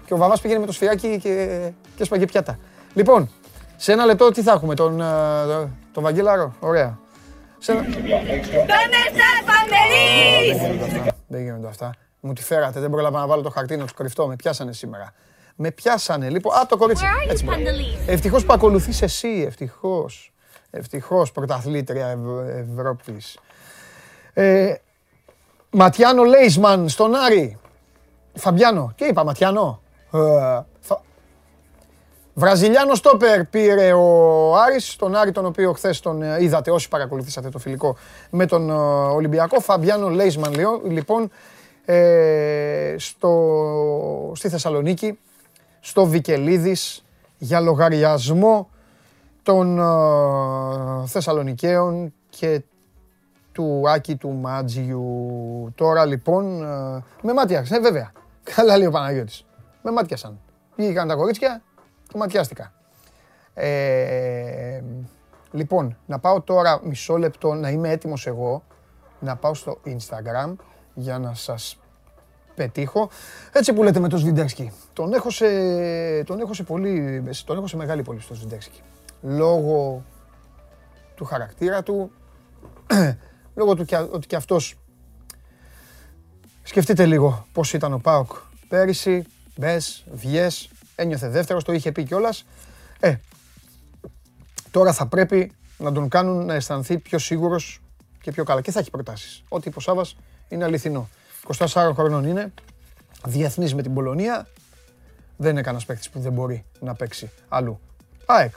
Και ο βαβά πήγαινε με το σφυράκι και, και έσπαγε πιάτα. Λοιπόν, σε ένα λεπτό τι θα έχουμε, τον, ε, τον Βαγγέλαρο; Ωραία. Σε ένα... Δεν γίνονται αυτά. Μου τη φέρατε, δεν πρόλαβα να βάλω το χαρτί να τους κρυφτώ. Με πιάσανε σήμερα. Με πιάσανε. Λοιπόν, α, το κορίτσι. Ευτυχώς που ακολουθείς εσύ, ευτυχώς. Ευτυχώς πρωταθλήτρια Ευ... Ευρώπης. Ε, Ματιάνο Λέισμαν στον Άρη. Φαμπιάνο. Τι είπα, Ματιάνο; Ε, φα... Βραζιλιάνο Στόπερ πήρε ο Άρης, τον Άρη τον οποίο χθες τον ε, είδατε όσοι παρακολουθήσατε το φιλικό με τον ε, Ολυμπιακό. Φαμπιάνο Λέισμαν λοιπόν ε, στο, στη Θεσσαλονίκη στο Βικελίδης για λογαριασμό των ε, Θεσσαλονικαίων και του Άκη του Μάτζιου. Τώρα λοιπόν ε, με μάτιασαν, ε, βέβαια. Καλά λέει ο Παναγιώτης. Με μάτιασαν. Βγήκαν τα κορίτσια και ματιάστηκα. Ε, λοιπόν, να πάω τώρα μισό λεπτό να είμαι έτοιμος εγώ να πάω στο Instagram για να σας πετύχω. Έτσι που λέτε με τον Σβιντέρσκι. Τον έχω σε, τον έχω σε, πολύ, τον έχω σε μεγάλη πολύ στο Σβιντέρσκι. Λόγω του χαρακτήρα του, λόγω του ότι και αυτός Σκεφτείτε λίγο πώς ήταν ο Πάοκ πέρυσι, μπες, βγες, ένιωθε δεύτερος, το είχε πει κιόλας. Ε, τώρα θα πρέπει να τον κάνουν να αισθανθεί πιο σίγουρος και πιο καλά. Και θα έχει προτάσεις. Ό,τι είπε ο Σάβας είναι αληθινό. 24 χρονών είναι, διεθνής με την Πολωνία, δεν είναι κανένας παίκτης που δεν μπορεί να παίξει αλλού. ΑΕΚ.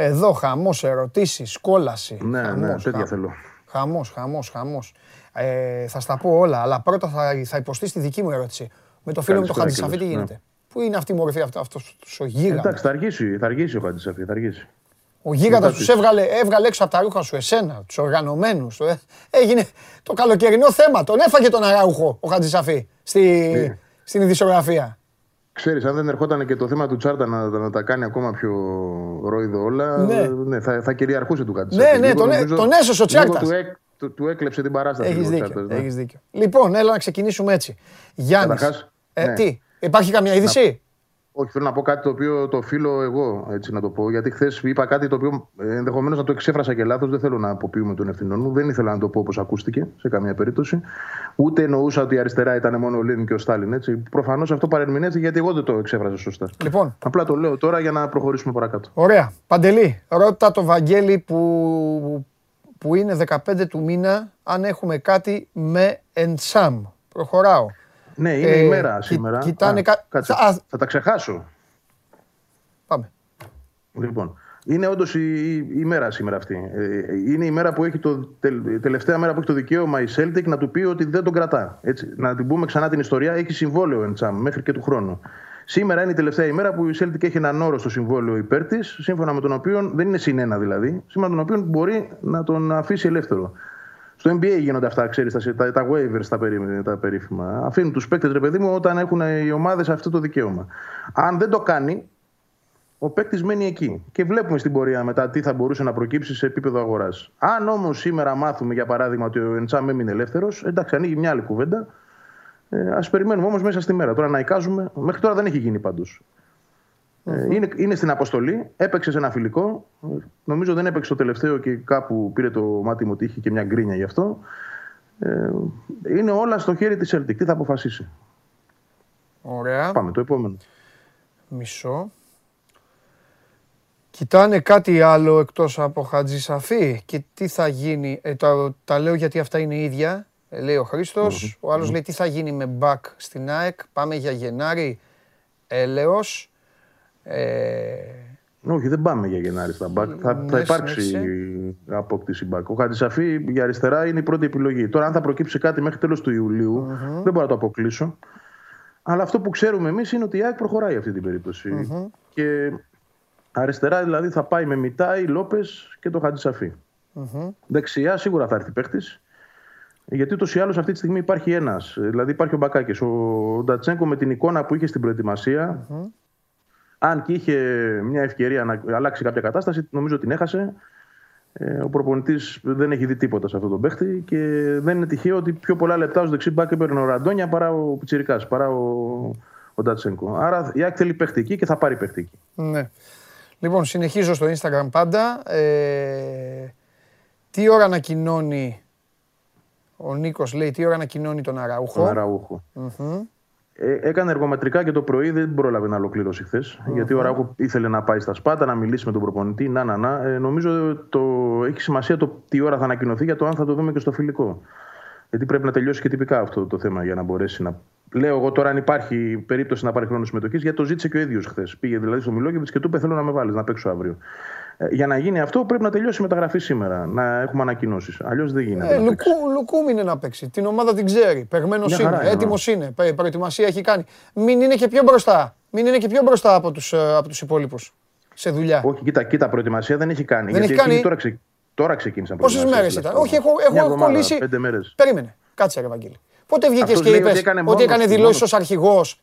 Εδώ χαμός, ερωτήσεις, κόλαση. Ναι, ναι χαμός, ναι, τέτοια θέλω. Χαμός, χαμός, χαμός. Ε, θα στα πω όλα, αλλά πρώτα θα, θα υποστεί τη δική μου ερώτηση. Με το φίλο μου το Χατζησαφή τι γίνεται; Ναι. Πού είναι αυτή η μορφή, αυτό ο γίγαντας; Εντάξει, θα αργήσει, θα αργήσει ο Χατζησαφή, θα αργήσει. Ο γίγαντας τους έβγαλε, έβγαλε έξω από τα ρούχα σου, εσένα, τους οργανωμένους. Ε. Έγινε το καλοκαιρινό θέμα. Τον έφαγε τον Αράουχο ο Χατζησαφή στη, ναι. στην ειδησιογραφία. Ξέρεις, αν δεν ερχόταν και το θέμα του Τσάρτα να, να τα κάνει ακόμα πιο ρόιδο όλα, ναι. ναι θα, θα κυριαρχούσε του κάτι. Ναι, ναι, τον, νομίζω, τον έσωσε ο Τσάρτα. Του, του, του, έκλεψε την παράσταση. Έχεις δίκιο, ναι. έχεις δίκιο. Λοιπόν, έλα να ξεκινήσουμε έτσι. Γιάννης, ε, ναι. τι, υπάρχει καμία είδηση; Όχι, θέλω να πω κάτι το οποίο το οφείλω εγώ έτσι να το πω. Γιατί χθες είπα κάτι το οποίο ε, ενδεχομένως να το εξέφρασα και λάθος. Δεν θέλω να αποποιούμε τον ευθυνών μου. Δεν ήθελα να το πω όπως ακούστηκε σε καμία περίπτωση. Ούτε εννοούσα ότι η αριστερά ήταν μόνο ο Λίνιν και ο Στάλιν. Προφανώς αυτό παρεμηνέται γιατί εγώ δεν το εξέφρασα σωστά. Λοιπόν. Απλά το λέω τώρα για να προχωρήσουμε παρακάτω. Ωραία. Παντελή, ρώτα το Βαγγέλη που, που είναι 15 του μήνα αν έχουμε κάτι με Εντσάμ. Προχωράω. Ναι, είναι η ε, μέρα σήμερα. Κοιτάνε κάτσε, θα, θα τα ξεχάσω. Πάμε. Λοιπόν, είναι όντως η, η, μέρα σήμερα αυτή. Ε, είναι η μέρα που έχει το, τελευταία μέρα που έχει το δικαίωμα η Celtic να του πει ότι δεν τον κρατά. Έτσι, να την πούμε ξανά την ιστορία. Έχει συμβόλαιο Εντσάμ μέχρι και του χρόνου. Σήμερα είναι η τελευταία ημέρα που η Celtic έχει έναν όρο στο συμβόλαιο υπέρ της, σύμφωνα με τον οποίο δεν είναι συνένα δηλαδή, σύμφωνα με τον οποίο μπορεί να τον αφήσει ελεύθερο. Στο NBA γίνονται αυτά, ξέρεις, τα, τα, τα waivers τα, περί, τα περίφημα. Αφήνουν τους παίκτες, ρε παιδί μου, όταν έχουν οι ομάδες αυτό το δικαίωμα. Αν δεν το κάνει, ο παίκτης μένει εκεί. Και βλέπουμε στην πορεία μετά τι θα μπορούσε να προκύψει σε επίπεδο αγοράς. Αν όμως σήμερα μάθουμε, για παράδειγμα, ότι ο Εντσάμ έμεινε ελεύθερος, εντάξει, ανοίγει μια άλλη κουβέντα. Ε, Α περιμένουμε όμως μέσα στη μέρα. Τώρα να εικάζουμε, μέχρι τώρα δεν έχει γίνει πάντως. Ε, είναι, είναι στην αποστολή, έπαιξε σε ένα φιλικό. Νομίζω δεν έπαιξε το τελευταίο και κάπου πήρε το μάτι μου ότι είχε και μια γκρίνια γι' αυτό. Ε, είναι όλα στο χέρι της Celtic. Τι θα αποφασίσει. Ωραία. Πάμε το επόμενο. Μισό. Κοιτάνε κάτι άλλο εκτός από Χατζησαφή και τι θα γίνει. Ε, το, τα λέω γιατί αυτά είναι ίδια, ε, λέει ο χρηστος Ο άλλος λέει τι θα γίνει με μπακ στην ΑΕΚ. Πάμε για Γενάρη, έλεος. Ε... Όχι, δεν πάμε για Γενάρη στα μπακ. Θα, θα ναι, υπάρξει απόκτηση μπακ. Ο Χατζησαφή για αριστερά είναι η πρώτη επιλογή. Τώρα, αν θα προκύψει κάτι μέχρι τέλος του ιουλιου δεν μπορώ να το αποκλείσω. Αλλά αυτό που ξέρουμε εμείς είναι ότι η ΑΕΚ προχωράει αυτή την περιπτωση Και αριστερά δηλαδή θα πάει με Μιτάι, Λόπες και το χατζησαφη Δεξιά σίγουρα θα έρθει παίχτη. Γιατί ούτως ή άλλως αυτή τη στιγμή υπάρχει ένας. Δηλαδή υπάρχει ο Μπακάκης. Ο Ντατσέγκο με την εικόνα που είχε στην προετοιμασια αν και είχε μια ευκαιρία να αλλάξει κάποια κατάσταση, νομίζω την έχασε. Ε, ο προπονητής δεν έχει δει τίποτα σε αυτόν τον παίχτη και δεν είναι τυχαίο ότι πιο πολλά λεπτά ως δεξί μπακ έπαιρνε ο Ραντόνια παρά ο Πιτσυρικά, παρά ο, ο Ντατσέγκο. Άρα η Άκ θέλει παίχτη εκεί και θα πάρει παίχτη εκεί. Ναι. Λοιπόν, συνεχίζω στο Instagram πάντα. Ε, τι ώρα ανακοινώνει ο Νίκος, λέει, τι ώρα ανακοινώνει τον Αραούχο; Τον αραουχο ε, έκανε εργομετρικά και το πρωί δεν πρόλαβε να ολοκληρώσει χθες. Γιατί ο Ράγκο ήθελε να πάει στα Σπάτα, να μιλήσει με τον προπονητή. Να, να, να. Ε, νομίζω το, έχει σημασία το τι ώρα θα ανακοινωθεί για το αν θα το δούμε και στο φιλικό. Γιατί πρέπει να τελειώσει και τυπικά αυτό το θέμα για να μπορέσει να. Λέω εγώ τώρα αν υπάρχει περίπτωση να πάρει χρόνο συμμετοχής, γιατί το ζήτησε και ο ίδιος χθες. Πήγε δηλαδή στο Μιλόγεβιτς και του είπε: Θέλω να με βάλεις, να παίξω αύριο. Ε, για να γίνει αυτό πρέπει να τελειώσει η μεταγραφή σήμερα, να έχουμε ανακοινώσεις. Αλλιώς δεν γίνεται. Ε, λουκού, λουκού είναι να παίξει. Την ομάδα την ξέρει. Πεγμένος είναι, έτοιμος είναι. Προετοιμασία έχει κάνει. Μην είναι και πιο μπροστά. Μην είναι και πιο μπροστά από τους ε, από τους υπόλοιπους σε δουλειά. Όχι, κοίτα, κοίτα, προετοιμασία δεν έχει κάνει. Δεν γιατί έχει κάνει. Τώρα, ξε... τώρα ξεκίνησαν Πόσες μέρες ήταν; Όχι, έχω, έχω κολλήσει. Πέντε μέρες. Περίμενε. Κάτσε, ρε Πότε βγήκες και είπες ότι έκανε δηλώσεις ως αρχηγός;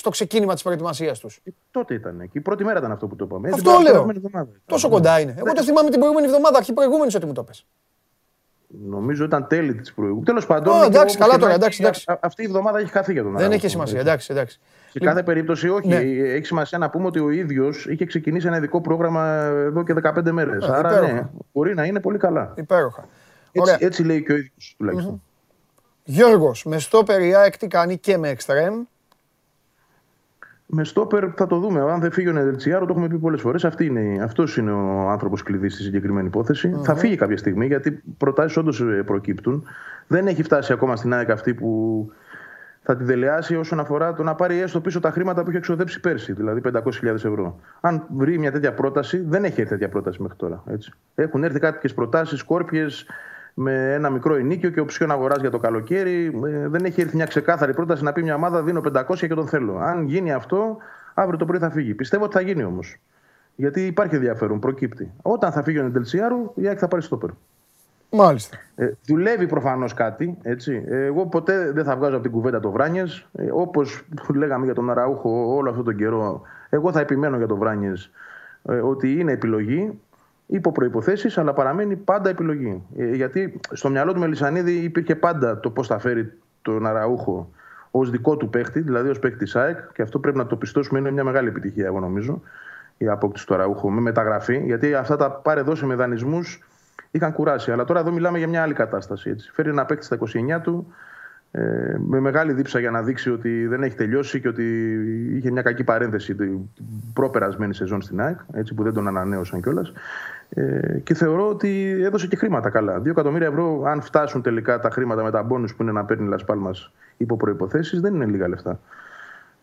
Στο ξεκίνημα της προετοιμασίας τους. Ε, τότε ήταν εκεί. Η πρώτη μέρα ήταν αυτό που το είπαμε. Αυτό λέω. Τόσο κοντά είναι. Εγώ το θυμάμαι την προηγούμενη εβδομάδα, αρχή προηγούμενη ότι μου το πες. Νομίζω ήταν τέλη της προηγούμενης. Τέλος πάντων. Oh, εντάξει, καλά τώρα. Εντάξει, εντάξει. Αυτή η εβδομάδα έχει χαθεί για τον Δεν έχει σημασία. Εντάξει, εντάξει. Σε κάθε λοιπόν, περίπτωση, όχι. Ναι. Έχει σημασία να πούμε ότι ο ίδιος είχε ξεκινήσει ένα ειδικό πρόγραμμα εδώ και 15 μέρες. Ε, Άρα, υπέροχα. ναι, μπορεί να είναι πολύ καλά. Υπέροχα. Έτσι, έτσι λέει και ο ίδιος τουλάχιστον. Mm-hmm. Γιώργος, με στο περιά κάνει και με εξτρέμ. Με στόπερ θα το δούμε. Αν δεν φύγει ο Νεδελτσιάρο, το έχουμε πει πολλές φορές. Αυτό είναι, αυτός είναι ο άνθρωπος κλειδί στη συγκεκριμένη Θα φύγει κάποια στιγμή γιατί προτάσεις όντως ε, προκύπτουν. Δεν έχει φτάσει ακόμα στην ΑΕΚ αυτή που θα τη δελεάσει όσον αφορά το να πάρει έστω πίσω τα χρήματα που έχει εξοδέψει πέρσι, δηλαδή 500.000 ευρώ. Αν βρει μια τέτοια πρόταση, δεν έχει έρθει τέτοια πρόταση μέχρι τώρα. Έτσι. Έχουν έρθει κάποιες προτάσεις, σκόρπιες, με ένα μικρό ενίκιο και οψιόν αγοράς για το καλοκαίρι. Ε, δεν έχει έρθει μια ξεκάθαρη πρόταση να πει μια ομάδα δίνω 500 και τον θέλω. Αν γίνει αυτό, αύριο το πρωί θα φύγει. Πιστεύω ότι θα γίνει όμως. Γιατί υπάρχει ενδιαφέρον, προκύπτει. Όταν θα φύγει ο Νεντελσιάρου, η Άκη θα πάρει στόπερ. Μάλιστα. Ε, δουλεύει προφανώς κάτι. Έτσι. Ε, εγώ ποτέ δεν θα βγάζω από την κουβέντα το Βράνιες. Ε, Όπως λέγαμε για τον Αραούχο όλο αυτόν τον καιρό, εγώ θα επιμένω για το Βράνιες ε, ότι είναι επιλογή υπό προποθέσει, αλλά παραμένει πάντα επιλογή. Ε, γιατί στο μυαλό του Μελισανίδη υπήρχε πάντα το πώς θα φέρει τον Αραούχο ως δικό του παίχτη, δηλαδή ως παίχτη ΣΑΕΚ, και αυτό πρέπει να το πιστώσουμε. Είναι μια μεγάλη επιτυχία, εγώ νομίζω, η απόκτηση του Αραούχου με μεταγραφή. Γιατί αυτά τα πάρε δώσει με δανεισμούς είχαν κουράσει. Αλλά τώρα εδώ μιλάμε για μια άλλη κατάσταση. Έτσι. Φέρει ένα παίχτη στα 29 του, ε, με μεγάλη δίψα για να δείξει ότι δεν έχει τελειώσει και ότι είχε μια κακή παρένθεση την προπερασμένη σεζόν στην ΑΕΚ, έτσι που δεν τον ανανέωσαν κιόλας. Ε, και θεωρώ ότι έδωσε και χρήματα καλά. Δύο εκατομμύρια ευρώ, αν φτάσουν τελικά τα χρήματα με τα μπόνου που είναι να παίρνει Λασπάλμα υπό προποθέσει, δεν είναι λίγα λεφτά.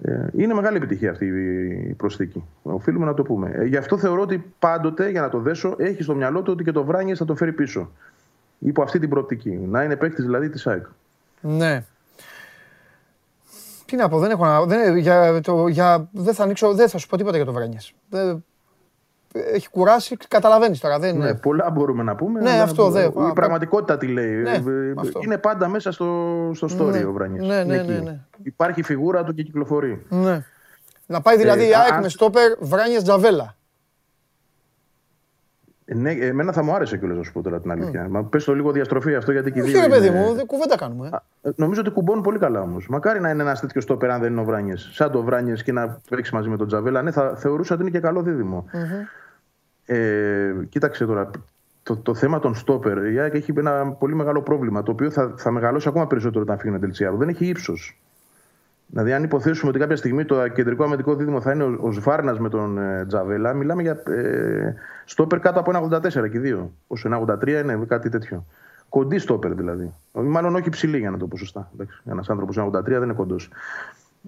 Ε, είναι μεγάλη επιτυχία αυτή η προσθήκη. Οφείλουμε να το πούμε. Ε, γι' αυτό θεωρώ ότι πάντοτε, για να το δέσω, έχει στο μυαλό του ότι και το Βράνιες θα το φέρει πίσω. Υπό αυτή την προοπτική. Να είναι παίκτης δηλαδή της ΑΕΚ. Ναι. Τι να πω, δεν έχω Δεν, για, το, για, δεν θα ανοίξω, δεν θα σου πω τίποτα για το Βράνιες. Έχει κουράσει, καταλαβαίνεις τώρα. Δεν... Ναι, πολλά μπορούμε να πούμε. Ναι, αυτό δεν. Η πραγματικότητα τι λέει. Ναι, είναι πάντα μέσα στο, στο story ναι, ο Βράνιε. Ναι, ναι, ναι, ναι, Υπάρχει φιγούρα του και κυκλοφορεί. Ναι. Να πάει δηλαδή η ΑΕΚ με στόπερ Βράνιες Τζαβέλα. Ναι, εμένα θα μου άρεσε κιόλας να σου πω τώρα την αλήθεια. Mm. Μα πες το λίγο διαστροφή αυτό γιατί και οι δύο. παιδί μου, δεν κουβέντα κάνουμε. Ε. Νομίζω ότι κουμπώνουν πολύ καλά όμως. Μακάρι να είναι ένας τέτοιος στόπερ αν δεν είναι ο Βράνιες. Σαν το Βράνιες και να παίξει μαζί με τον Τζαβέλα. Ναι, θα θεωρούσα ότι είναι και καλό δίδυμο. Mm-hmm. Ε, κοίταξε τώρα. Το, το θέμα των στόπερ, η ΑΕΚ έχει ένα πολύ μεγάλο πρόβλημα το οποίο θα, θα μεγαλώσει ακόμα περισσότερο όταν φύγει ο Τελτσιάδο. Δεν έχει ύψος. Δηλαδή, αν υποθέσουμε ότι κάποια στιγμή το κεντρικό αμυντικό δίδυμο θα είναι ο, ο Σβάρνας με τον ε, Τζαβέλα, μιλάμε για ε, στόπερ κάτω από ένα 84 και δύο. Όσο ένα 83 είναι κάτι τέτοιο. Κοντή στόπερ δηλαδή. Μάλλον όχι ψηλή για να το πω σωστά. Ένας άνθρωπος ένα 83 δεν είναι κοντός.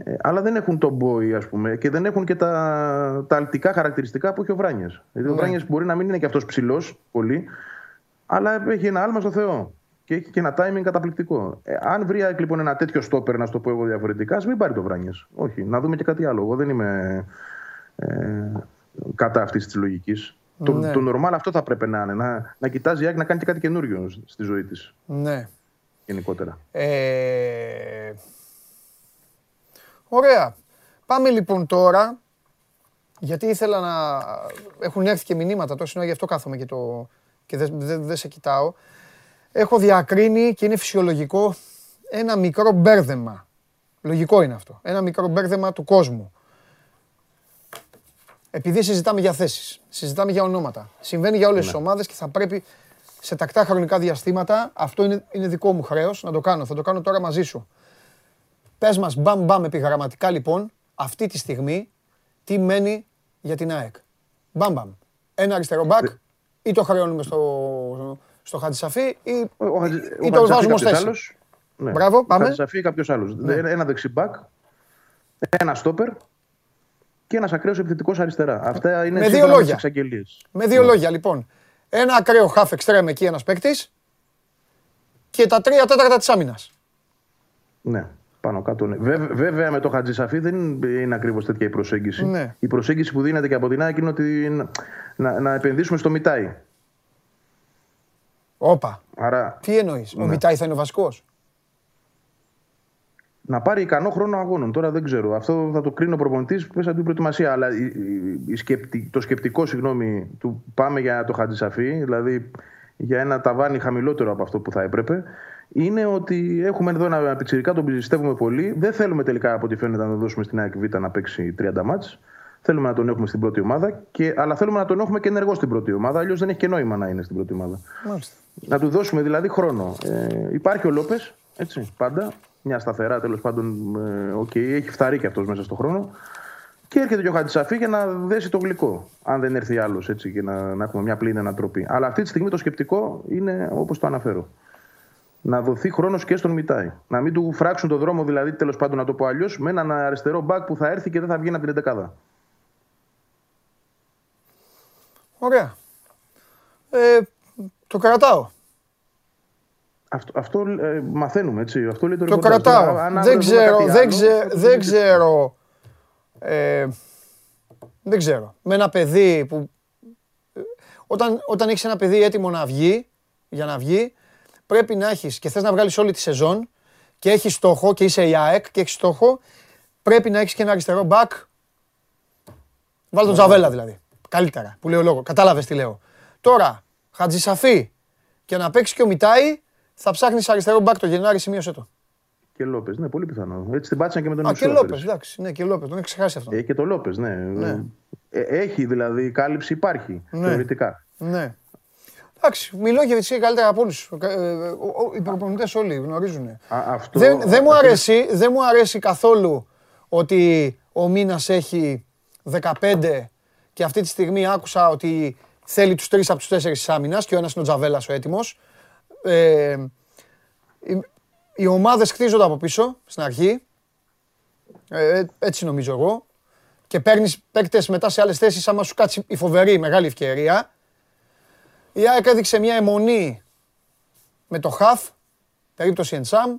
Ε, αλλά δεν έχουν τον Μπόι, ας πούμε, και δεν έχουν και τα, τα αλτικά χαρακτηριστικά που έχει ο Βράνιε. Δηλαδή, ο ναι. Βράνιε μπορεί να μην είναι και αυτός ψηλός πολύ, αλλά έχει ένα άλμα στο Θεό και έχει και ένα timing καταπληκτικό. Ε, αν βρει λοιπόν ένα τέτοιο στόπερ, να το πω εγώ διαφορετικά, ας μην πάρει το Βράνιες. Όχι, να δούμε και κάτι άλλο. Εγώ δεν είμαι ε, κατά αυτής της λογικής. Το, ναι. το normal αυτό θα πρέπει να είναι. Να, να κοιτάζει η να κάνει και κάτι καινούριο στη ζωή της. Ναι. Γενικότερα. Ε... Ωραία. Πάμε λοιπόν τώρα. Γιατί ήθελα να. Έχουν έρθει και μηνύματα τόσο, γι' αυτό κάθομαι και, το... και δεν δε, σε κοιτάω έχω διακρίνει και είναι φυσιολογικό ένα μικρό μπέρδεμα. Λογικό είναι αυτό. Ένα μικρό μπέρδεμα του κόσμου. Επειδή συζητάμε για θέσεις, συζητάμε για ονόματα. Συμβαίνει για όλες τις ναι. ομάδες και θα πρέπει σε τακτά χρονικά διαστήματα, αυτό είναι, είναι δικό μου χρέος να το κάνω. Θα το κάνω τώρα μαζί σου. Πες μας, μπαμ μπαμ επιγραμματικά λοιπόν, αυτή τη στιγμή, τι μένει για την ΑΕΚ. Μπαμ μπαμ. Ένα αριστερό μπακ ε. ή το χρεώνουμε στο, στο Χατζησαφή ή, ο, ο, ή το βάζουμε ως θέση. Ναι. Μπράβο, πάμε. Χατζησαφή ή κάποιος άλλος. Ναι. Ένα δεξιμπάκ, ένα στόπερ και ένας ακραίος επιθετικός αριστερά. Αυτά είναι με δύο λόγια. Με δύο ναι. λόγια, λοιπόν. Ένα ακραίο half extreme εκεί ένας παίκτης και τα τρία τέταρτα της άμυνας. Ναι, πάνω κάτω. Ναι. Βέβαια, με το Χατζησαφή δεν είναι ακριβώς τέτοια η προσέγγιση. Ναι. Η προσέγγιση που δίνεται και από την ΑΕΚ είναι ότι να, να επενδύσουμε στο Μιτάι. Όπα. Άρα, Τι εννοείς, ναι. Ο Μιτάι θα είναι ο βασικός; Να πάρει ικανό χρόνο αγώνων. Τώρα δεν ξέρω. Αυτό θα το κρίνει ο προπονητής μέσα από την προετοιμασία. Αλλά το σκεπτικό συγγνώμη, του πάμε για το Χατζησαφή, δηλαδή για ένα ταβάνι χαμηλότερο από αυτό που θα έπρεπε, είναι ότι έχουμε εδώ ένα πιτσιρικά, τον πιστεύουμε πολύ. Δεν θέλουμε τελικά από ό,τι φαίνεται να δώσουμε στην ΑΕΚ να παίξει 30 μάτς. Θέλουμε να τον έχουμε στην πρώτη ομάδα, και, αλλά θέλουμε να τον έχουμε και ενεργό στην πρώτη ομάδα. Αλλιώς δεν έχει και νόημα να είναι στην πρώτη ομάδα. Μάλιστα. Να του δώσουμε δηλαδή χρόνο. Ε, υπάρχει ο Λόπες, έτσι, πάντα. Μια σταθερά τέλος πάντων. Ε, okay, έχει φταρεί και αυτός μέσα στον χρόνο. Και έρχεται και ο Χατζησαφή για να δέσει το γλυκό. Αν δεν έρθει άλλος έτσι και να, να έχουμε μια πλήρη ανατροπή. Αλλά αυτή τη στιγμή το σκεπτικό είναι όπως το αναφέρω. Να δοθεί χρόνος και στον Μιτάι. Να μην του φράξουν το δρόμο, δηλαδή τέλος πάντων να το πω αλλιώς, με έναν αριστερό μπακ που θα έρθει και δεν θα βγει από την 11. Ωραία. Ε, το κρατάω. Αυτό, αυτό ε, μαθαίνουμε, έτσι. Αυτό λέει το, το κρατάω. Αν, δεν, ξέρω, δεν, ξε, δεν ξέρω. Ε, δεν ξέρω. Με ένα παιδί που... Όταν, όταν έχεις ένα παιδί έτοιμο να βγει, για να βγει, πρέπει να έχεις και θες να βγάλεις όλη τη σεζόν και έχεις στόχο και είσαι η ΑΕΚ και έχεις στόχο, πρέπει να έχεις και ένα αριστερό back. Βάλ τον Τζαβέλα δηλαδή. Καλύτερα, που λέω λόγος. Κατάλαβες τι λέω. Τώρα, Χατζησαφή και να παίξει και ο Μιτάη, θα ψάχνεις αριστερό μπακ το Γενάρη, σημείωσε το. Και Λόπες, ναι, πολύ πιθανό. Έτσι την πάτησαν και με τον Α, και Λόπες, εντάξει. Ναι, και Λόπες, τον έχει ξεχάσει αυτό. Ε, και το Λόπες, ναι. ναι. Ε, έχει δηλαδή, κάλυψη υπάρχει ναι. θεωρητικά. Ναι. Εντάξει, μιλώ για τη καλύτερα από όλους. Ε, οι προπονητές όλοι γνωρίζουν. δεν, δεν, μου αρέσει, δεν μου αρέσει καθόλου ότι ο μήνας έχει 15 και αυτή τη στιγμή άκουσα ότι θέλει τους τρεις από τους τέσσερις της άμυνας και ο ένας είναι ο Τζαβέλας ο έτοιμος. Ε, οι, οι ομάδες χτίζονται από πίσω στην αρχή. Ε, έτσι νομίζω εγώ. Και παίρνεις παίκτες μετά σε άλλες θέσεις άμα σου κάτσει η φοβερή μεγάλη ευκαιρία. Η ΑΕΚ έδειξε μια αιμονή με το Χαφ, περίπτωση Εντσάμ.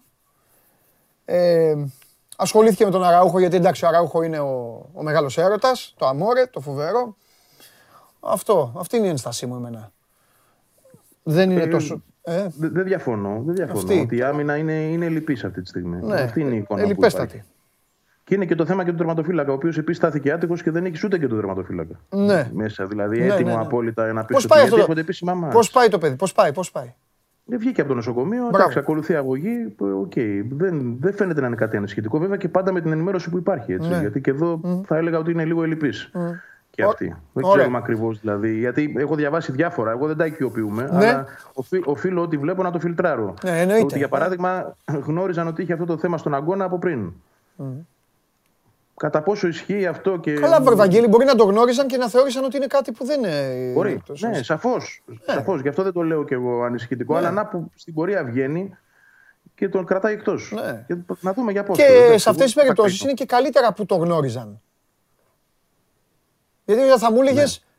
Ε, Ασχολήθηκε με τον Αραούχο γιατί εντάξει ο Αραούχο είναι ο, ο μεγάλος έρωτας, το αμόρε, το φοβερό. Αυτό, αυτή είναι η ένστασή μου εμένα. Δεν είναι ε, τόσο... Ε; Δεν διαφωνώ, δεν διαφωνώ ότι η άμυνα είναι, είναι λυπής αυτή τη στιγμή. Ναι, αυτή είναι η εικόνα ε, που υπάρχει. Και είναι και το θέμα και του τερματοφύλακα, ο οποίος επίσης στάθηκε άτυχος και δεν έχει ούτε και τον τερματοφύλακα. Ναι. Μέσα, δηλαδή ναι, έτοιμο ναι, ναι. απόλυτα να πει ότι πάει αυτό το... Πώς πάει το παιδί, πώς πάει, πώς πάει. Δεν βγήκε από το νοσοκομείο, εντάξει, ακολουθεί αγωγή. Okay. Δεν, δεν φαίνεται να είναι κάτι ανησυχητικό, βέβαια και πάντα με την ενημέρωση που υπάρχει. Έτσι, ναι. Γιατί και εδώ mm. θα έλεγα ότι είναι λίγο ελλειπής. Mm. Και αυτή. Δεν ξέρουμε ακριβώς δηλαδή. Γιατί έχω διαβάσει διάφορα. Εγώ δεν τα οικειοποιούμε. Ναι. Αλλά οφείλω ότι βλέπω να το φιλτράρω. Ναι, εννοείται. Ότι για παράδειγμα γνώριζαν ότι είχε αυτό το θέμα στον αγώνα από πριν. Mm. Κατά πόσο ισχύει αυτό και. Καλά, Βαγγέλη, μπορεί να το γνώριζαν και να θεώρησαν ότι είναι κάτι που δεν είναι. Μπορεί. ναι, σαφώς. Ναι. Σαφώς. Γι' αυτό δεν το λέω και εγώ ανησυχητικό. Ναι. Αλλά να που στην πορεία βγαίνει και τον κρατάει εκτός. Ναι. να δούμε για πώς. Και σε αυτές τις περιπτώσεις είναι και καλύτερα που το γνώριζαν. Γιατί θα μου έλεγες, ναι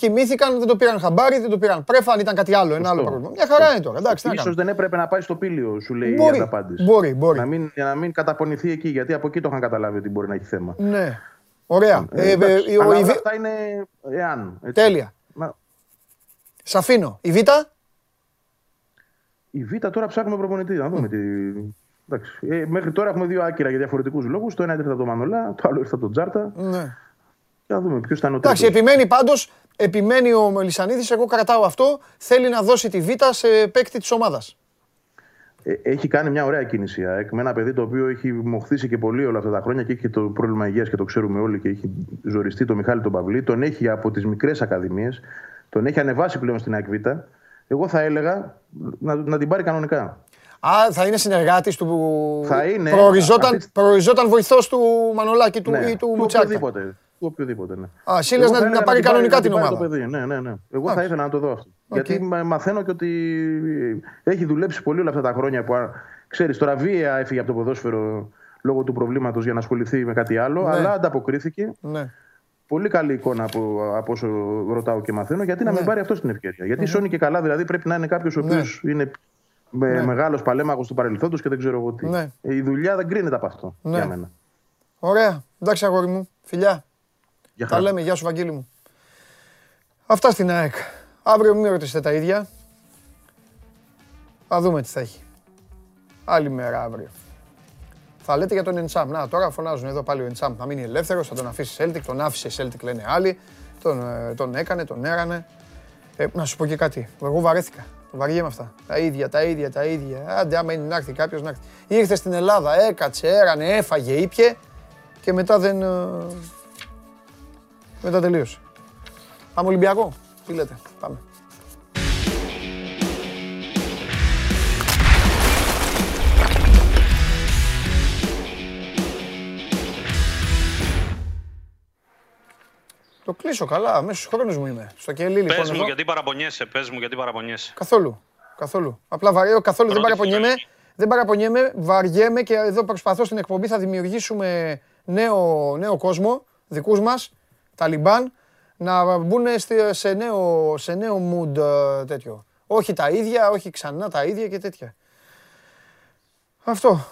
κοιμήθηκαν, δεν το πήραν χαμπάρι, δεν το πήραν πρέφα, αν ήταν κάτι άλλο, ένα άλλο πρόβλημα. Μια χαρά είναι τώρα. Εντάξει, Ίσως δεν έπρεπε να πάει στο πύλιο, σου λέει μπορεί, η απάντηση. Μπορεί, μπορεί. Να μην, για να μην καταπονηθεί εκεί, γιατί από εκεί το είχαν καταλάβει ότι μπορεί να έχει θέμα. Ναι. Ωραία. Ε, ε, ε, αλλά η... αυτά είναι εάν. Έτσι. Τέλεια. Να... Σ' αφήνω. Η Β; Η Β τώρα ψάχνουμε προπονητή. Να δούμε τι. Εντάξει. Ε, μέχρι τώρα έχουμε δύο άκυρα για διαφορετικούς λόγους. Το ένα ήρθε το Μανολά, το άλλο ήρθε το Τζάρτα. Ναι. Και να δούμε ποιος ήταν ο Εντάξει, επιμένει πάντως επιμένει ο Μελισανίδης, εγώ κρατάω αυτό, θέλει να δώσει τη Β σε παίκτη της ομάδας. Ε, έχει κάνει μια ωραία κίνηση ΑΕΚ με ένα παιδί το οποίο έχει μοχθήσει και πολύ όλα αυτά τα χρόνια και έχει το πρόβλημα υγείας και το ξέρουμε όλοι και έχει ζοριστεί το Μιχάλη τον Παυλή. Τον έχει από τις μικρές ακαδημίες, τον έχει ανεβάσει πλέον στην ΑΕΚ Β. Εγώ θα έλεγα να, να την πάρει κανονικά. Α, θα είναι συνεργάτης του. Θα είναι. Προοριζόταν, αυτή... προοριζόταν βοηθός του Μανολάκη του, ναι, ή του, του του οποιοδήποτε. Ναι. Α, Σίλια να, να, πάρει κανονικά την ομάδα. Το παιδί. Ναι, ναι, ναι. Εγώ θα ήθελα να το δω αυτό. Γιατί μαθαίνω και ότι έχει δουλέψει πολύ όλα αυτά τα χρόνια που ξέρεις τώρα βία έφυγε από το ποδόσφαιρο λόγω του προβλήματος για να ασχοληθεί με κάτι άλλο, ναι. αλλά ανταποκρίθηκε. Ναι. Πολύ καλή εικόνα από, από όσο ρωτάω και μαθαίνω. Γιατί να μην πάρει αυτό την ευκαιρία. Γιατί σώνει και καλά, δηλαδή πρέπει να είναι κάποιος ο οποίος είναι με μεγάλος παλέμαχος του παρελθόντος και δεν ξέρω εγώ τι. Η δουλειά δεν κρίνεται από αυτό για μένα. Ωραία. Εντάξει, αγόρι μου. Φιλιά. Τα λέμε, γεια σου Βαγγέλη μου. Αυτά στην ΑΕΚ. Αύριο μην ρωτήσετε τα ίδια. Θα δούμε τι θα έχει. Άλλη μέρα αύριο. Θα λέτε για τον Εντσάμ. Να, τώρα φωνάζουν εδώ πάλι ο Εντσάμ. Θα μείνει ελεύθερος, θα τον αφήσει Celtic. Τον άφησε Celtic, λένε άλλοι. Τον, ε, τον έκανε, τον έρανε. Ε, να σου πω και κάτι. Εγώ βαρέθηκα. Βαριέμαι αυτά. Τα ίδια, τα ίδια, τα ίδια. Άντε, άμα είναι να έρθει κάποιος να έρθει. Ήρθε στην Ελλάδα, έκατσε, έρανε, έφαγε, ήπια και μετά δεν, ε, μετά τελείωσε. Πάμε Ολυμπιακό; Τι λέτε; Πάμε. Το κλείσω καλά, μέσω χρόνο μου είμαι. Στο κελί λοιπόν. Πες μου γιατί παραπονιέσαι, πες μου γιατί παραπονιέσαι. Καθόλου. Καθόλου. Απλά βαριέμαι, καθόλου δεν παραπονιέμαι. Δεν παραπονιέμαι, βαριέμαι και εδώ προσπαθώ στην εκπομπή θα δημιουργήσουμε νέο, νέο κόσμο, δικούς μας, Ταλιμπάν να μπουν σε νέο, σε νέο mood ε, τέτοιο. Όχι τα ίδια, όχι ξανά τα ίδια και τέτοια. Αυτό.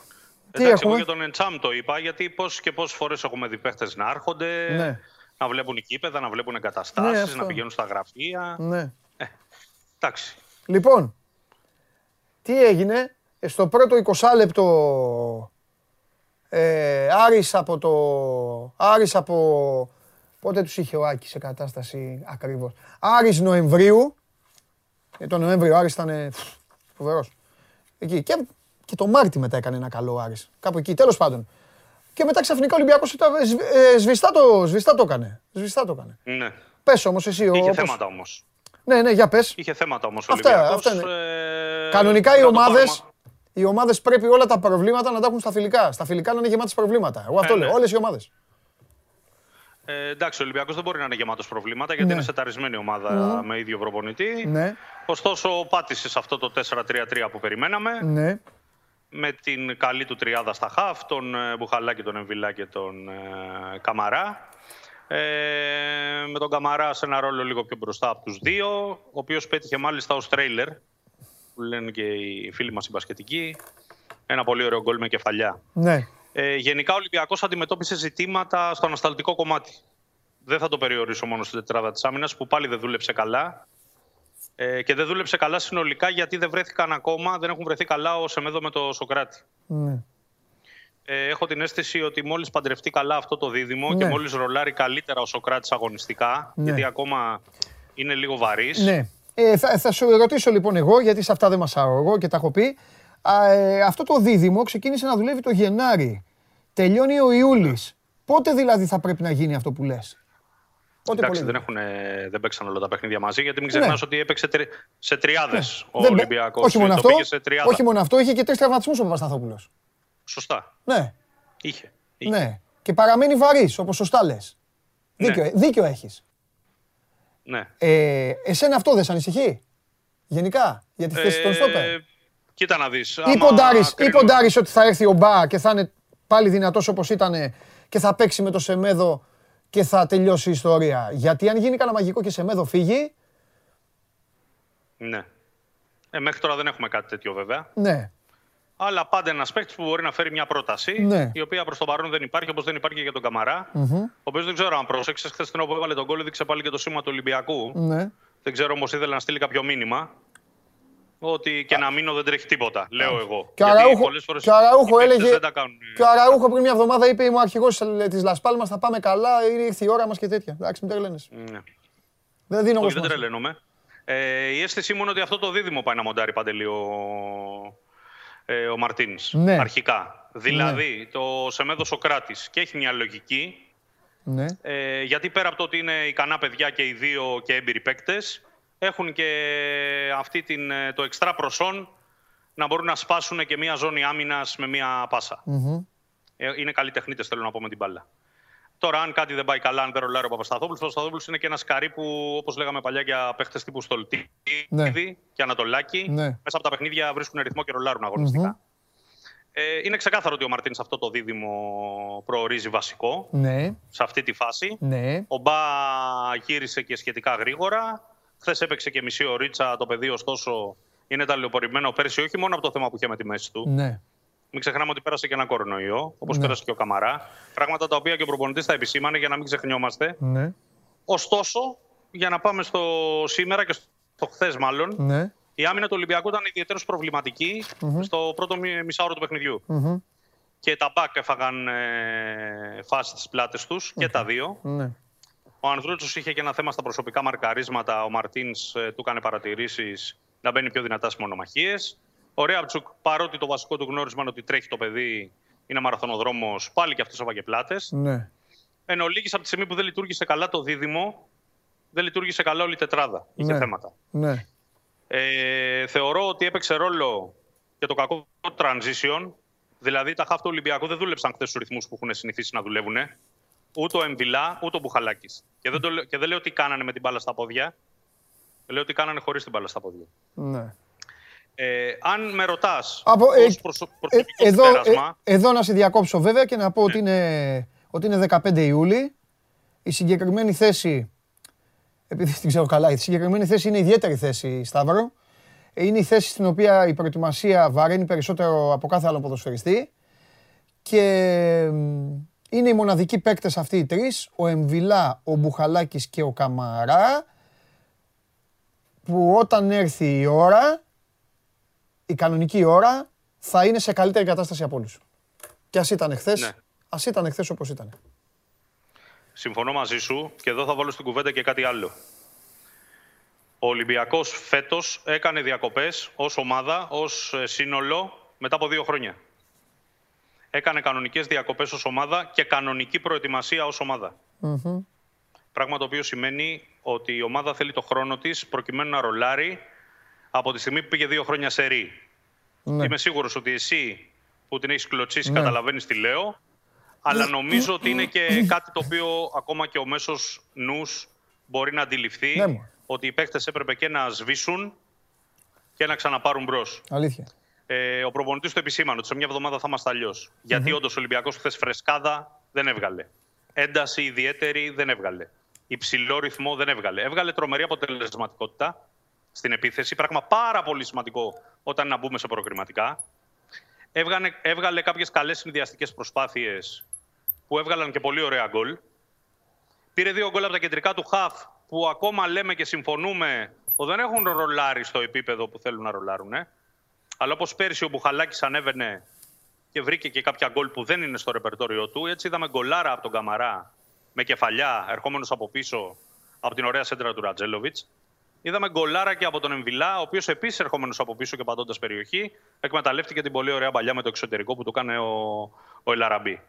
Τι Εντάξει, έχουμε; εγώ για τον Εντσάμ το είπα, γιατί πώς και πόσες φορές έχουμε δει παίχτες να έρχονται, ναι. να βλέπουν κήπεδα, να βλέπουν εγκαταστάσεις, ναι, να πηγαίνουν στα γραφεία. Ναι. Ε, εντάξει. Λοιπόν, τι έγινε; Στο πρώτο 20 λεπτό ε, Άρης από το... Άρης από Πότε τους είχε ο Άκης σε κατάσταση ακριβώς. Άρης Νοεμβρίου. Ε, το Νοέμβριο Άρης ήταν φοβερός. Εκεί. Και, και το Μάρτι μετά έκανε ένα καλό Άρης. Κάπου εκεί. Τέλος πάντων. Και μετά ξαφνικά ο Ολυμπιακός ήταν, ε, ε, σβηστά, το, σβηστά το έκανε. Σβηστά το έκανε. Ναι. Πες όμως εσύ. Είχε όπως... θέματα όμως. Ναι, ναι, για πες. Είχε θέματα όμως ο αυτά, αυτά είναι. Ε, Κανονικά οι ομάδες, οι ομάδες πρέπει όλα τα προβλήματα να τα έχουν στα φιλικά. Στα φιλικά να είναι γεμάτες προβλήματα. Εγώ αυτό ε, λέω. Ναι. Όλες οι ομάδες. Ε, εντάξει, ο Ολυμπιακός δεν μπορεί να είναι γεμάτος προβλήματα γιατί ναι. είναι σεταρισμένη ομάδα ναι. με ίδιο προπονητή. Ναι. Ωστόσο, πάτησε σε αυτό το 4-3-3 που περιμέναμε. Ναι. Με την καλή του τριάδα στα χαφ, τον ε, Μπουχαλάκη, τον Εμβιλά και τον ε, Καμαρά. Ε, με τον Καμαρά σε ένα ρόλο λίγο πιο μπροστά από τους δύο, ο οποίος πέτυχε μάλιστα ως τρέιλερ, που λένε και οι φίλοι μας οι μπασκετικοί, ένα πολύ ωραίο γκολ με κεφαλιά. Ναι. Ε, γενικά ο Ολυμπιακός αντιμετώπισε ζητήματα στο ανασταλτικό κομμάτι. Δεν θα το περιορίσω μόνο στην τετράδα της άμυνας, που πάλι δεν δούλεψε καλά. Ε, και δεν δούλεψε καλά συνολικά γιατί δεν βρέθηκαν ακόμα, δεν έχουν βρεθεί καλά ο Σεμέδο με το Σοκράτη. Ναι. ε, έχω την αίσθηση ότι μόλις παντρευτεί καλά αυτό το δίδυμο και ναι. μόλις ρολάρει καλύτερα ο Σοκράτης αγωνιστικά, ναι. γιατί ακόμα είναι λίγο βαρύς. Ναι. Ε, θα, θα σου ρωτήσω λοιπόν εγώ, γιατί σε αυτά δεν μασάω εγώ και τα έχω πει. ε, αυτό το δίδυμο ξεκίνησε να δουλεύει το Γενάρη. Τελειώνει ο Ιούλης. Πότε δηλαδή θα πρέπει να γίνει αυτό που λες; Εντάξει, δεν, έχουν, δεν παίξαν όλα τα παιχνίδια μαζί, γιατί μην ξεχνάς ναι. ότι έπαιξε σε τριάδες ναι. ο Ολυμπιακός. Όχι, μόνο αυτό, όχι μόνο αυτό, είχε και τρεις τραυματισμούς ο Παπασταθόπουλο. Σωστά. Ναι. Είχε. είχε. Ναι. Και παραμένει βαρύς, όπως σωστά λες. Ναι. Δίκιο, δίκιο έχεις. Ναι. Ε, εσένα αυτό δεν σε ανησυχεί; Γενικά, για τη θέση ε, των στόπερ; Κοίτα να δεις. Ή ποντάρεις ότι θα έρθει ο Μπα και θα είναι πάλι δυνατός όπως ήταν και θα παίξει με το Σεμέδο και θα τελειώσει η ιστορία. Γιατί αν γίνει κανένα μαγικό και Σεμέδο φύγει. Ναι. Ε, μέχρι τώρα δεν έχουμε κάτι τέτοιο βέβαια. Ναι. Αλλά πάντα ένας παίκτης που μπορεί να φέρει μια πρόταση, ναι. η οποία προς το παρόν δεν υπάρχει, όπως δεν υπάρχει και για τον Καμαρά. Mm-hmm. Ο οποίος δεν ξέρω αν πρόσεξες. Χθες την όπου έβαλε τον κόλλο, δείξε πάλι και το σήμα του Ολυμπιακού. Ναι. Δεν ξέρω όμως ήθελε να στείλει κάποιο μήνυμα. Ότι και να μείνω δεν τρέχει τίποτα, λέω εγώ. Και ο Αραούχο, και Αραούχο έλεγε. Και ο Αραούχο πριν μια εβδομάδα είπε: Είμαι ο αρχηγός της Λασπάλμα, θα πάμε καλά, είναι ήρθε η ώρα μας και τέτοια. Εντάξει, μην τρελαίνε. Ναι. Δεν δίνω Όχι, δεν τρελαίνομαι. Ε, η αίσθησή μου είναι ότι αυτό το δίδυμο πάει να μοντάρει παντελή ο, ε, ο Μαρτίν. Ναι. Αρχικά. Δηλαδή, ναι. το Σεμέδο Σοκράτης και έχει μια λογική. Ναι. Ε, γιατί πέρα από το ότι είναι ικανά παιδιά και οι δύο και έμπειροι παίκτες, έχουν και αυτή την, ε, το εξτρά προσόν να μπορούν να σπάσουν και μια ζώνη άμυνας με μια πάσα. Mm-hmm. Είναι καλοί τεχνίτες, θέλω να πω με την μπάλα. Τώρα, αν κάτι δεν πάει καλά, αν δεν ρολάρει ο Παπασταθόπουλος, ο Παπασταθόπουλος είναι και ένα καρύ που, όπως λέγαμε παλιά, για παίχτες τύπου Στολτίδη ναι. και Ανατολάκη, ναι. μέσα από τα παιχνίδια βρίσκουν ρυθμό και ρολάρουν αγωνιστικά. Mm-hmm. Ε, είναι ξεκάθαρο ότι ο Μαρτίνς αυτό το δίδυμο προορίζει βασικό ναι. σε αυτή τη φάση. Ναι. Ο Μπα γύρισε και σχετικά γρήγορα. Χθες έπαιξε και μισή ωρίτσα το παιδί, ωστόσο είναι ταλαιπωρημένο πέρσι, όχι μόνο από το θέμα που είχε με τη μέση του. Ναι. Μην ξεχνάμε ότι πέρασε και ένα κορονοϊό, όπως ναι. πέρασε και ο Καμαρά. Πράγματα τα οποία και ο προπονητής θα επισήμανε για να μην ξεχνιόμαστε. Ναι. Ωστόσο, για να πάμε στο σήμερα και στο χθες, μάλλον, ναι. η άμυνα του Ολυμπιακού ήταν ιδιαίτερως προβληματική mm-hmm. στο πρώτο μισάωρο του παιχνιδιού. Mm-hmm. Και τα μπακ έφαγαν ε, φάση στις πλάτες τους okay. και τα δύο. Ναι. Ο Ανδρούτσος είχε και ένα θέμα στα προσωπικά μαρκαρίσματα. Ο Μαρτίνς ε, του έκανε παρατηρήσεις να μπαίνει πιο δυνατά στις μονομαχίες. Ο Ρέαμπτσουκ, παρότι το βασικό του γνώρισμα είναι ότι τρέχει το παιδί, είναι μαραθωνοδρόμος, πάλι και αυτός έβαγε πλάτε. Ναι. Εν ολίγης από τη στιγμή που δεν λειτουργήσε καλά το δίδυμο, δεν λειτουργήσε καλά όλη η τετράδα. Είχε ναι. θέματα. Ναι. Ε, θεωρώ ότι έπαιξε ρόλο και το κακό transition. Δηλαδή τα χάφτα του Ολυμπιακού δεν δούλεψαν χθες στους ρυθμούς που έχουν συνηθίσει να δουλεύουν. Ούτε ο Εμβιλά, ούτε ο Μπουχαλάκης. Και, δεν και δεν λέω τι κάνανε με την μπάλα στα πόδια. Λέω τι κάνανε χωρίς την μπάλα στα πόδια. Ναι. Ε, αν με ρωτάς. Ε, προσω... ε, εδώ, ε, εδώ να σε διακόψω βέβαια και να πω ότι, ναι. είναι, ότι είναι 15 Ιούλη. Η συγκεκριμένη θέση. Επειδή την ξέρω καλά, η συγκεκριμένη θέση είναι ιδιαίτερη θέση, Σταύρο. Είναι η θέση στην οποία η προετοιμασία βαραίνει περισσότερο από κάθε άλλο ποδοσφαιριστή. Και είναι οι μοναδικοί παίκτες αυτοί οι τρεις, ο Εμβιλά, ο Μπουχαλάκης και ο Καμαρά, που όταν έρθει η ώρα η κανονική ώρα θα είναι σε καλύτερη κατάσταση από όλους. Και ας ήταν χθε, ναι. ας ήταν χθε όπως ήταν. Συμφωνώ μαζί σου και εδώ θα βάλω στην κουβέντα και κάτι άλλο. Ο Ολυμπιακός φέτος έκανε διακοπές ως ομάδα, ως ε, σύνολο μετά από δύο χρόνια. Έκανε κανονικές διακοπές ως ομάδα και κανονική προετοιμασία ως ομάδα. Mm-hmm. Πράγμα το οποίο σημαίνει ότι η ομάδα θέλει το χρόνο της προκειμένου να ρολάρει από τη στιγμή που πήγε δύο χρόνια σε ρί. Ναι. Είμαι σίγουρος ότι εσύ που την έχεις κλωτσίσει ναι. καταλαβαίνεις τι λέω, αλλά ναι. νομίζω ότι είναι και κάτι το οποίο ακόμα και ο μέσος νους μπορεί να αντιληφθεί ναι, ότι οι παίκτες έπρεπε και να σβήσουν και να ξαναπάρουν μπρος. Αλήθεια. Ε, ο προπονητής του επισήμανε ότι σε μια εβδομάδα θα είμαστε αλλιώς. Mm-hmm. Γιατί όντως ο Ολυμπιακός χθες φρεσκάδα δεν έβγαλε. Ένταση ιδιαίτερη δεν έβγαλε. Υψηλό ρυθμό δεν έβγαλε. Έβγαλε τρομερή αποτελεσματικότητα στην επίθεση. Πράγμα πάρα πολύ σημαντικό όταν να μπούμε σε προκριματικά. Έβγαλε, έβγαλε κάποιες καλές συνδυαστικές προσπάθειες που έβγαλαν και πολύ ωραία γκολ. Πήρε δύο γκολ από τα κεντρικά του χαφ που ακόμα λέμε και συμφωνούμε ότι δεν έχουν ρολάρει στο επίπεδο που θέλουν να ρολάρουν. Αλλά όπως πέρσι ο Μπουχαλάκης ανέβαινε και και βρήκε και κάποια γκολ που δεν είναι στο ρεπερτόριο του. Έτσι είδαμε γκολάρα από τον Καμαρά με κεφαλιά, ερχόμενος από πίσω από την ωραία σέντρα του Ρατζέλοβιτ. Είδαμε γκολάρα και από τον Εμβιλά, ο οποίος επίσης ερχόμενος από πίσω και πατώντας περιοχή, εκμεταλλεύτηκε την πολύ ωραία παλιά με το εξωτερικό που του έκανε ο, ο ελαραμπη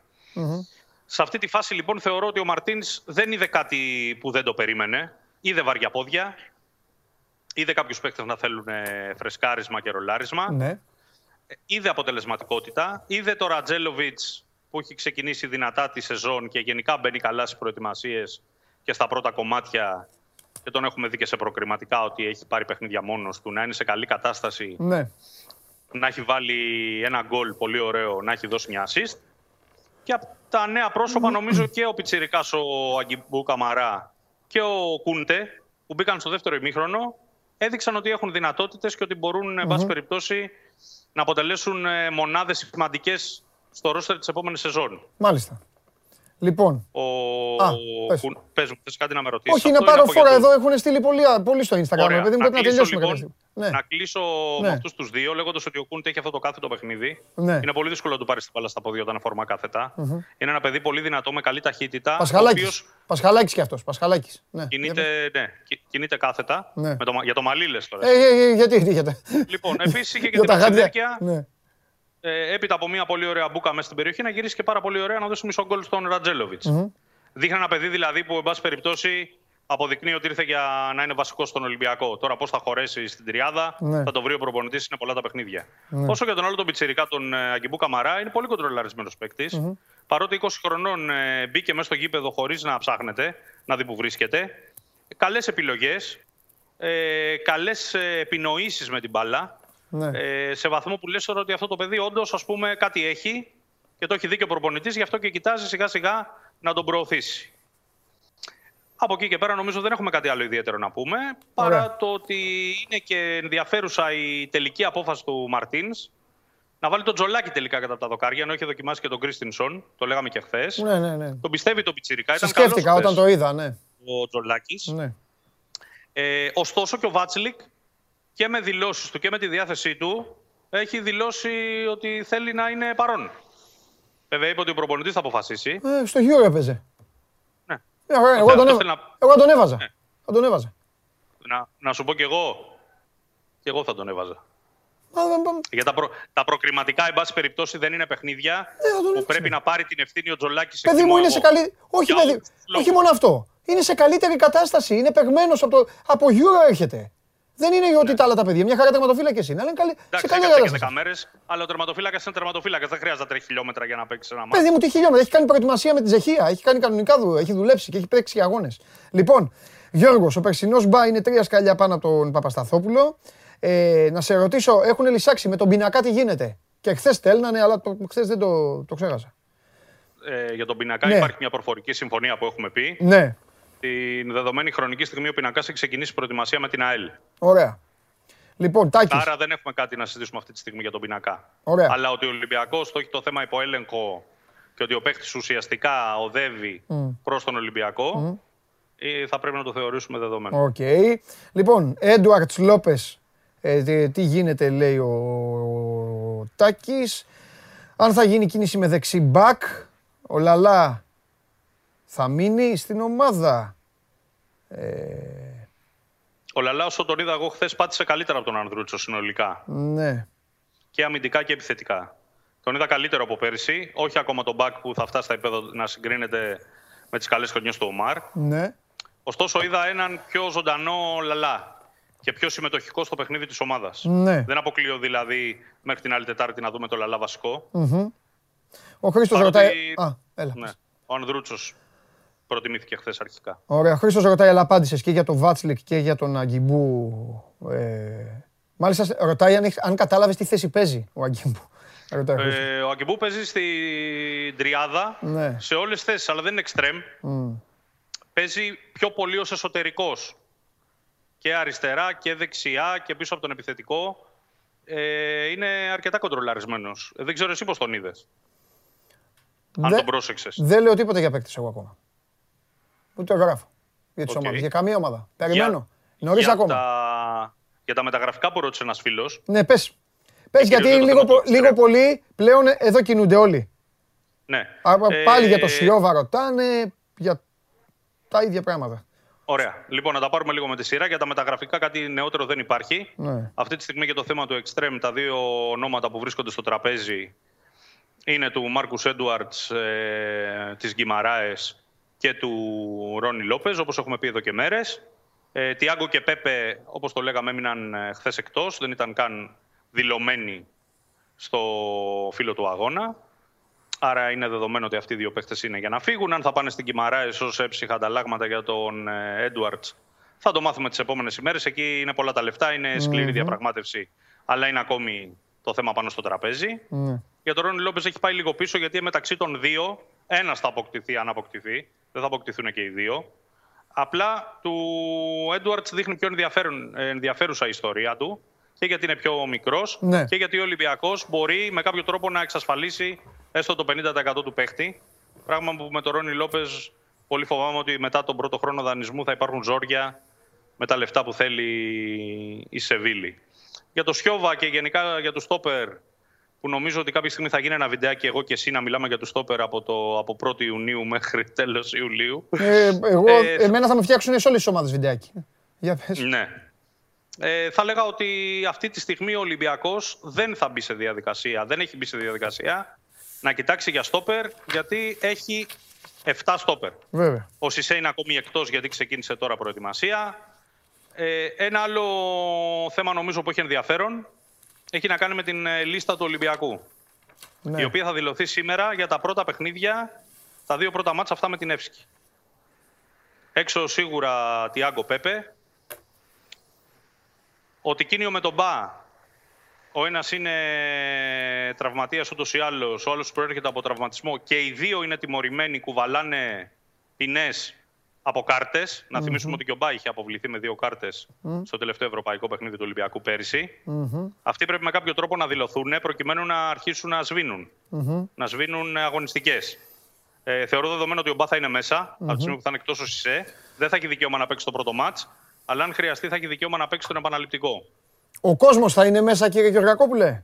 Σε αυτή τη φάση λοιπόν θεωρώ ότι ο Μαρτίνς δεν είδε κάτι που δεν το περίμενε. Είδε βαριά πόδια, είδε κάποιους παίκτες να θέλουν φρεσκάρισμα και ρολάρισμα. Ναι. Είδε αποτελεσματικότητα. Είδε το Ρατζέλοβιτ που έχει ξεκινήσει δυνατά τη σεζόν και γενικά μπαίνει καλά στις προετοιμασίες και στα πρώτα κομμάτια. Και τον έχουμε δει και σε προκριματικά ότι έχει πάρει παιχνίδια μόνος του, να είναι σε καλή κατάσταση. Ναι. Να έχει βάλει ένα γκολ πολύ ωραίο, να έχει δώσει μια assist. Και από τα νέα πρόσωπα, νομίζω και ο Πιτσιρικάς ο Αγκιμπού Καμαρά και ο Κούντε, που μπήκαν στο δεύτερο ημίχρονο, έδειξαν ότι έχουν δυνατότητες και ότι μπορούν, mm-hmm. εν πάση περιπτώσει, να αποτελέσουν ε, μονάδες σημαντικές στο ρόστερ της επόμενης σεζόν. Μάλιστα. Λοιπόν. Ο... πες. πες μου, θες κάτι να με ρωτήσεις. Όχι, να πάρω φορά εδώ, έχουν στείλει πολύ, πολύ στο Instagram. Ωραία. Παιδί μου, πρέπει να τελειώσουμε λοιπόν, ναι. Να κλείσω ναι. με αυτούς τους δύο, λέγοντας ότι ο Κούντε έχει αυτό το κάθετο παιχνίδι. Ναι. Είναι πολύ δύσκολο να του πάρεις την μπάλα στα πόδια όταν είναι φορμά κάθετα. Mm-hmm. Είναι ένα παιδί πολύ δυνατό, με καλή ταχύτητα. Πασχαλάκης. Οποίος... Πασχαλάκης κι αυτός. Πασχαλάκης. Ναι. Κινείται, ναι, κινείται κάθετα. Ναι. Με το, για το μαλλί λες τώρα. Ε, ε, ε, γιατί είχατε. Λοιπόν, επίσης είχε και την πασχαλάκια. Ε, έπειτα από μια πολύ ωραία μπουκα μέσα στην περιοχή να γυρίσει και πάρα πολύ ωραία να δώσει μισό γκολ στον Ρατζέλοβιτς. Mm-hmm. Δείχνει ένα παιδί δηλαδή που, εν πάση περιπτώσει, αποδεικνύει ότι ήρθε για να είναι βασικός στον Ολυμπιακό. Τώρα πώς θα χωρέσει στην τριάδα, ναι. θα το βρει ο προπονητής, είναι πολλά τα παιχνίδια. Ναι. Όσο για τον άλλο τον Πιτσερικά, τον ε, Αγκιμπού Καμαρά, είναι πολύ κοντρολαρισμένος παίκτης. Mm-hmm. Παρότι 20 χρονών ε, μπήκε μέσα στο γήπεδο χωρίς να ψάχνετε, να δει που βρίσκεται. Καλές επιλογές, ε, καλές ε, επινοήσεις με την μπάλα. Ναι. Ε, σε βαθμό που λες τώρα ότι αυτό το παιδί όντως κάτι έχει και το έχει δει και ο προπονητής, γι' αυτό και κοιτάζει σιγά σιγά να τον προωθήσει. Από εκεί και πέρα νομίζω δεν έχουμε κάτι άλλο ιδιαίτερο να πούμε. Παρά το ότι είναι και ενδιαφέρουσα η τελική απόφαση του Μαρτίνς να βάλει τον Τζολάκη τελικά κατά τα δοκάρια, ενώ είχε δοκιμάσει και τον Κρίστινσον. Το λέγαμε και χθες. Ναι, ναι, ναι. Τον πιστεύει το Πιτσυρικά. Ήταν σκέφτηκα όταν το είδα, ναι. Ο Τζολάκης. Ναι. Ε, ωστόσο και ο Βάτσλικ και με δηλώσεις του και με τη διάθεσή του έχει δηλώσει ότι θέλει να είναι παρόν. Βέβαια είπε ότι ο προπονητής θα αποφασίσει. Ε, στο γύρο έπαιζε. Ναι. Ε, εγώ, τον έβα... να... εγώ τον έβαζα. Ναι. Θα τον έβαζα. Να, να σου πω κι εγώ. Κι εγώ θα τον έβαζα. Για τα, προ... τα προκριματικά, εν πάση περιπτώσει, δεν είναι παιχνίδια ε, που πρέπει να πάρει την ευθύνη ο Τζολάκης. Παιδί μου, είναι σε καλή. Όχι, παιδί... Όχι μόνο αυτό. Είναι σε καλύτερη κατάσταση. Είναι παιγμένο από, το... από Euro έρχεται. Δεν είναι ότι ναι. τα άλλα τα παιδιά. Μια χαρά τερματοφύλακες είναι. Αλλά είναι καλή. Εντάξει, σε καλή κατάσταση. 10 μέρε, αλλά ο τερματοφύλακας είναι τερματοφύλακας. Δεν χρειάζεται να τρέχει χιλιόμετρα για να παίξει ένα μάτι. Παιδί μου, τι χιλιόμετρα. Έχει κάνει προετοιμασία με τη Ζεχία. Έχει κάνει κανονικά δουλειά. Έχει δουλέψει και έχει παίξει αγώνες. Λοιπόν, Γιώργος, ο περσινός μπα είναι τρία σκαλιά πάνω από τον Παπασταθόπουλο. Ε, να σε ρωτήσω, έχουν λησάξει με τον πινακά τι γίνεται; Και χθες στέλνανε, αλλά το, χθες δεν το, το ξέχασα. Ε, για τον πινακά ναι. υπάρχει μια προφορική συμφωνία που έχουμε πει. Ναι την δεδομένη χρονική στιγμή ο Πινακάς έχει ξεκινήσει προετοιμασία με την ΑΕΛ. Ωραία. Λοιπόν, Τάκης. Άρα δεν έχουμε κάτι να συζητήσουμε αυτή τη στιγμή για τον Πινακά. Ωραία. Αλλά ότι ο Ολυμπιακός το έχει το θέμα υπό έλεγχο και ότι ο παίχτης ουσιαστικά οδεύει mm. προς τον Ολυμπιακό, mm. θα πρέπει να το θεωρήσουμε δεδομένο. OK. Okay. Λοιπόν, Έντουαρτς Λόπες, ε, τι γίνεται, λέει ο, ο Τάκης. Αν θα γίνει κίνηση με δεξί μπακ, ο Λαλά θα μείνει στην ομάδα. Ε... Ο Λαλά, όσο τον είδα εγώ χθες, πάτησε καλύτερα από τον Ανδρούτσο συνολικά. Ναι. Και αμυντικά και επιθετικά. Τον είδα καλύτερο από πέρυσι. Όχι ακόμα τον μπακ που θα φτάσει στα επίπεδα να συγκρίνεται με τις καλές χρονιές του Ομάρ. Ναι. Ωστόσο, είδα έναν πιο ζωντανό Λαλά και πιο συμμετοχικό στο παιχνίδι της ομάδας. Ναι. Δεν αποκλείω δηλαδή μέχρι την άλλη Τετάρτη να δούμε το Λαλά βασικό. Mm-hmm. Ο Χρήστος ρωτάει. Α, έλα. Ναι. Ο Ανδρούτσο προτιμήθηκε χθες αρχικά. Ωραία. Χρήστος ρωτάει, αλλά απάντησες και για τον Βάτσλικ και για τον Αγκιμπού. Ε... Μάλιστα, ρωτάει αν, αν κατάλαβες τι θέση παίζει ο Αγκιμπού. Ε, ο Αγκιμπού παίζει στην τριάδα ναι. σε όλες τις θέσεις, αλλά δεν είναι εξτρέμ. Mm. Παίζει πιο πολύ ως εσωτερικός. Και αριστερά και δεξιά και πίσω από τον επιθετικό. Ε, είναι αρκετά κοντρολαρισμένος. Ε, δεν ξέρω εσύ πώς τον είδες. Αν τον πρόσεξες. Δεν λέω τίποτα για παίκτη εγώ ακόμα. Ούτε γράφω για τις okay. ομάδες. Για καμία ομάδα. Περιμένω. Νωρίς ακόμα. Τα... Για τα μεταγραφικά που ρώτησε ένας φίλος. Ναι, πες. Πες γιατί λίγο, λίγο πολύ πλέον εδώ κινούνται όλοι. Ναι. πάλι για το ε, Σιώβα ρωτάνε, για τα ίδια πράγματα. Ωραία. Λοιπόν, να τα πάρουμε λίγο με τη σειρά. Για τα μεταγραφικά κάτι νεότερο δεν υπάρχει. Ναι. Αυτή τη στιγμή για το θέμα του Extreme, τα δύο ονόματα που βρίσκονται στο τραπέζι είναι του Μάρκους Έντουαρτς ε, της Γκυμαράες και του Ρόνι Λόπεζ, όπως έχουμε πει εδώ και μέρες. Ε, Τιάγκο και Πέπε, όπως το λέγαμε, έμειναν ε, χθες εκτός. Δεν ήταν καν δηλωμένοι στο φύλλο του αγώνα. Άρα είναι δεδομένο ότι αυτοί οι δύο παίχτε είναι για να φύγουν. Αν θα πάνε στην Κιμαράε ω έψυχα ανταλλάγματα για τον Έντουαρτ, θα το μάθουμε τις επόμενες ημέρες. Εκεί είναι πολλά τα λεφτά, είναι διαπραγμάτευση, αλλά είναι ακόμη το θέμα πάνω στο τραπέζι. Mm. Για τον Ρόνι Λόπες έχει πάει λίγο πίσω, γιατί μεταξύ των δύο, ένας θα αποκτηθεί αν αποκτηθεί. Δεν θα αποκτηθούν και οι δύο. Απλά του Έντουαρτ δείχνει πιο ενδιαφέρουσα η ιστορία του και γιατί είναι πιο μικρός ναι. και γιατί ο Ολυμπιακός μπορεί με κάποιο τρόπο να εξασφαλίσει έστω το 50% του παίχτη. Πράγμα που με τον Ρόνι Λόπες πολύ φοβάμαι ότι μετά τον πρώτο χρόνο δανεισμού θα υπάρχουν ζόρια με τα λεφτά που θέλει η Σεβίλη. Για το Σιώβα και γενικά για το Στόπερ, που νομίζω ότι κάποια στιγμή θα γίνει ένα βιντεάκι εγώ και εσύ να μιλάμε για το Στόπερ από, το, από 1η Ιουνίου μέχρι τέλος Ιουλίου. Ε, εγώ, ε, εμένα θα με φτιάξουν σε όλες τις ομάδες βιντεάκι. Για πες. Ναι. Ε, θα λέγα ότι αυτή τη στιγμή ο Ολυμπιακός δεν θα μπει σε διαδικασία, δεν έχει μπει σε διαδικασία να κοιτάξει για στόπερ, γιατί έχει 7 στόπερ. Βέβαια. Ο Σισε είναι ακόμη εκτός γιατί ξεκίνησε τώρα προετοιμασία. Ε, ένα άλλο θέμα νομίζω που έχει ενδιαφέρον έχει να κάνει με την ε, λίστα του Ολυμπιακού. Ναι. Η οποία θα δηλωθεί σήμερα για τα πρώτα παιχνίδια, τα δύο πρώτα μάτσα αυτά με την Εύσκη. Έξω σίγουρα Τιάγκο Πέπε. Ο Τικίνιο με τον Μπα ο ένας είναι τραυματίας ούτως ή άλλως, ο άλλος προέρχεται από τραυματισμό και οι δύο είναι τιμωρημένοι, κουβαλάνε ποινέ από κάρτες. Να θυμίσουμε ότι και ο Μπά είχε αποβληθεί με δύο κάρτες στο τελευταίο ευρωπαϊκό παιχνίδι του Ολυμπιακού πέρυσι. Αυτοί πρέπει με κάποιο τρόπο να δηλωθούν προκειμένου να αρχίσουν να σβήνουν. Να σβήνουν αγωνιστικές. Ε, θεωρώ δεδομένο ότι ο Μπά θα είναι μέσα, από τη στιγμή που θα είναι εκτός ο ΣΥΣΕ. Δεν θα έχει δικαίωμα να παίξει το πρώτο μάτς, αλλά αν χρειαστεί θα έχει δικαίωμα να παίξει τον επαναληπτικό. Ο κόσμος θα είναι μέσα, κύριε Γεωργακόπουλε;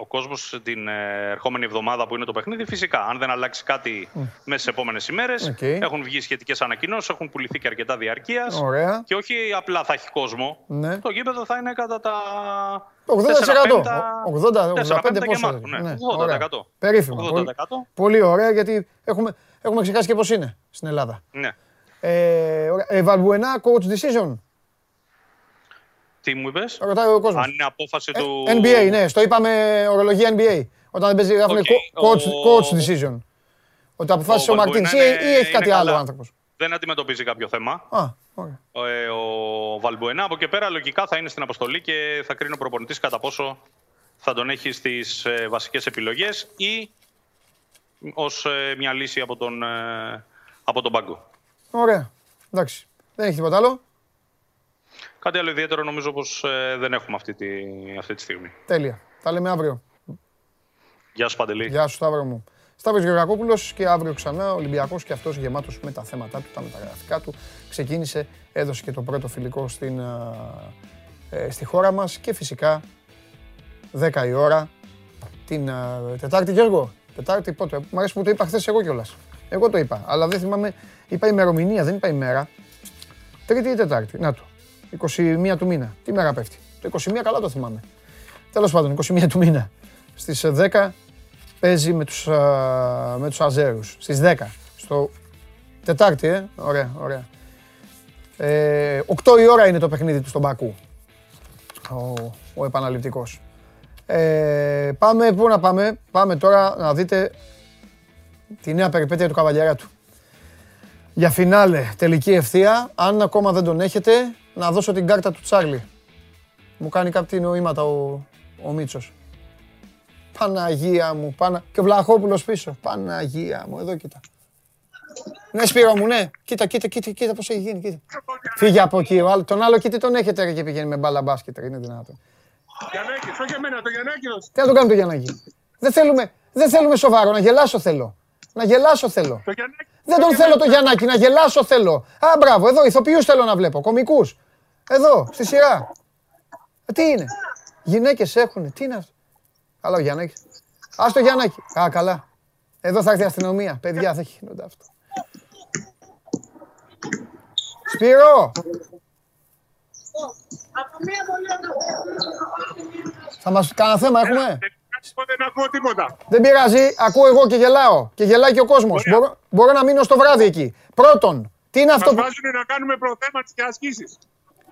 Ο κόσμος την ε, ερχόμενη εβδομάδα που είναι το παιχνίδι, φυσικά. Αν δεν αλλάξει κάτι μέσα στις επόμενες ημέρες, έχουν βγει σχετικές ανακοινώσεις, έχουν πουληθεί και αρκετά διαρκείας. Και όχι απλά θα έχει κόσμο. Ναι. Το γήπεδο θα είναι κατά τα. 80%. 80-85% πόσο. Ναι, 80%. Περίφημα. 80%. Πολύ, ωραία γιατί έχουμε, έχουμε ξεχάσει και πώς είναι στην Ελλάδα. Ναι. Ε, ε, Βαλμπουενά, coach decision. Τι μου είπες, Ρωτάει ο κόσμος. Αν είναι απόφαση ε, του. NBA, ναι, στο είπαμε ορολογία NBA. Όταν δεν παίζει, γράφουν coach, coach decision. Ότι αποφάσισε ο, ο Μαρτίν ή, ή έχει κάτι άλλο άνθρωπος. Δεν αντιμετωπίζει κάποιο θέμα. Α, ωραία. Ε, ο Βαλμπουενά από εκεί πέρα λογικά θα είναι στην αποστολή και θα κρίνει ο προπονητής κατά πόσο θα τον έχει στις ε, βασικές επιλογές ή ως ε, μια λύση από τον, ε, από τον πάγκο. Ωραία. Εντάξει. Δεν έχει τίποτα άλλο. Κάτι άλλο ιδιαίτερο νομίζω πως ε, δεν έχουμε αυτή τη, αυτή τη στιγμή. Τέλεια. Τα λέμε αύριο. Γεια σου Παντελή. Γεια σου Σταύρο μου. Σταύρος Γεωργακόπουλος και αύριο ξανά Ολυμπιακός και αυτός γεμάτος με τα θέματα του, τα μεταγραφικά του. Ξεκίνησε, έδωσε και το πρώτο φιλικό στην, ε, στη χώρα μας και φυσικά 10 η ώρα την Τετάρτη Γιώργο. Τετάρτη πότε, μου αρέσει που το είπα χθες εγώ κιόλας. Εγώ το είπα, αλλά δεν θυμάμαι, είπα ημερομηνία, δεν είπα ημέρα. Τρίτη ή Τετάρτη, να το. 21 του μήνα. Τι μέρα πέφτει. Το 21 καλά το θυμάμαι. Τέλος πάντων, 21 του μήνα. Στις 10 παίζει με τους με τους Αζέρους. Στις 10. Στο Τετάρτη, ε. Ωραία, ωραία. Ε, 8 η ώρα είναι το παιχνίδι του στον Πακού. Ο, ο επαναληπτικός. Ε, πάμε, πού να πάμε. Πάμε τώρα να δείτε τη νέα περιπέτεια του καβαλιέρα του. Για φινάλε, τελική ευθεία. Αν ακόμα δεν τον έχετε, να δώσω την κάρτα του Τσάρλι. Μου κάνει κάτι νοήματα ο, ο Μίτσος. Παναγία μου, πάνα... και ο Βλαχόπουλος πίσω. Παναγία μου, εδώ κοίτα. Ναι, Σπύρο μου, ναι. Κοίτα, κοίτα, κοίτα, κοίτα πώς έχει γίνει, κοίτα. Φύγε από εκεί, ο τον άλλο κοίτα τον έχετε ρε, και πηγαίνει με μπάλα μπάσκετ, είναι δυνατό. Γιαννάκης, όχι εμένα, το Γιαννάκης. Τι να το κάνουμε το Γιαννάκη; Δεν θέλουμε, δεν θέλουμε σοβαρό, να γελάσω θέλω. Να γελάσω θέλω. Το Γιαννάκη. Δεν τον θέλω το Γιαννάκη, να γελάσω θέλω. Α, μπράβο, εδώ ηθοποιούς θέλω να βλέπω, κομικούς. Εδώ, στη σειρά. Ε, τι είναι. Γυναίκες έχουν. Τι είναι αυτό; Καλά ο Γιάννακη. Ας το Γιάννακη. Α, καλά. Εδώ θα έρθει η αστυνομία. Παιδιά, θα γίνονται αυτό. Σπύρο! Θα μας κάνα θέμα έχουμε. Δεν ακούω τίποτα. Δεν πειράζει, ακούω εγώ και γελάω. Και γελάει και ο κόσμος. Μπορώ, μπορώ να μείνω στο βράδυ εκεί. Πρώτον, τι είναι αυτό που... βάζουν να κάνουμε προθέματα και ασκήσεις.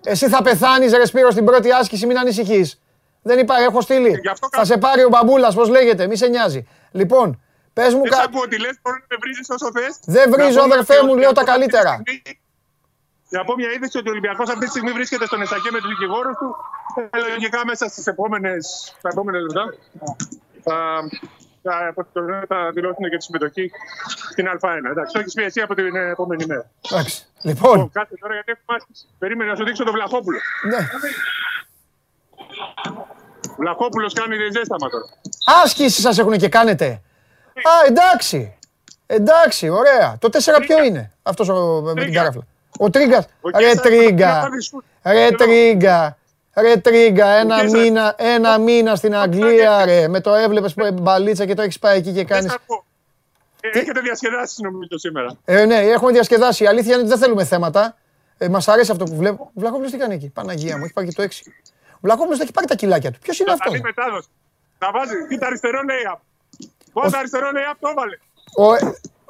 Εσύ θα πεθάνεις ρε Σπύρος στην πρώτη άσκηση, μην ανησυχείς. Δεν υπάρχει, έχω στείλει. Θα σε πάρει ο μπαμπούλας, πώς λέγεται, μη σε νοιάζει. Λοιπόν, πες μου κάτι. Δεν ακούω τι λες, μπορεί να με βρίζεις όσο θες. Δεν βρίζω, αδερφέ μου, λέω τα καλύτερα. Να πω μια είδηση ότι ο Ολυμπιακός αυτή τη στιγμή βρίσκεται στον Εσακέ με τους δικηγόρους του. Ε, λογικά μέσα στις επόμενες, στα επόμενα λεπτά θα, θα, θα δηλώσουν και τη συμμετοχή στην Α1. Εντάξει, όχι πιεσία από την επόμενη μέρα. Εντάξει. Λοιπόν. λοιπόν κάτσε τώρα γιατί έχουμε άσκηση. Περίμενε να σου δείξω τον Βλαχόπουλο. Ναι. Βλαχόπουλος κάνει ζέσταμα τώρα. Άσκηση σας έχουν και κάνετε. Α, εντάξει. Εντάξει, ωραία. Το 4 ποιο είναι; Αυτός με την καράφλα. Ο Τρίγκα. Ρε Τρίγκα. Ρε Τρίγκα. Ρε Τρίγκα, ένα μήνα, ένα μήνα στην Αγγλία, ρε. Με το έβλεπες μπαλίτσα και το έχεις πάει εκεί και κάνεις... Ε, έχετε διασκεδάσει νομίζω σήμερα. Ε, ναι, έχουμε διασκεδάσει. Η αλήθεια είναι ότι δεν θέλουμε θέματα. Ε, Μας αρέσει αυτό που βλέπω. Ο Βλαχόπουλος τι κάνει εκεί; Παναγία μου, έχει πάρει και το 6. Ο Βλαχόπουλος έχει πάρει τα κιλάκια του. Ποιος είναι αυτός; Καλή μετάδοση. Να βάζει. Κοίτα αριστερό λέει. Πώ αριστερό λέει το έβαλε.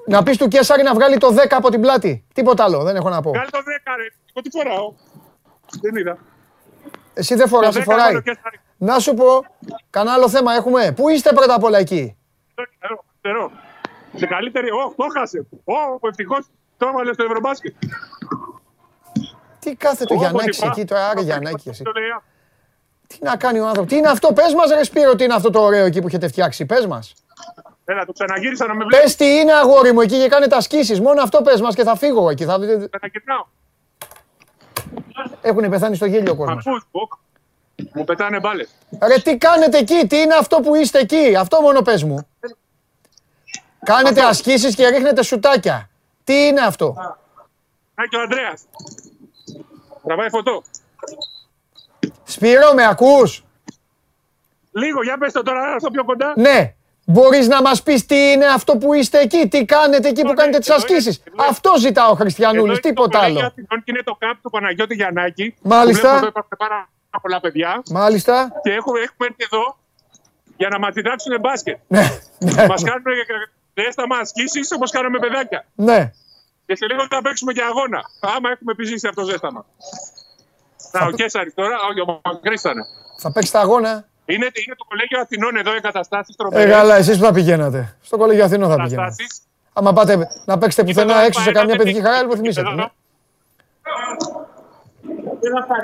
Να πεις του Κέσσαρη να βγάλει το 10 από την πλάτη. Τίποτα άλλο, δεν έχω να πω. Βγάλει το 10, ρε. Εγώ τι φοράω; Δεν είδα. Εσύ δεν φοράς, σε φοράει. Να σου πω, κανένα άλλο θέμα έχουμε. Πού είστε πρώτα απ' όλα εκεί; Αριστερό. Σε καλύτερη, όχι, το χάσε. Ω, ευτυχώς το έβαλε στο Ευρωμπάσκετ. Τι κάθε το Γιαννάκης εκεί, το άρε Γιαννάκη εσύ. Τι να κάνει ο άνθρωπος. Τι είναι αυτό, πες μας ρε Σπύρο, τι είναι αυτό το ωραίο εκεί που έχετε φτιάξει. Πες μας. Έλα, το ξαναγύρισα να με βλέπεις. Πες τι είναι αγόρι μου εκεί και κάνετε ασκήσεις. Μόνο αυτό πες μας και θα φύγω εκεί. Θα... Ξανακοιτάω. Έχουν πεθάνει στο γέλιο ο κόσμος. Μου πετάνε μπάλες. Ρε τι κάνετε εκεί, τι είναι αυτό που είστε εκεί; Αυτό μόνο πες μου. Κάνετε ασκήσεις και ρίχνετε σουτάκια. Τι είναι αυτό; Α, και ο Ανδρέας. Τραβάει φωτό. Σπύρο, με ακούς; Λίγο, για πες το τώρα, στο πιο κοντά. Ναι. Μπορείς να μας πεις τι είναι αυτό που είστε εκεί, τι κάνετε εκεί που κάνετε τις ασκήσεις. Αυτό ζητάω ο Χριστιανούλης, τίποτα άλλο. Είναι το κάπου του Παναγιώτη Γιαννάκη. Μάλιστα. Εδώ υπάρχουν πάρα πολλά παιδιά. Μάλιστα. Και έχουμε, έχουμε έρθει εδώ για να μας διδάξουν μπάσκετ. Ναι. ναι. Μας κάνουν έσταμα ασκήσεις όπως κάνουμε παιδάκια. Ναι. Και σε λίγο θα παίξουμε και αγώνα. Άμα έχουμε επιζήσει αυτό το ζέσταμα. Θα... ο Κέσσαρης τώρα, όχι ο Μακρύς Θα παίξεις τα αγώνα. Είναι, είναι το Κολέγιο Αθηνών εδώ οι καταστάσει τρομερές. Ε, καλά, εσείς που θα πηγαίνατε. Στο Κολέγιο Αθηνών θα πηγαίνατε. Άμα πάτε να παίξετε πουθενά έξω σε καμιά παιδική χαρά, υποθυμίσατε. Ναι.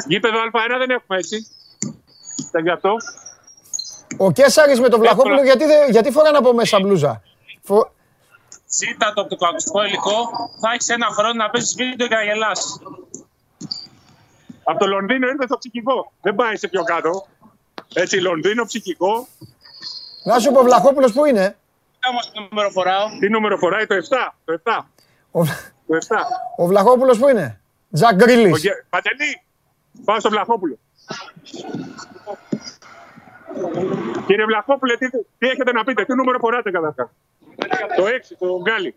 Γήπεδο Α1 δεν έχουμε έτσι. Δεν αυτό. Ο Κέσσαρης με τον Βλαχόπουλο γιατί, γιατί φοράνε από μέσα μπλούζα; Φο... Ζήτα το, το, το ακουστικό υλικό, θα έχεις ένα χρόνο να παίζεις βίντεο και να γελάς. Από το Λονδίνο ήρθε στο ψυχικό. Δεν πάει σε πιο κάτω. Έτσι, Λονδίνο, ψυχικό. Να σου πω, Βλαχόπουλος πού είναι; Τι νούμερο φοράω; Τι νούμερο φοράει, το 7. Το 7. Ο, το 7. ο Βλαχόπουλος πού είναι; Τζακ Γκρίλης. Παντελή, πάω στο Βλαχόπουλο. Κύριε Βλαχόπουλε, τι, τι έχετε να πείτε, τι νούμερο φοράτε καταρχάς; Το 6, το Γκάλι.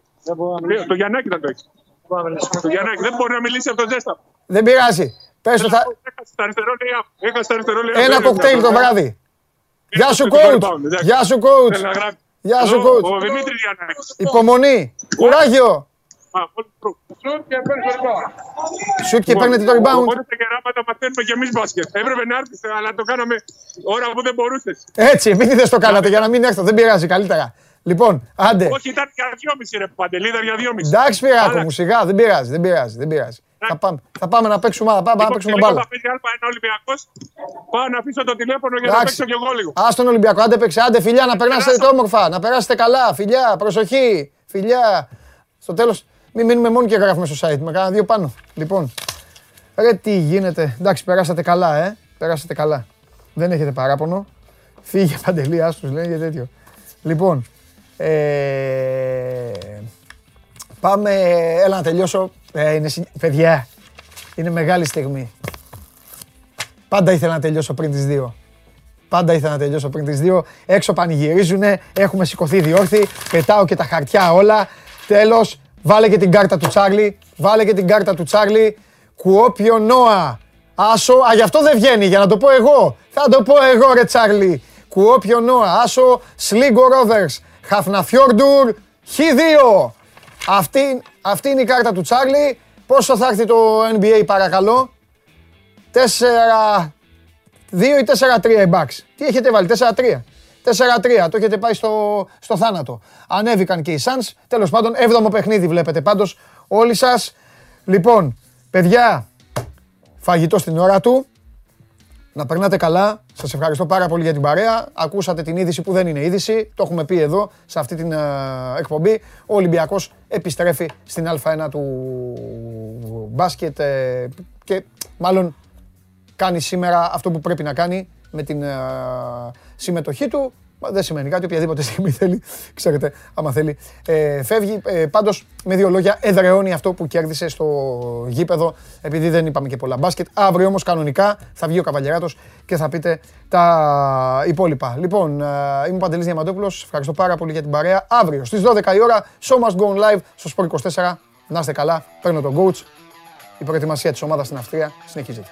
Το Γιαννάκη ήταν το 6. Το Γιαννάκη δεν μπορεί να μιλήσει από το ζέστα. Δεν πειράζει. Πες το θα... Ένα κοκτέιλ το βράδυ. Γεια σου, coach. Γεια σου, coach. Γεια σου, coach. Ο Δημήτρης Γιαννάκης. Υπομονή. Κουράγιο. Σουτ και παίρνετε το rebound. Οπότε τα κεράματα μαθαίνουμε και εμείς μπάσκετ. Έπρεπε να έρθεις, αλλά το κάναμε ώρα που δεν μπορούσες. Έτσι, επειδή δεν το κάνατε για να μην έρθω. Δεν πειράζει, καλύτερα. Λοιπόν, άντε. Όχι, ήταν για δυόμιση ρε Παντελή, ήταν για δυόμιση. Εντάξει, πειράκο μου, σιγά, δεν πειράζει, δεν πειράζει, δεν πειράζει. Θα πάμε, θα πάμε να παίξουμε, θα πάμε, να παίξουμε μπάλα. Θα παίξει ένα Ολυμπιακός, πάω να αφήσω το τηλέφωνο για να παίξω κι εγώ λίγο. Ας τον Ολυμπιακό, άντε παίξε, άντε φιλιά, να περάσετε όμορφα, να περάσετε καλά, φιλιά, προσοχή, φιλιά. Στο τέλος, μην μείνουμε μόνο και γράφουμε στο site, με κάνα δύο πάνω. Λοιπόν, ρε τι γίνεται, εντάξει, περάσατε καλά, ε, περάσατε καλά. Δεν έχετε παράπονο. Φύγε παντελή, άστος λέει και τέτοιο. Λοιπόν, ε, πάμε, έλα να τελειώσω. Ε, είναι, παιδιά, είναι μεγάλη στιγμή. Πάντα ήθελα να τελειώσω πριν τις δύο. Πάντα ήθελα να τελειώσω πριν τις δύο. Έξω πανηγυρίζουνε, έχουμε σηκωθεί διόρθη, πετάω και τα χαρτιά όλα. Τέλος, βάλε και την κάρτα του Τσάρλι, βάλε και την κάρτα του Τσάρλι. Κουόπιο Νόα. Άσο, α, γι' αυτό δεν βγαίνει, για να το πω εγώ. Θα το πω εγώ, ρε Τσάρλι. Κουόπιο Νόα, Άσο, Σλίγκο Ρόβερς, Χαφναφιόρντουρ, Χ2. Αυτή, αυτή είναι η κάρτα του Τσάρλι. Πόσο θα έρθει το NBA παρακαλώ; 4-2 ή 4-3 οι Bucks. Τι έχετε βάλει, 4-3. 4-3, το έχετε πάει στο, στο θάνατο. Ανέβηκαν και οι Suns. Τέλος πάντων, έβδομο παιχνίδι βλέπετε πάντως όλοι σας. Λοιπόν, παιδιά, φαγητό στην ώρα του. Να περνάτε καλά. Σας ευχαριστώ πάρα πολύ για την παρέα. Ακούσατε την είδηση που δεν είναι είδηση. Το έχουμε πει εδώ, σε αυτή την εκπομπή. Ο Ολυμπιακός επιστρέφει στην Α1 του μπάσκετ ε, και μάλλον κάνει σήμερα αυτό που πρέπει να κάνει με την συμμετοχή του. Δεν σημαίνει κάτι, οποιαδήποτε στιγμή θέλει, ξέρετε, άμα θέλει, ε, φεύγει. Ε, Πάντως, με δύο λόγια, εδρεώνει αυτό που κέρδισε στο γήπεδο, επειδή δεν είπαμε και πολλά μπάσκετ. Αύριο όμως, κανονικά, θα βγει ο Καβαλιαράτο και θα πείτε τα υπόλοιπα. Λοιπόν, ε, είμαι ο Παντελής Διαμαντόπουλος. Ευχαριστώ πάρα πολύ για την παρέα. Αύριο στις 12 η ώρα, Show Must Go Live στο Sport 24. Να είστε καλά, παίρνω τον coach. Η προετοιμασία της ομάδας στην Αυστρία συνεχίζεται.